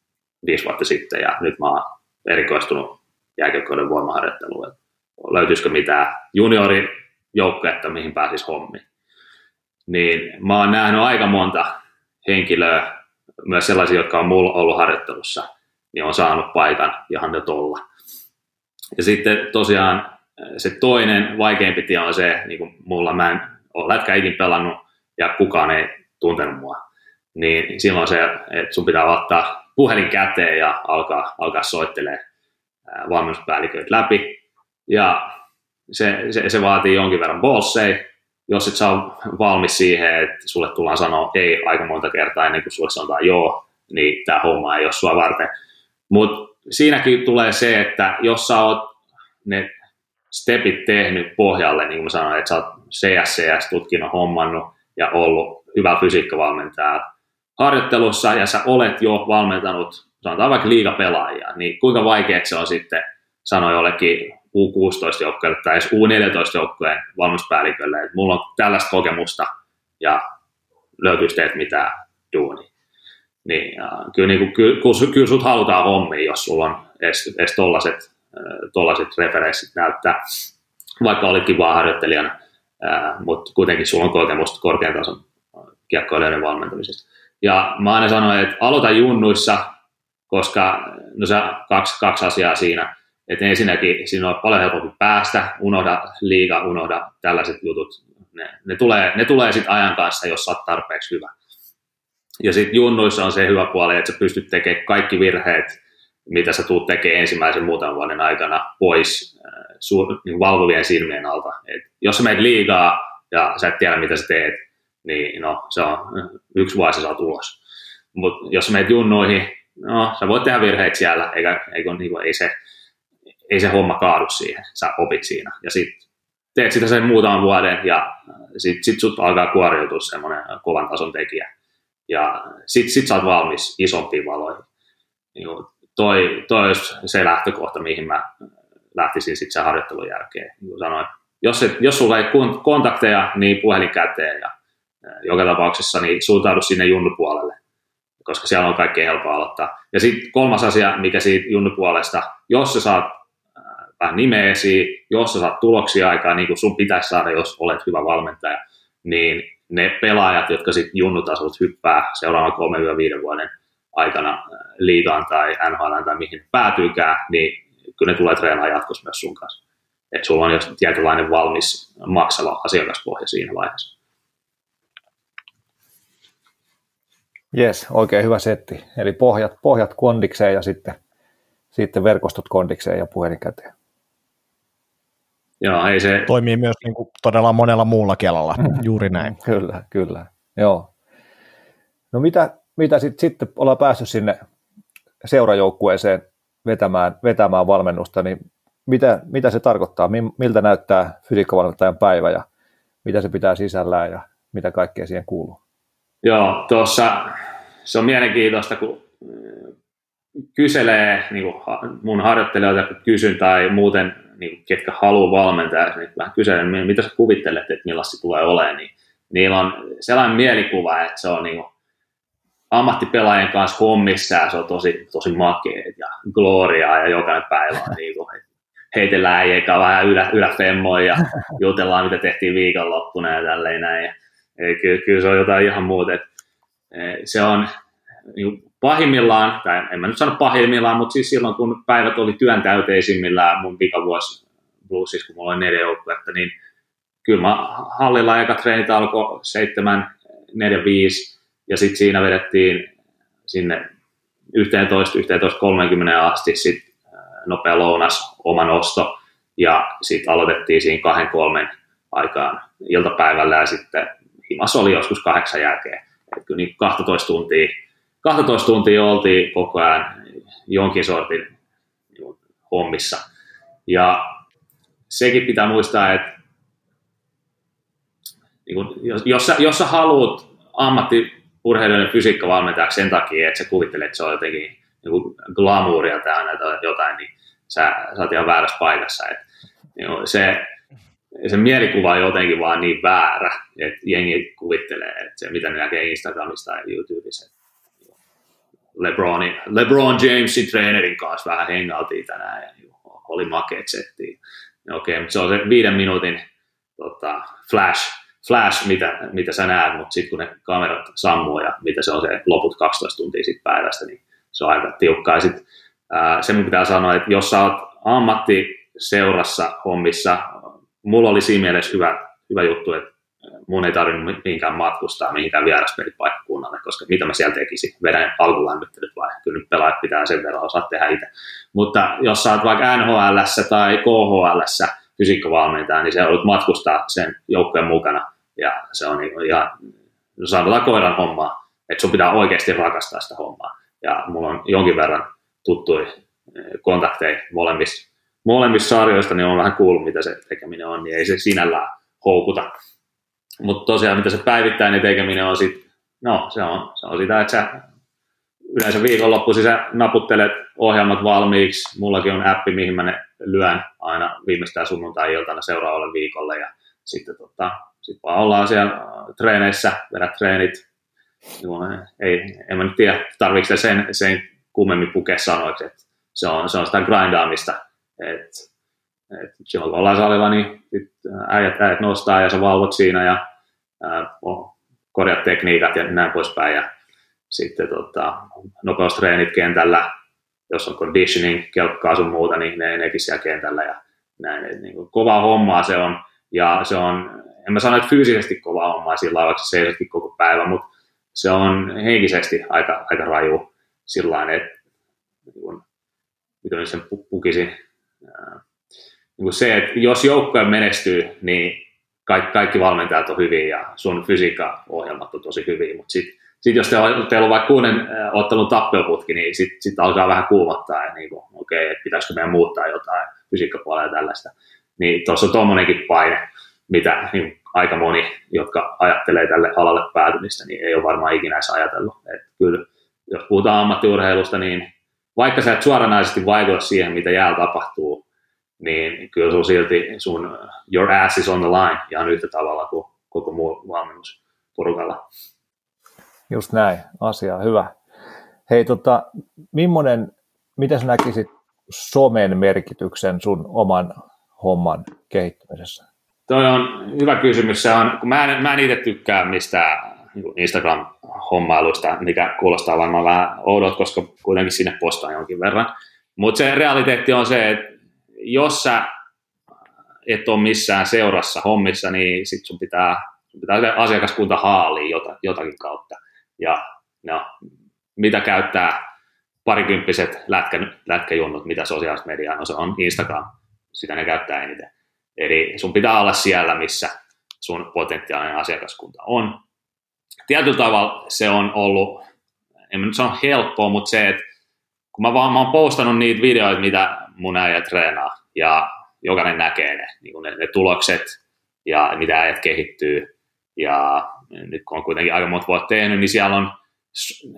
viisi vuotta sitten ja nyt mä oon erikoistunut jääkiekkoiden voimaharjoitteluun. Löytyisikö mitään juniorijoukkuetta, mihin pääsis hommi. Niin mä oon nähnyt aika monta henkilöä, myös sellaisia, jotka on mulla ollut harjoittelussa, niin on saanut paikan ihan nyt olla. Ja sitten tosiaan äh, se toinen vaikeampi tie on se, niin kuin mulla mä en ole lätkä ikin pelannut ja kukaan ei tuntenut mua. Niin silloin se, että sun pitää ottaa puhelin käteen ja alkaa, alkaa soittelee valmennuspäälliköitä läpi. Ja se, se, se vaatii jonkin verran bolsseja, jos et saa valmis siihen, että sulle tullaan sanoa ei aika monta kertaa ennen kuin sulle sanotaan joo, niin tämä homma ei ole sua varten. Mutta siinäkin tulee se, että jos sä oot ne stepit tehnyt pohjalle, niin kuin mä sanoin, että sä oot CSCS-tutkinnon hommannut ja ollut hyvä fysiikkavalmentaja harjoittelussa ja sä olet jo valmentanut, sanotaan vaikka liigapelaajia, niin kuinka vaikeaksi se on sitten sanoa jollekin U16-joukkueelle tai edes U14-joukkueen valmennuspäällikölle, että mulla on tällaista kokemusta ja löytyisi teet mitään duuni. Niin, kyllä, niin kuin, kyllä, kyllä sut halutaan hommiin, jos sulla on edes, edes tollaset, tollaset referenssit näyttää, vaikka olitkin vaan harjoittelijana, mutta kuitenkin sulla on kokemusta korkean tason kiekkoilijoiden valmentamisesta. Ja mä aina sanoin, että aloita junnuissa, koska no se kaksi, kaksi asiaa siinä, että ensinnäkin siinä on paljon helpompi päästä, unohda liiga, unohda tällaiset jutut. Ne, ne tulee, ne tulee sitten ajan kanssa, jos sä oot tarpeeksi hyvä. Ja sitten junnuissa on se hyvä puoli, että sä pystyt tekemään kaikki virheet, mitä sä tuut tekemään ensimmäisen muutaman vuoden aikana pois äh, niin valvovien silmien alta. Et jos sä meet liigaa ja sä et tiedä, mitä sä teet, niin no, se on yksi vuosi saa tulos. Mutta jos sä meet junnuihin, no, sä voit tehdä virheitä siellä, eikä, eikä, niin kuin, ei, se, ei se homma kaadu siihen, sä opit siinä. Ja sitten teet sitä sen muutaman vuoden ja sitten sit sut alkaa kuoriutua semmoinen kovan tason tekijä. Ja sitten sit sä oot valmis isompiin valoihin. Niin toi, toi olisi se lähtökohta, mihin mä lähtisin sitten sen harjoittelun jälkeen. Niin kuin sanoin, jos, et, jos sulla ei kontakteja, niin puhelin käteen ja joka tapauksessa niin suuntaudu sinne junnupuolelle, koska siellä on kaikkein helppo aloittaa. Ja sitten kolmas asia, mikä siitä junnupuolesta, jos sä saat vähän nimeesi, jos sä saat tuloksia aikaa, niin kuin sun pitäisi saada, jos olet hyvä valmentaja, niin ne pelaajat, jotka sitten junnutasolta hyppää seuraavan 3-5 vuoden aikana liigaan tai NHL tai mihin päätyykään, niin kyllä ne tulee treenaamaan jatkossa myös sun kanssa. Että sulla on jo tietynlainen valmis maksava asiakaspohja siinä vaiheessa. Jes, oikein hyvä setti. Eli pohjat, pohjat kondikseen ja sitten, sitten verkostot kondikseen ja puhelin käteen. Joo, ei se... Toimii myös niin kuin todella monella muulla kielellä, mm. juuri näin. Kyllä, kyllä. Joo. No mitä, mitä sitten sit ollaan päässyt sinne seurajoukkueeseen vetämään, vetämään valmennusta, niin mitä, mitä se tarkoittaa, miltä näyttää fysiikkavalmentajan päivä ja mitä se pitää sisällään ja mitä kaikkea siihen kuuluu? Joo, tuossa se on mielenkiintoista, kun äh, kyselee niin kuin mun harjoittelijoita, kun kysyn tai muuten, niin ketkä haluaa valmentaa, niin vähän kyselen, mitä sä kuvittelet, että millaista se tulee olemaan, niin niillä on sellainen mielikuva, että se on niin kuin, ammattipelaajien kanssa hommissa ja se on tosi, tosi makeet ja gloriaa ja jokainen päivä on niin kuin, heitellään äijäkä vähän ylä, yläfemmoja ja jutellaan, mitä tehtiin viikonloppuna ja tälleen näin. Ja, kyllä, kyllä, se on jotain ihan muuta. Että, e, se on niin pahimmillaan, tai en mä nyt sano pahimmillaan, mutta siis silloin kun päivät oli työn täyteisimmillään mun pikavuosi Bluesissa, kun mulla oli neljä joukkuetta, niin kyllä mä hallilla eka treenit alkoi 7, 4, 5, ja sitten siinä vedettiin sinne 11, 11, 30 asti sit nopea lounas, oma nosto, ja sitten aloitettiin siinä kahden kolmen aikaan iltapäivällä, ja sitten himas oli joskus kahdeksan jälkeen. Et kyllä niin 12 tuntia, 12 tuntia oltiin koko ajan jonkin sortin hommissa. Ja sekin pitää muistaa, että niin kun, jos, jos, sä, jos sä haluat ammattiurheilijoiden fysiikkavalmentajaksi sen takia, että sä kuvittelet, että se on jotenkin niin glamouria tai jotain, niin sä, sä oot ihan väärässä paikassa. Et, niin se, se mielikuva on jotenkin vaan niin väärä, että jengi kuvittelee, että se mitä ne näkee Instagramista ja YouTubessa. LeBronin, LeBron Jamesin treenerin kanssa vähän hengaltiin tänään ja oli makeet settiin. Okei, mutta se on se viiden minuutin tota, flash, flash mitä, mitä sä näet, mutta sitten kun ne kamerat sammuu ja mitä se on se loput 12 tuntia sit päivästä, niin se on aika tiukkaa. Sitten se mun pitää sanoa, että jos sä oot ammattiseurassa hommissa, mulla oli siinä mielessä hyvä, hyvä juttu, että mun ei tarvinnut mihinkään matkustaa mihinkään vieraspelipaikkakunnalle, koska mitä mä siellä tekisin, vedän alkulämmittelyt vai kyllä nyt pelaajat pitää sen verran osaa tehdä itse. Mutta jos sä oot vaikka NHL tai KHL fysiikkavalmentaja, niin se on matkustaa sen joukkojen mukana ja se on niin ihan, no sanotaan koiran hommaa, että sun pitää oikeasti rakastaa sitä hommaa. Ja mulla on jonkin verran tuttui kontakteja molemmissa, molemmissa sarjoista, niin on vähän kuullut, mitä se tekeminen on, niin ei se sinällään houkuta. Mutta tosiaan, mitä se päivittäinen tekeminen on sitten, no se on, se on sitä, että sä yleensä viikonloppuisin sä naputtelet ohjelmat valmiiksi. Mullakin on appi, mihin mä ne lyön aina viimeistään sunnuntai-iltana seuraavalle viikolle ja sitten tota, sit vaan ollaan siellä treeneissä, vedät treenit. Ei, en mä nyt tiedä, tarvitsetko sen, sen kummemmin pukea sanoiksi, että se on, se on sitä grindaamista, että et silloin kun ollaan salilla, niin äijät, äijät nostaa ja sä valvot siinä ja ää, tekniikat ja näin poispäin ja sitten tota, nopeustreenit kentällä, jos on conditioning, kelkkaa sun muuta, niin ne nekin siellä kentällä ja näin. Et, niin kuin, kovaa hommaa se on ja se on, en mä sano, että fyysisesti kovaa hommaa sillä lailla, vaikka se seisotkin koko päivä, mutta se on henkisesti aika, aika raju sillä että niin miten sen pukisin, niin kuin se, että jos joukkue menestyy, niin kaikki, kaikki valmentajat on hyviä ja sun fysiikkaohjelmat on tosi hyviä, mutta sitten sit jos te, teillä on vaikka kuuden ottelun tappioputki, niin sitten sit alkaa vähän kuumottaa, ja niin okei, okay, että pitäisikö meidän muuttaa jotain fysiikkapuolella ja tällaista. Niin tuossa on tuommoinenkin paine, mitä niin aika moni, jotka ajattelee tälle alalle päätymistä, niin ei ole varmaan ikinä ajatellut. Et kyllä, jos puhutaan ammattiurheilusta, niin vaikka sä et suoranaisesti vaikuta siihen, mitä jäällä tapahtuu, niin kyllä sun silti sun your ass is on the line ihan yhtä tavalla kuin koko muu valmennusporukalla. Just näin, asia hyvä. Hei, tota, millainen, mitä sä näkisit somen merkityksen sun oman homman kehittymisessä? Toi on hyvä kysymys. Se on, kun mä en, mä en itse tykkää mistään niin Instagram-hommailuista, mikä kuulostaa varmaan vähän oudot, koska kuitenkin sinne postaa jonkin verran. Mutta se realiteetti on se, että jos sä et ole missään seurassa hommissa, niin sit sun pitää, sun pitää asiakaskunta haaliin jotakin kautta. Ja no, mitä käyttää parikymppiset lätkä, lätkäjunnut, mitä sosiaalista mediaa, no se on Instagram, sitä ne käyttää eniten. Eli sun pitää olla siellä, missä sun potentiaalinen asiakaskunta on. Tietyllä tavalla se on ollut, en mä nyt sano helppoa, mutta se, että kun mä vaan mä oon postannut niitä videoita, mitä mun äijä treenaa, ja jokainen näkee ne, niin ne, ne tulokset, ja mitä äijät kehittyy, ja nyt kun on kuitenkin aika monta vuotta tehnyt, niin siellä on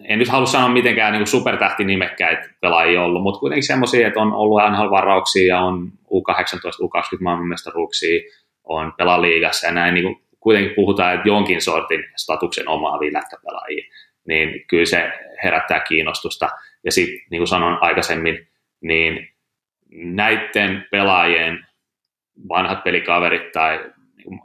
en nyt halua sanoa mitenkään niin supertähti nimekkäitä pelaajia ollut, mutta kuitenkin semmoisia, että on ollut NHL-varauksia ja on U18, U20 maailmanmestaruuksia, on pelaa liigassa ja näin, niin kuin kuitenkin puhutaan, että jonkin sortin statuksen omaavia lätkäpelaajia, niin kyllä se herättää kiinnostusta. Ja sitten, niin kuin sanoin aikaisemmin, niin näiden pelaajien vanhat pelikaverit tai niin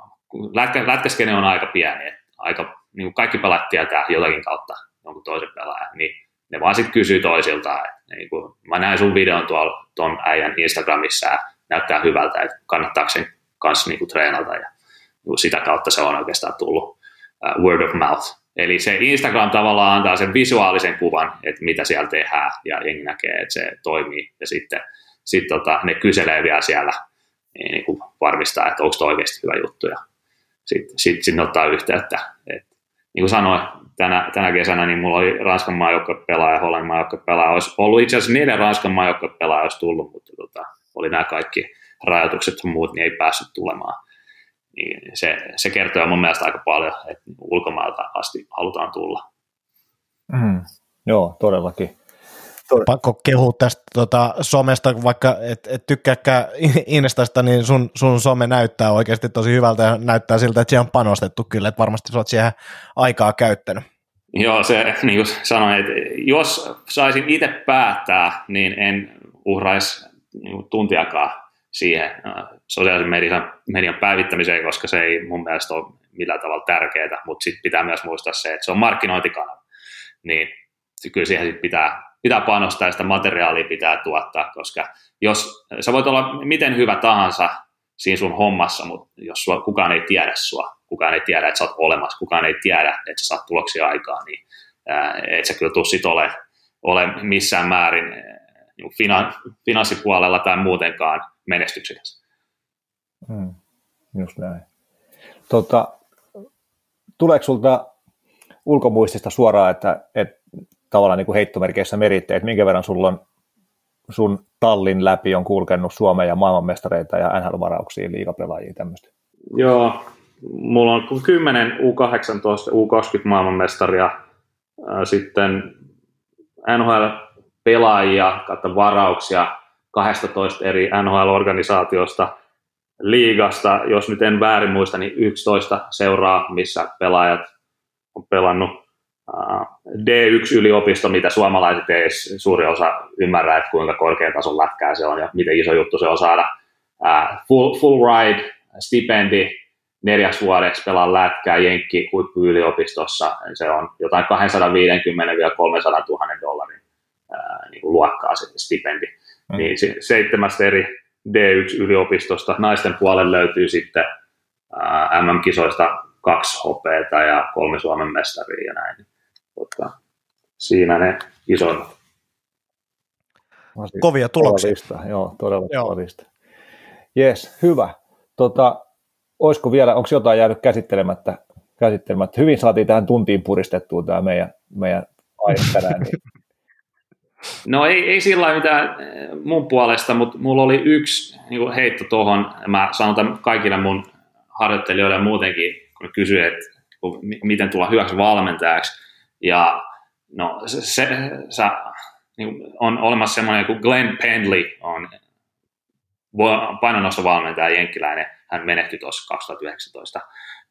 lätkä, lätkäskene on aika pieni, aika, niin kuin kaikki pelaat tietää jotakin kautta jonkun toisen pelaajan, niin ne vaan sitten kysyy toisiltaan, että niin kun, mä näen sun videon tuolla ton äijän Instagramissa ja näyttää hyvältä, että kannattaako sen kanssa niin kuin treenata ja sitä kautta se on oikeastaan tullut uh, word of mouth. Eli se Instagram tavallaan antaa sen visuaalisen kuvan, että mitä siellä tehdään ja jengi näkee, että se toimii ja sitten sit tota, ne kyselee vielä siellä niin, niin kuin varmistaa, että onko oikeasti hyvä juttu ja sitten sit, sit ottaa yhteyttä. Et, niin kuin sanoin, tänä, tänä kesänä niin mulla oli Ranskan pelaaja, Hollannin pelaaja. Olisi ollut itse asiassa neljä Ranskan pelaaja olisi tullut, mutta tota, oli nämä kaikki rajoitukset ja muut, niin ei päässyt tulemaan. Niin se, se kertoo mun mielestä aika paljon, että ulkomailta asti halutaan tulla. Mm, joo, todellakin. Pakko kehua tästä tota, somesta, vaikka et, et tykkääkään [LAUGHS] Instasta, niin sun, sun some näyttää oikeasti tosi hyvältä ja näyttää siltä, että siihen on panostettu kyllä, että varmasti sä oot siihen aikaa käyttänyt. Joo, se niin kuin sanoin, että jos saisin itse päättää, niin en uhraisi niin tuntiakaan siihen äh, sosiaalisen median, median päivittämiseen, koska se ei mun mielestä ole millään tavalla tärkeää, mutta sitten pitää myös muistaa se, että se on markkinointikanava, niin kyllä siihen sit pitää, pitää panostaa ja sitä materiaalia pitää tuottaa, koska jos sä voit olla miten hyvä tahansa siinä sun hommassa, mutta jos sua, kukaan ei tiedä sua, kukaan ei tiedä, että sä oot olemassa, kukaan ei tiedä, että sä saat tuloksia aikaa, niin et sä kyllä sit ole, ole missään määrin niin finanssipuolella tai muutenkaan menestyksekäs. Hmm, just näin. Tota, tuleeko sulta ulkomuistista suoraan, että, että tavallaan niin kuin heittomerkeissä meritte, että minkä verran sulla on sun tallin läpi on kulkenut Suomen ja maailmanmestareita ja NHL-varauksia, liigapelaajia tämmöistä? Joo, mulla on 10 U18, U20 maailmanmestaria, sitten NHL-pelaajia kautta varauksia 12 eri NHL-organisaatiosta, liigasta, jos nyt en väärin muista, niin 11 seuraa, missä pelaajat on pelannut D1-yliopisto, mitä suomalaiset ei suuri osa ymmärrä, että kuinka korkeatason lätkää se on ja miten iso juttu se on saada. Full, full ride, stipendi, neljäksi vuodeksi pelaa lätkää Jenkki huippuyliopistossa. Se on jotain 250-300 000 dollarin ää, niin kuin luokkaa se stipendi. Mm. Niin seitsemästä eri D1-yliopistosta naisten puolelle löytyy sitten ää, MM-kisoista kaksi hopeeta ja kolme Suomen mestaria ja näin. Tota, siinä ne isot. Kovia tuloksia. Joo, todella Joo. Yes, hyvä. Tota, olisiko vielä, onko jotain jäänyt käsittelemättä, käsittelemättä? Hyvin saatiin tähän tuntiin puristettua tämä meidän, meidän aihe tänään. Niin. No ei, ei sillä mitään eh, mun puolesta, mutta mulla oli yksi niin heitto tuohon. Mä sanon tämän kaikille mun harjoittelijoille muutenkin, kun kysyy, että miten tulla hyväksi valmentajaksi. Ja no se, se, se niin on olemassa semmoinen kuin Glenn Pendley on painonnostovalmentaja jenkkiläinen. Hän menehtyi tuossa 2019.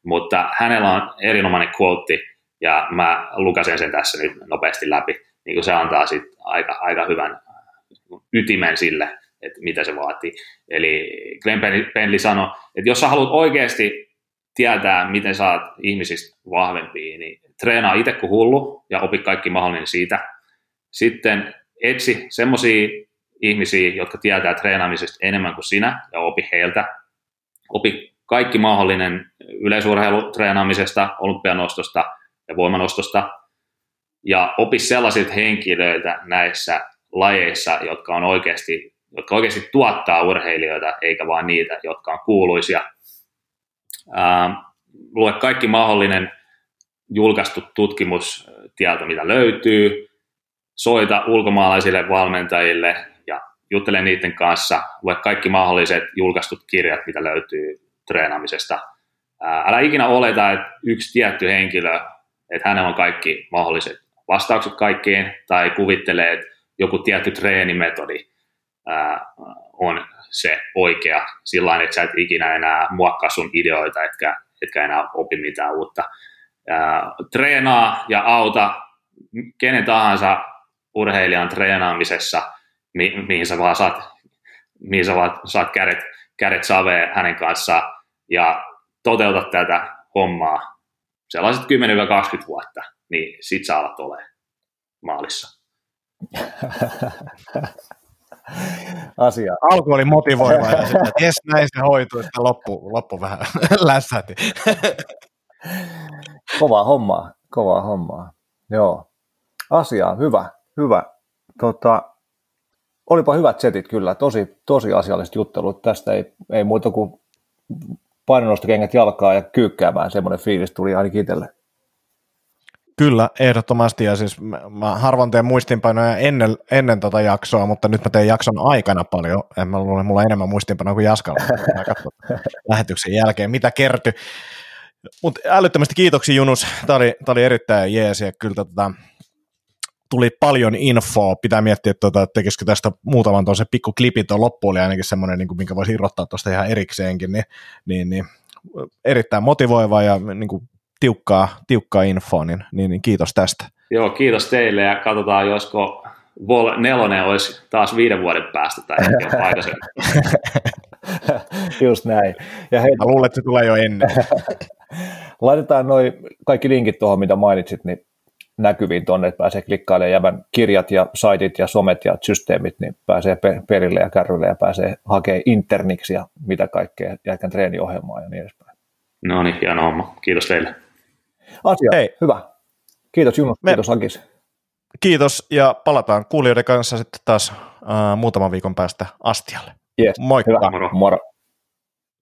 Mutta hänellä on erinomainen quote, ja mä lukasen sen tässä nyt nopeasti läpi. Niin se antaa sit aika, aika hyvän ytimen sille, että mitä se vaatii. Eli Glenn Pendley sanoi, että jos sä haluat oikeasti tietää, miten saat ihmisistä vahvempia, niin treenaa itse kuin hullu ja opi kaikki mahdollinen siitä. Sitten etsi semmoisia ihmisiä, jotka tietää treenaamisesta enemmän kuin sinä ja opi heiltä. Opi kaikki mahdollinen yleisurheilutreenaamisesta, olympianostosta ja voimanostosta ja opi sellaisilta henkilöiltä näissä lajeissa, jotka on oikeasti, jotka oikeasti tuottaa urheilijoita, eikä vaan niitä, jotka on kuuluisia. Ää, lue kaikki mahdollinen julkaistu tutkimustieto, mitä löytyy, soita ulkomaalaisille valmentajille ja juttele niiden kanssa, lue kaikki mahdolliset julkaistut kirjat, mitä löytyy treenaamisesta. Älä ikinä oleta, että yksi tietty henkilö, että hänellä on kaikki mahdolliset vastaukset kaikkeen, tai kuvittelee, että joku tietty treenimetodi on se oikea, sillä että sä et ikinä enää muokkaa sun ideoita, etkä, etkä enää opi mitään uutta. treenaa ja auta kenen tahansa urheilijan treenaamisessa, mi- mihin sä vaan saat, mihin sä vaan saat kädet, kädet saveen hänen kanssaan ja toteuta tätä hommaa sellaiset 10-20 vuotta, niin sit sä alat ole maalissa. [LAUGHS] Asia. Alku oli motivoiva ja sitten, että jes, näin se hoituu, että loppu, loppu vähän [LAUGHS] lässäti. [LAUGHS] kovaa hommaa, kovaa hommaa. Joo. Asia, hyvä, hyvä. Tota, olipa hyvät setit kyllä, tosi, tosi asialliset juttelut. Tästä ei, ei muuta kuin painonnostokengät jalkaa ja kyykkäämään, semmoinen fiilis tuli ainakin itselle. Kyllä, ehdottomasti. Ja siis mä, mä harvoin teen muistinpanoja ennen, ennen tota jaksoa, mutta nyt mä teen jakson aikana paljon. En mä luule, mulla on enemmän muistinpanoja kuin Jaskalla. Mä lähetyksen jälkeen, mitä kertyi. Mutta älyttömästi kiitoksia Junus. Tämä oli, tää oli erittäin jees ja kyllä tota, tuli paljon infoa. Pitää miettiä, että tota, tekisikö tästä muutaman tuossa pikku klipin tuon loppu oli ainakin semmoinen, niin minkä voisi irrottaa tuosta ihan erikseenkin. Niin, niin, niin erittäin motivoiva ja niin kuin, tiukkaa, tiukkaa infoa, niin, niin, niin kiitos tästä. Joo, kiitos teille ja katsotaan, josko Vol 4 olisi taas viiden vuoden päästä tai aikaisemmin. [LAUGHS] Just näin. Ja hei, Mä luulen, että se tulee jo ennen. [LAUGHS] Laitetaan noin kaikki linkit tuohon, mitä mainitsit, niin näkyviin tuonne, että pääsee klikkailemaan jävän kirjat ja saitit ja somet ja systeemit, niin pääsee perille ja kärrylle ja pääsee hakemaan interniksi ja mitä kaikkea, jätkän treeniohjelmaa ja niin edespäin. No niin, hieno homma. Kiitos teille. Asia, Hei. hyvä. Kiitos Junus, Me... kiitos Agis. Kiitos ja palataan kuulijoiden kanssa sitten taas uh, muutaman viikon päästä astialle. Yes, Moikka. Hyvä. Moro. Moro.